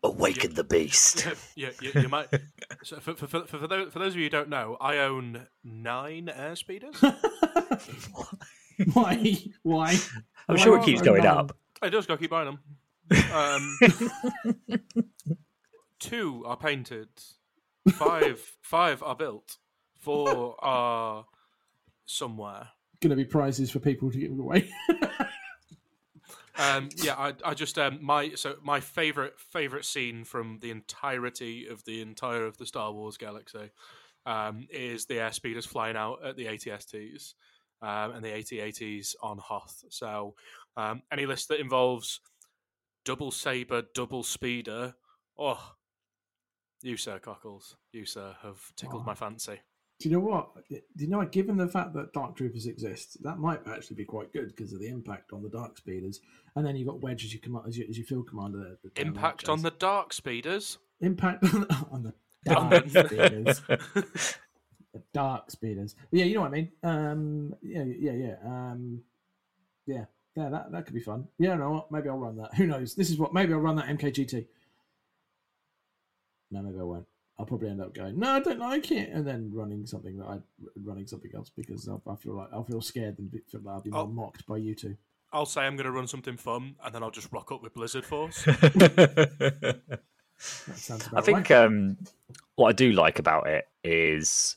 Awaken the beast. Yeah, you, you might. So for, for, for, for, those, for those of you who don't know, I own nine airspeeders. Why? Why? I'm Why sure it keeps going none? up. I just got to keep buying them. Um, two are painted. Five five are built. Four are somewhere. Going to be prizes for people to give away. Um, yeah, I, I just um, my so my favorite favorite scene from the entirety of the entire of the Star Wars galaxy um, is the airspeeders flying out at the ATSTs um, and the AT-ATs on Hoth. So um, any list that involves double saber, double speeder, oh, you sir, Cockles, you sir have tickled my fancy. Do you know what? Do you know what? Given the fact that Dark Troopers exist, that might actually be quite good because of the impact on the Dark Speeders. And then you've got Wedge as your, command, as your, as your field commander. there, the Impact on the dark speeders. impact on the, Dark Speeders. the Dark Speeders. Yeah, you know what I mean. Um, yeah, yeah, yeah. Um, yeah, yeah. That that could be fun. Yeah, no, what? maybe I'll run that. Who knows? This is what. Maybe I'll run that MKGT. No, maybe I won't. I'll probably end up going. No, I don't like it, and then running something that I running something else because I, I feel like I'll feel scared and feel like I'll be more mocked by you two. I'll say I'm going to run something fun, and then I'll just rock up with Blizzard Force. That sounds about I think right. um, what I do like about it is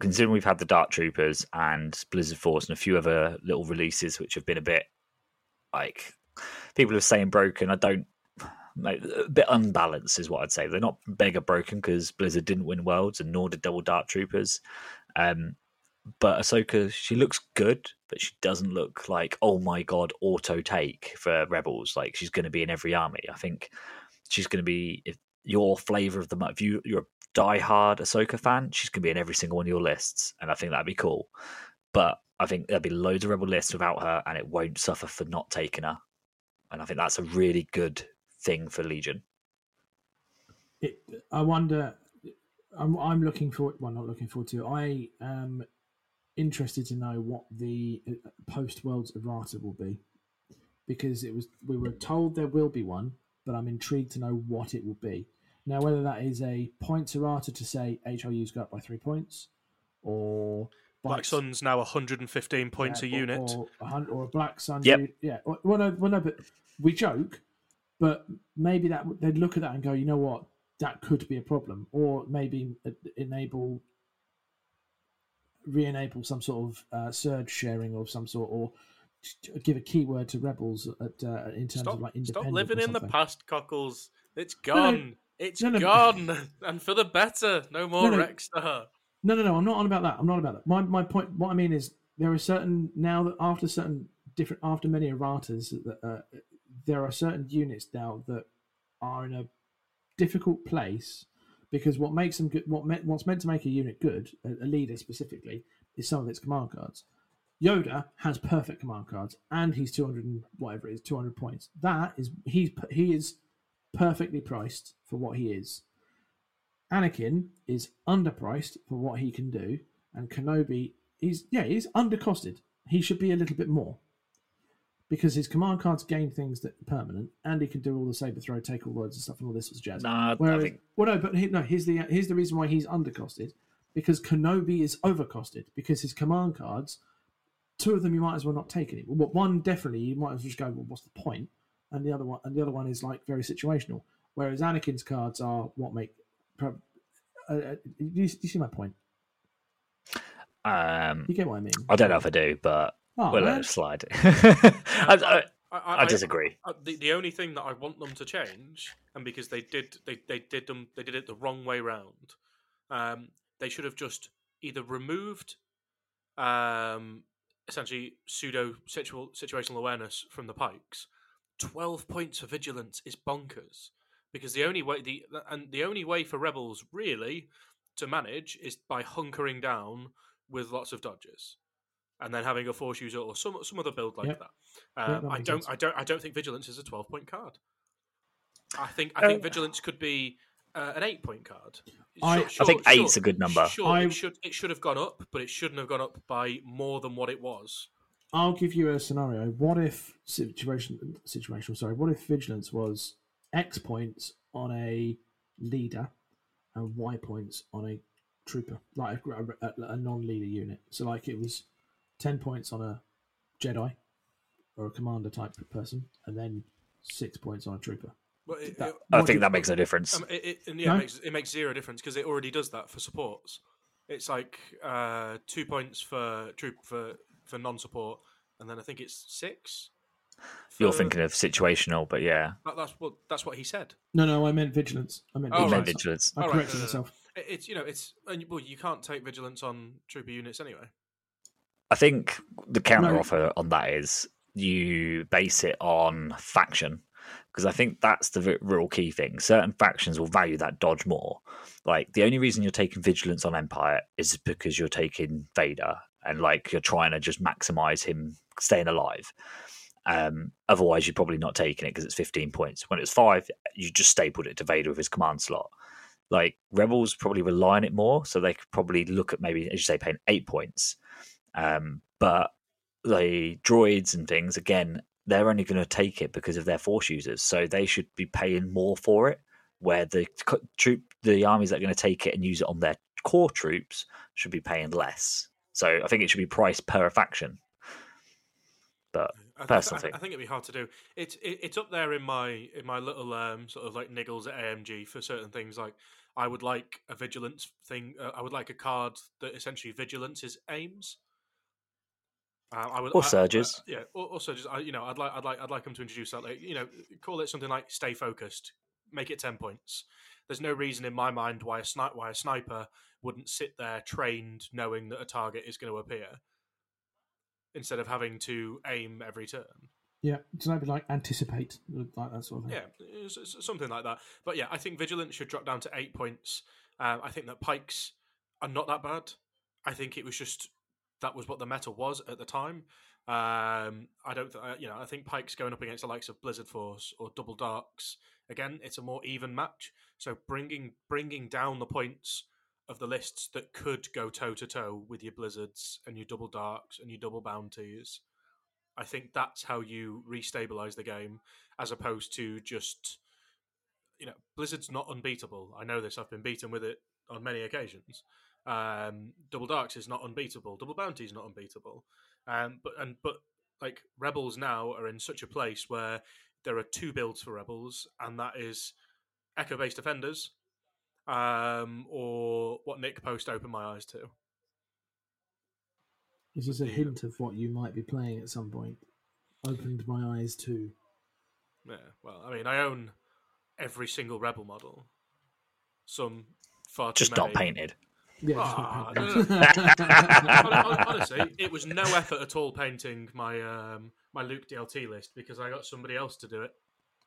considering we've had the Dark Troopers and Blizzard Force and a few other little releases which have been a bit like people are saying broken. I don't. A bit unbalanced is what I'd say. They're not mega broken because Blizzard didn't win Worlds and nor did Double Dark Troopers. Um, but Ahsoka, she looks good, but she doesn't look like oh my god auto take for Rebels. Like she's going to be in every army. I think she's going to be if your flavor of the month. If you you're a diehard Ahsoka fan, she's going to be in every single one of your lists, and I think that'd be cool. But I think there'll be loads of Rebel lists without her, and it won't suffer for not taking her. And I think that's a really good thing for Legion. it, I wonder. I'm, I'm looking forward. Well, not looking forward to. I am interested to know what the uh, post Worlds errata will be, because it was we were told there will be one, but I'm intrigued to know what it will be. Now, whether that is a points errata to say HRUs go up by three points, or Black Sun's now 115 points yeah, a or- unit. or, a hun- or a black sun. Yep. unit, Yeah. Well, well, no, well, no, but we joke, but maybe that they'd look at that and go, you know what, that could be a problem, or maybe enable, re-enable some sort of uh, surge sharing of some sort, or give a keyword to rebels at uh, in terms Stop, of like independent. stop living in the past, Cockles. It's No, no. gone. It's No, no. gone, and for the better. No more no. Rexstar. No, no, no. I'm not on about that. I'm not about that. My my point. What I mean is there are certain now that after certain different after many erratas, that uh, there are certain units now that are in a difficult place because what makes them good, what me, what's meant to make a unit good, a, a leader specifically, is some of its command cards. Yoda has perfect command cards, and he's 200 and whatever it is, 200 points. That is he's he is perfectly priced for what he is. Anakin is underpriced for what he can do, and Kenobi is yeah he's undercosted. He should be a little bit more because his command cards gain things that are permanent, and he can do all the saber throw, take all words and stuff, and all this was jazz. Nah, I Whereas, think well, no, but he, no. Here's the here's the reason why he's undercosted because Kenobi is overcosted because his command cards, two of them you might as well not take any. Well, one definitely you might as well just go. Well, what's the point? And the other one, and the other one is like very situational. Whereas Anakin's cards are what make. Uh, uh, do, you, do you see my point? um, You get what I mean? I don't know if I do, but Oh, we'll let man. it slide. I, I, I, I disagree. I- the, the only thing that I want them to change, and because they did they, they did them they did it the wrong way round, um, they should have just either removed um, essentially pseudo situal, situational awareness from the Pykes. Twelve points for vigilance is bonkers because the only way the and the only way for rebels really to manage is by hunkering down with lots of dodges. And then having a force user or some some other build like Yep. that. Um, that I don't sense. I don't I don't think vigilance is a twelve point card. I think I think vigilance could be uh, an eight point card. I- I think eight's a good number. Sure, I- it should it should have gone up, but it shouldn't have gone up by more than what it was. I'll give you a scenario. What if situation situational? Sorry. What if vigilance was X points on a leader and Y points on a trooper, like a, a, a non-leader unit. So like it was ten points on a Jedi or a commander type person, and then six points on a trooper. But it, That- it- I think that makes no difference. um, it, it, and yeah, No? it, makes, it makes zero difference because it already does that for supports. It's like uh, two points for troop for for non-support, and then I think it's six. You're thinking of situational, but yeah, that, that's what that's what he said. No, no, I meant vigilance. I meant Oh, you meant right. vigilance. I All right, corrected no, no, no. myself. It's you know it's and well you can't take vigilance on trooper units anyway. I think the counter No. on that is you base it on faction because I think that's the real key thing. Certain factions will value that dodge more. Like the only reason you're taking vigilance on Empire is because you're taking Vader and like you're trying to just maximize him staying alive. Um, otherwise, you're probably not taking it because it's 15 points. When it's five, you just stapled it to Vader with his command slot. Like Rebels probably rely on it more, so they could probably look at maybe, as you say, paying eight points. Um, but the droids and things, again, they're only going to take it because of their force users, so they should be paying more for it. Where the troop, the armies that are going to take it and use it on their core troops should be paying less. So I think it should be priced per faction. But I, Personal I, thing. I think it'd be hard to do. It's it, it's up there in my in my little um sort of like niggles at AMG for certain things. Like I would like a vigilance thing. Uh, I would like a card that essentially vigilance is aims. Uh, I would, Or I- I- surges. yeah. Or, or surges. I, you know, I'd like I'd like I'd like them to introduce that. Like you know, call it something like stay focused. Make it ten points. There's no reason in my mind why a sniper why a sniper wouldn't sit there trained knowing that a target is going to appear instead of having to aim every turn. Yeah, so that'd be like anticipate, like that sort of thing. Yeah, it's- it's something like that. But yeah, I think vigilance should drop down to eight points. Um, I think that Pykes are not that bad. I think it was just that was what the meta was at the time. Um, I don't, th- uh, you know, I think Pykes going up against the likes of Blizzard Force or Double Darks again, it's a more even match. So bringing bringing down the points of the lists that could go toe to toe with your Blizzards and your Double Darks and your Double Bounties. I think that's how you restabilize the game, as opposed to just, you know, Blizzard's not unbeatable. I know this. I've been beaten with it on many occasions. Um, Double Darks is not unbeatable. Double Bounty is not unbeatable. Um, but and but like Rebels now are in such a place where there are two builds for Rebels, and that is Echo based defenders, um, or what Nick Post opened my eyes to. This is a hint of what you might be playing at some point. Opened my eyes to. Yeah, well, I mean, I own every single Rebel model. Some far too just not painted. Yeah, Ah, just no, not no, painted. Hon- hon- honestly, it was no effort at all painting my um, my Luke DLT list because I got somebody else to do it.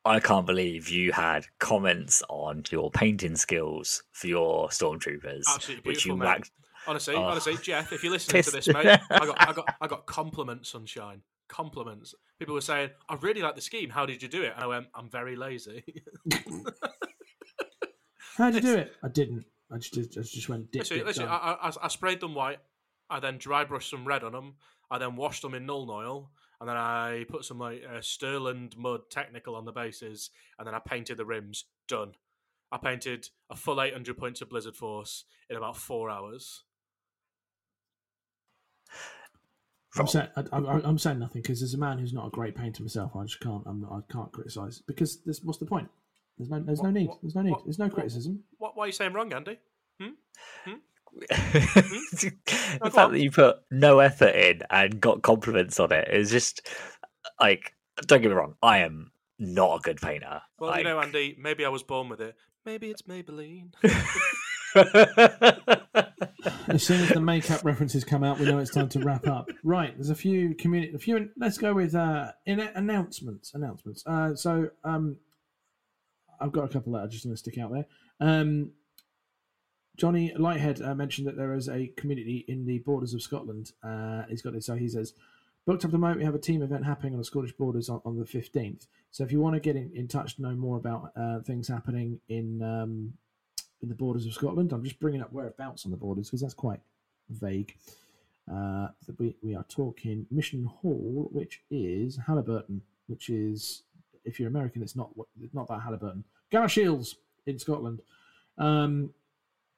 I can't believe you had comments on your painting skills for your stormtroopers, Absolutely which you beautiful, mate. whacked. Honestly, Oh. honestly, Jeff, if you're listening to this, mate, I got, I got, I got compliments, sunshine, compliments. People were saying, "I really like the scheme. How did you do it?" And I went, "I'm very lazy." How did you do it? I didn't. I just, I just went dip, listen, dip. I, I, I sprayed them white. I then dry brushed some red on them. I then washed them in Nuln Oil, and then I put some like uh, Stirland mud technical on the bases, and then I painted the rims. Done. I painted a full 800 points of Blizzard Force in about four hours. I'm saying, I, I, I'm saying nothing because as a man who's not a great painter myself, I just can't. I'm, I can't criticize because this. what's the point? There's no, there's no need. what- There's no need. what- There's no criticism. What? Why are you saying wrong, Andy? the go fact on. that you put no effort in and got compliments on it is just like don't get me wrong i am not a good painter Well, like, you know, Andy, maybe I was born with it. Maybe it's Maybelline. As soon as the makeup references come out, we know it's time to wrap up. Right, there's a few community, a few. Let's go with uh, in announcements. Announcements. Uh, so um, I've got a couple that are just going to stick out there. Um, Johnny Lighthead uh, mentioned that there is a community in the borders of Scotland. Uh, he's got this. So he says, booked up the moment. We have a team event happening on the Scottish borders on, on the fifteenth. So if you want to get in, in touch to know more about uh, things happening in um, in the borders of Scotland, I'm just bringing up whereabouts on the borders because that's quite vague. Uh, we, we are talking Mission Hall, which is Halliburton, which is if you're American, it's not not that Halliburton. Galashiels in Scotland. Um,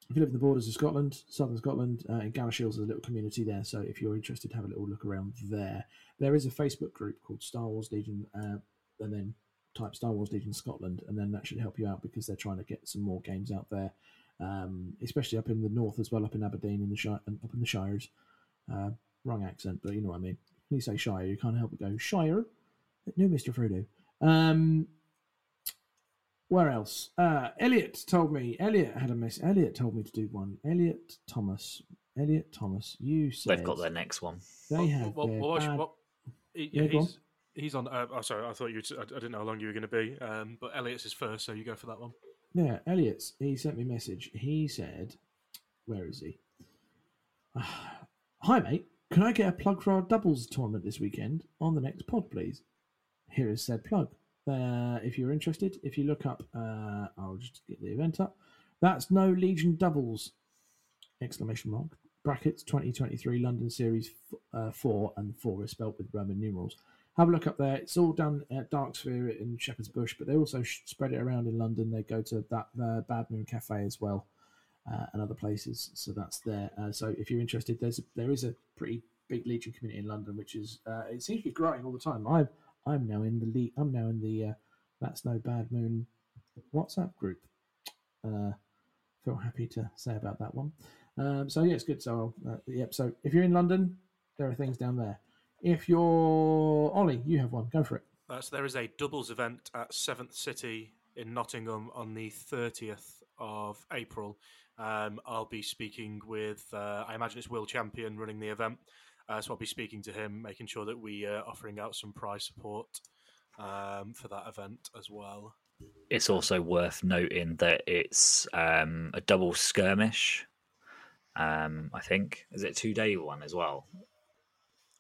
if you live in the borders of Scotland, southern Scotland, uh, in Galashiels, there's a little community there. So if you're interested, have a little look around there. There is a Facebook group called Star Wars Legion, uh, and then type Star Wars Legion Scotland, and then that should help you out because they're trying to get some more games out there, um, especially up in the north as well, up in Aberdeen in the Shire, up in the Shires. Uh, wrong accent, but you know what I mean. When you say Shire, you can't help but go Shire. No, Mister Frodo. Um, where else? Uh, Elliot told me. Elliot had a mess. Elliot told me to do one. Elliot Thomas. Elliot Thomas. You said They've got their next one. they have. Well, their well, well, bad- well, he- Yeah, go on. he's, he's on. Uh, oh, sorry, I thought you. I, I didn't know how long you were going to be. Um, but Elliot's is first, so you go for that one. Yeah, Elliot's. He sent me a message. He said, "Where is he? Hi, mate. Can I get a plug for our doubles tournament this weekend on the next pod, please? Here is said plug. Uh, if you're interested, if you look up, uh, I'll just get the event up. That's no Legion doubles! Exclamation mark. Brackets 2023 London Series f- uh, 4 and 4 is spelled with Roman numerals. Have a look up there. It's all done at Dark Sphere in Shepherd's Bush, but they also sh- spread it around in London. They go to that uh, Bad Moon Cafe as well uh, and other places. So that's there. Uh, so if you're interested, there's a, there is a pretty big Legion community in London, which is it seems to be growing all the time. I'm I'm now in the le- I'm now in the uh, that's no Bad Moon WhatsApp group. Uh, feel happy to say about that one. Um, so yeah, it's good. So uh, yep. So if you're in London, there are things down there. If you're Ollie, you have one. Go for it. Uh, so there is a doubles event at Seventh City in Nottingham on the 30th of April. Um, I'll be speaking with, uh, I imagine it's Will Champion running the event. Uh, so I'll be speaking to him, making sure that we are offering out some prize support um, for that event as well. It's also worth noting that it's um, a double skirmish. Um, I think is it two day one as well.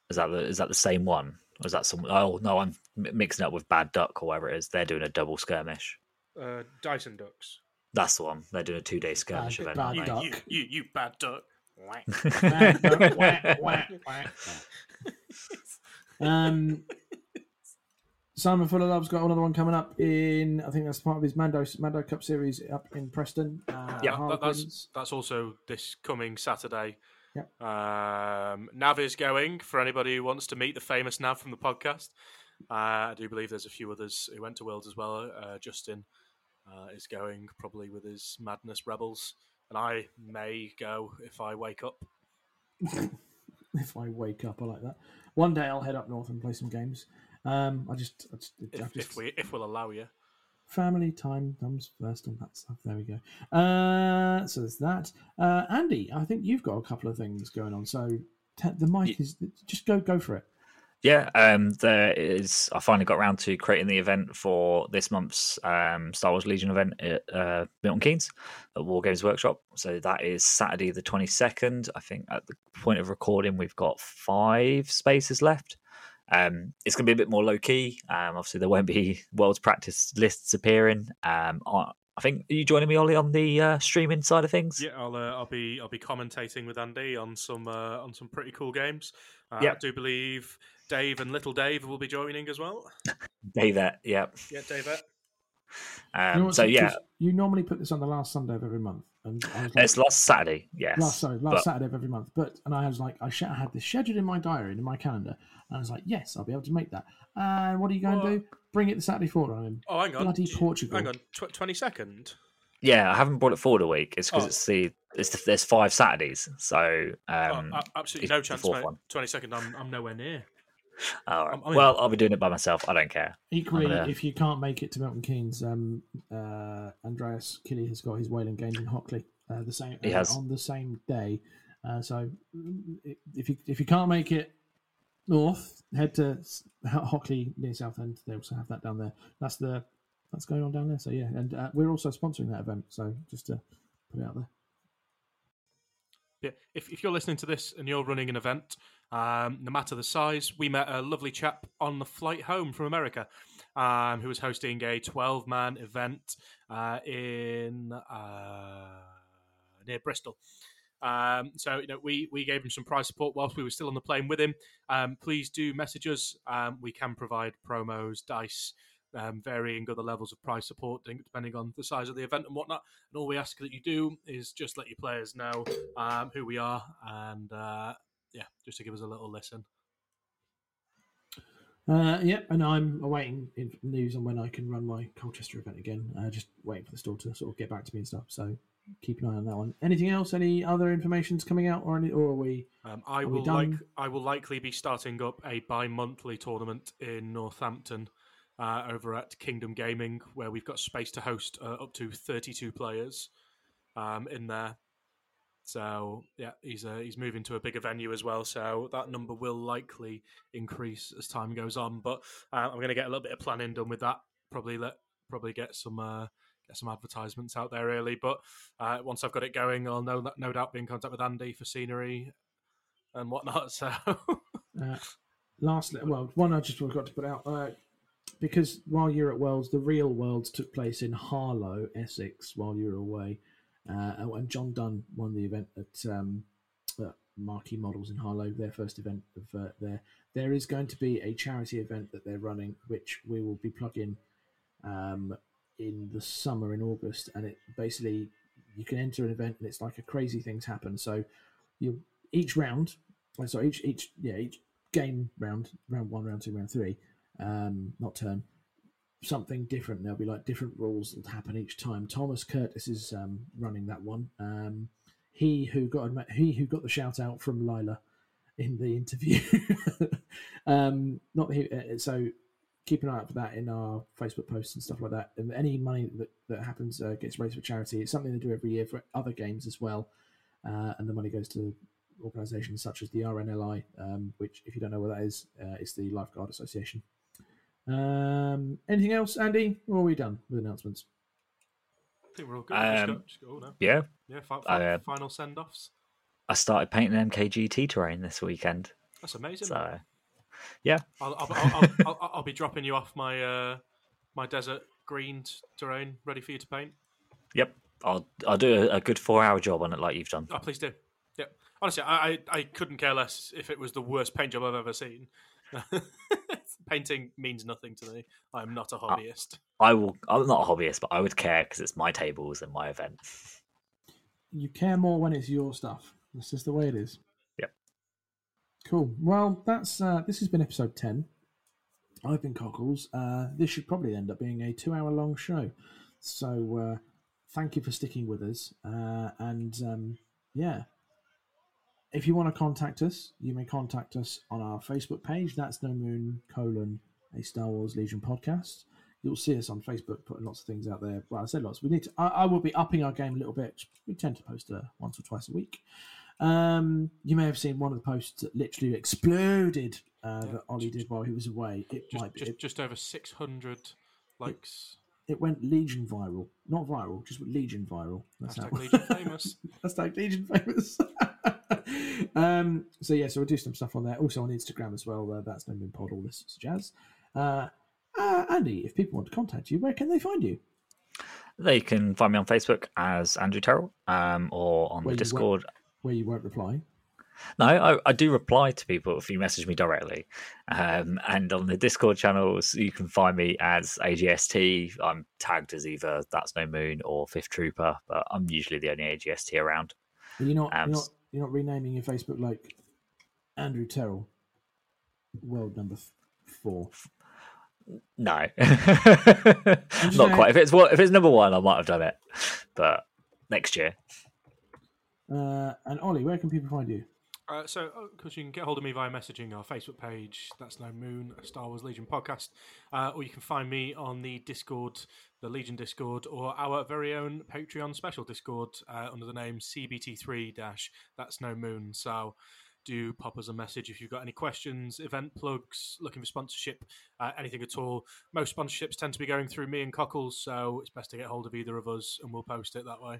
Is that the is that the same one? Or is that some? Oh no, I'm mi- mixing up with Bad Duck or whatever it is. They're doing a double skirmish. Uh, Dyson Ducks. That's the one. They're doing a two day skirmish Bad- event. Bad You. Duck. you, you, you bad duck. Um, Simon Fuller Love's got another one coming up in. I think that's part of his Mando Mando Cup series up in Preston. Uh, Yeah, that, that's that's also this coming Saturday. Yep. Um, Nav is going for anybody who wants to meet the famous Nav from the podcast. Uh, I do believe there's a few others who went to Worlds as well. Uh, Justin uh, is going probably with his Madness Rebels, and I may go if I wake up. if I wake up, I like that. One day I'll head up north and play some games. Um, I just, I just, If, I've just if we if we'll allow you. family time comes first on that stuff. There we go. Uh, so there's that. Uh, Andy, I think you've got a couple of things going on. So te- the mic is just go, go for it. Yeah, um, there is. I finally got around to creating the event for this month's um, Star Wars Legion event at uh, Milton Keynes at War Games Workshop. So that is Saturday the twenty second. I think at the point of recording, we've got five spaces left. Um, it's going to be a bit more low key. Um, obviously, there won't be world's practice lists appearing. Um, I, I think are you joining me, Ollie, on the uh, streaming side of things? Yeah, I'll uh, I'll be I'll be commentating with Andy on some uh, on some pretty cool games. Uh, Yeah. I do believe Dave and Little Dave will be joining as well. Dave, yeah. Yeah, Dave. uh, You know Um, so yeah, You normally put this on the last Sunday of every month, and I was like, it's last Saturday. Yes, last sorry, last but- Saturday of every month. But and I was like, I, sh- I had this scheduled in my diary and in my calendar, and I was like, yes, I'll be able to make that. And what are you going Well- to do? Bring it the Saturday forward. I'm in Oh, hang on. bloody Portugal. Hang on, twenty second. Yeah, I haven't brought it forward a week. It's because Oh. it's the it's the, there's five Saturdays, so um, absolutely no chance, fourth mate. Twenty second. I'm I'm nowhere near. All right. I'm- I'm well, I'll be doing it by myself. I don't care. Equally, gonna- if you can't make it to Milton Keynes, um, uh, Andreas Killy has got his Wayland Games in Hockley uh, the same He uh, has. on the same day. Uh, so if you if you can't make it north, head to Hockley near Southend. They also have that down there. That's the that's going on down there. So yeah, and uh, we're also sponsoring that event. So just to put it out there. Yeah, if, if you're listening to this and you're running an event, um, no matter the size, we met a lovely chap on the flight home from America um, who was hosting a 12 man event uh, in uh, near Bristol. Um, so you know, we we gave him some prize support whilst we were still on the plane with him. Um, please do message us. Um, we can provide promos, dice, um, varying other levels of price support depending on the size of the event and whatnot. And all we ask that you do is just let your players know um, who we are and uh, yeah, just to give us a little listen. Uh, yeah, and I'm awaiting news on when I can run my Colchester event again. Uh, just waiting for the store to sort of get back to me and stuff. So keep an eye on that one. Anything else? Any other information's coming out, or any, or are we? Um, I Are we will like? I will likely be starting up a bi-monthly tournament in Northampton uh, over at Kingdom Gaming, where we've got space to host uh, up to 32 players um, in there. So yeah, he's uh, he's moving to a bigger venue as well. So that number will likely increase as time goes on. But uh, I'm going to get a little bit of planning done with that. Probably let probably get some uh, get some advertisements out there early. But uh, once I've got it going, I'll no no doubt be in contact with Andy for scenery and whatnot. So lastly, well, one I just forgot to put out uh, because while you're at Worlds, the real Worlds took place in Harlow, Essex, while you were away, uh, and John Dunn won the event at um, uh, Marquee Models in Harlow, their first event of uh, there. There is going to be a charity event that they're running, which we will be plugging um, in the summer in August, and it basically you can enter an event and it's like a crazy things happen. So you each round, oh, sorry, each each yeah each game round, round one, round two, round three, um, not turn, something different. There'll be like different rules that happen each time. Thomas Curtis is um, running that one. Um, he who got he who got the shout out from Lyla in the interview. um, not he, uh, so. Keep an eye out for that in our Facebook posts and stuff like that. And any money that, that happens uh, gets raised for charity. It's something they do every year for other games as well. Uh, and the money goes to organisations such as the RNLI, um, which, if you don't know what that is, uh, it's the Lifeguard Association. Um, anything else, Andy? Or are we done with announcements? I think we're all good. just Um, go, just go now. Yeah, Yeah, fi- I, uh, final send offs. I started painting MKGT terrain this weekend. That's amazing. So I'll, I'll, I'll, I'll, I'll, I'll be dropping you off my uh, my desert green terrain ready for you to paint. yep, I'll I'll do a, a good four hour job on it like you've done. Oh, please do. Yep. Honestly, I, I, I couldn't care less if it was the worst paint job I've ever seen. Painting means nothing to me. I'm not a hobbyist. I will. I'm not a hobbyist, but I would care because it's my tables and my event. You care more when it's your stuff. That's just the way it is. Yep. Cool. Well, that's uh, this has been episode ten. I've been Cockles. Uh, this should probably end up being a two-hour-long show. So, uh, thank you for sticking with us. Uh, and um, yeah, if you want to contact us, you may contact us on our Facebook page. That's No Moon colon a Star Wars Legion podcast. You'll see us on Facebook putting lots of things out there. Well, I said lots. We need to. I, I will be upping our game a little bit. We tend to post uh, once or twice a week. Um, you may have seen one of the posts that literally exploded uh, that Ollie did while he was away. It Just, might be. just, It, just over 600 likes. it went Legion viral, not viral, just Legion viral. That's Hashtag how- Legion famous. Hashtag Legion famous. um, so yeah, so we'll do some stuff on there. Also on Instagram as well. Uh, that's no moon pod. All this jazz. Uh, uh, Andy, if people want to contact you, where can they find you? They can find me on Facebook as Andrew Terrell, um, or on Where the Discord. Where you won't reply. No, I, I do reply to people if you message me directly. Um, and on the Discord channels, you can find me as AGST. I'm tagged as either That's No Moon or Fifth Trooper, but I'm usually the only AGST around. Are you not? Um, you're not. You're not renaming your Facebook like Andrew Terrell, world number f- four. No, not saying- quite. If it's one- if it's number one, I might have done it, but next year. Uh, and Ollie, where can people find you? Uh, so, of course, you can get hold of me via messaging our Facebook page. That's No Moon, Star Wars Legion podcast. Uh, or you can find me on the Discord, the Legion Discord, or our very own Patreon special Discord uh, under the name CBT3 dash That's No Moon. So, do pop us a message if you've got any questions, event plugs, looking for sponsorship, uh, anything at all. Most sponsorships tend to be going through me and Cockles, so it's best to get hold of either of us and we'll post it that way.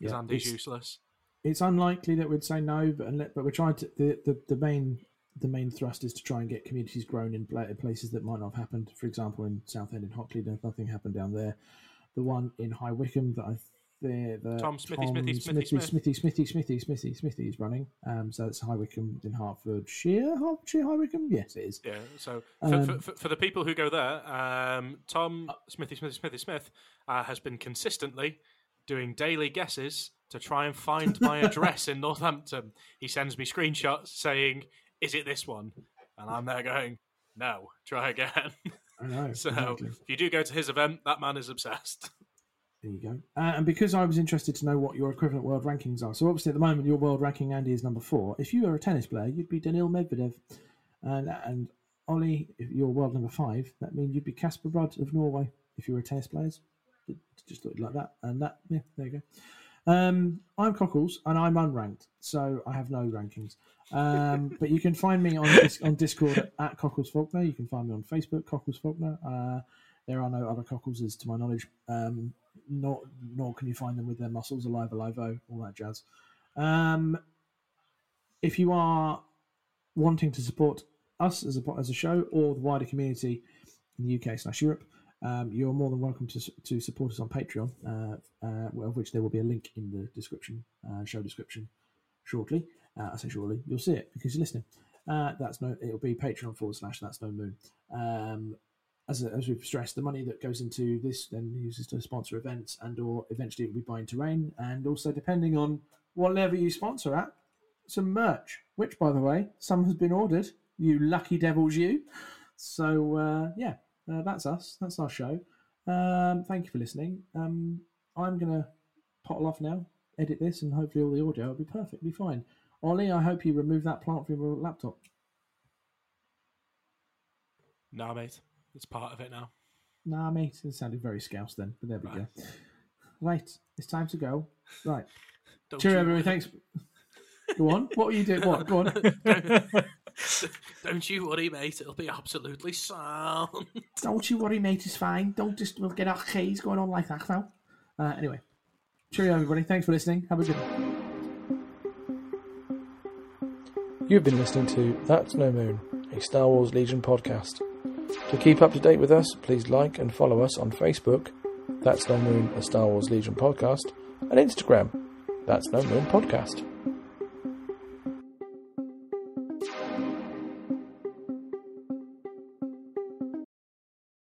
Because Yeah, Andy's useless. It's unlikely that we'd say no, but unle- but we're trying to the, the, the main the main thrust is to try and get communities grown in places that might not have happened. For example, in Southend in Hockley, nothing happened down there. The one in High Wycombe that I the, the Tom Smithy, Smithy, Smithy, Smithy, Smith. Smithy, Smithy, Smithy, Smithy, Smithy is running. Um, so it's High Wycombe in Hertfordshire, Hertfordshire, High Wycombe. Yes, it is. Yeah. So for, Um, for, for, for the people who go there, um, Tom Smithy, Smithy, Smithy, Smith uh, has been consistently doing daily guesses to try and find my address in Northampton. He sends me screenshots saying, "Is it this one?" And I'm there going, "No, try again." I know. so exactly. if you do go to his event, that man is obsessed. There you go. Uh, and because I was interested to know what your equivalent world rankings are, so obviously at the moment your world ranking, Andy, is number four. If you were a tennis player, you'd be Daniil Medvedev, and and Ollie, if you're world number five, that means you'd be Casper Ruud of Norway. If you were a tennis player, just like that, and that yeah, there you go. Um, I'm Cockles, and I'm unranked, so I have no rankings. Um, but you can find me on on Discord at Cockles Faulkner. You can find me on Facebook, Cockles Faulkner. Uh, there are no other Cockelses to my knowledge. Um, nor, nor can you find them with their mussels alive, alive, oh, all that jazz. Um, if you are wanting to support us as a as a show or the wider community in the UK slash Europe, um, you're more than welcome to to support us on Patreon, uh, uh, of which there will be a link in the description, uh, show description, shortly. Uh, I say shortly, you'll see it because you're listening. Uh, that's no, it'll be Patreon forward slash that's no moon. Um, as, as we've stressed, the money that goes into this then uses to sponsor events and or eventually it'll be buying terrain and also depending on what level you sponsor at, some merch, which by the way, some has been ordered. You lucky devils, you. So uh, yeah, uh, that's us. That's our show. Um, thank you for listening. Um, I'm gonna pottle off now, edit this, and hopefully all the audio will be perfectly fine. Ollie, I hope you remove that plant from your laptop. nah, mate, it's part of it now. Nah, mate, it sounded very scouse then, but there we go. Right, it's time to go. Right. You- everybody. Thanks. Go on. What were you doing? What? Go on. don't, don't you worry, mate. It'll be absolutely sound. Don't you worry, mate. It's fine. Don't just we'll get our keys going on like that now. Uh, anyway, cheerio, everybody. Thanks for listening. Have a good. One. You've been listening to That's No Moon, a Star Wars Legion podcast. To keep up to date with us, please like and follow us on Facebook, That's No Moon, a Star Wars Legion podcast, and Instagram, That's No Moon podcast.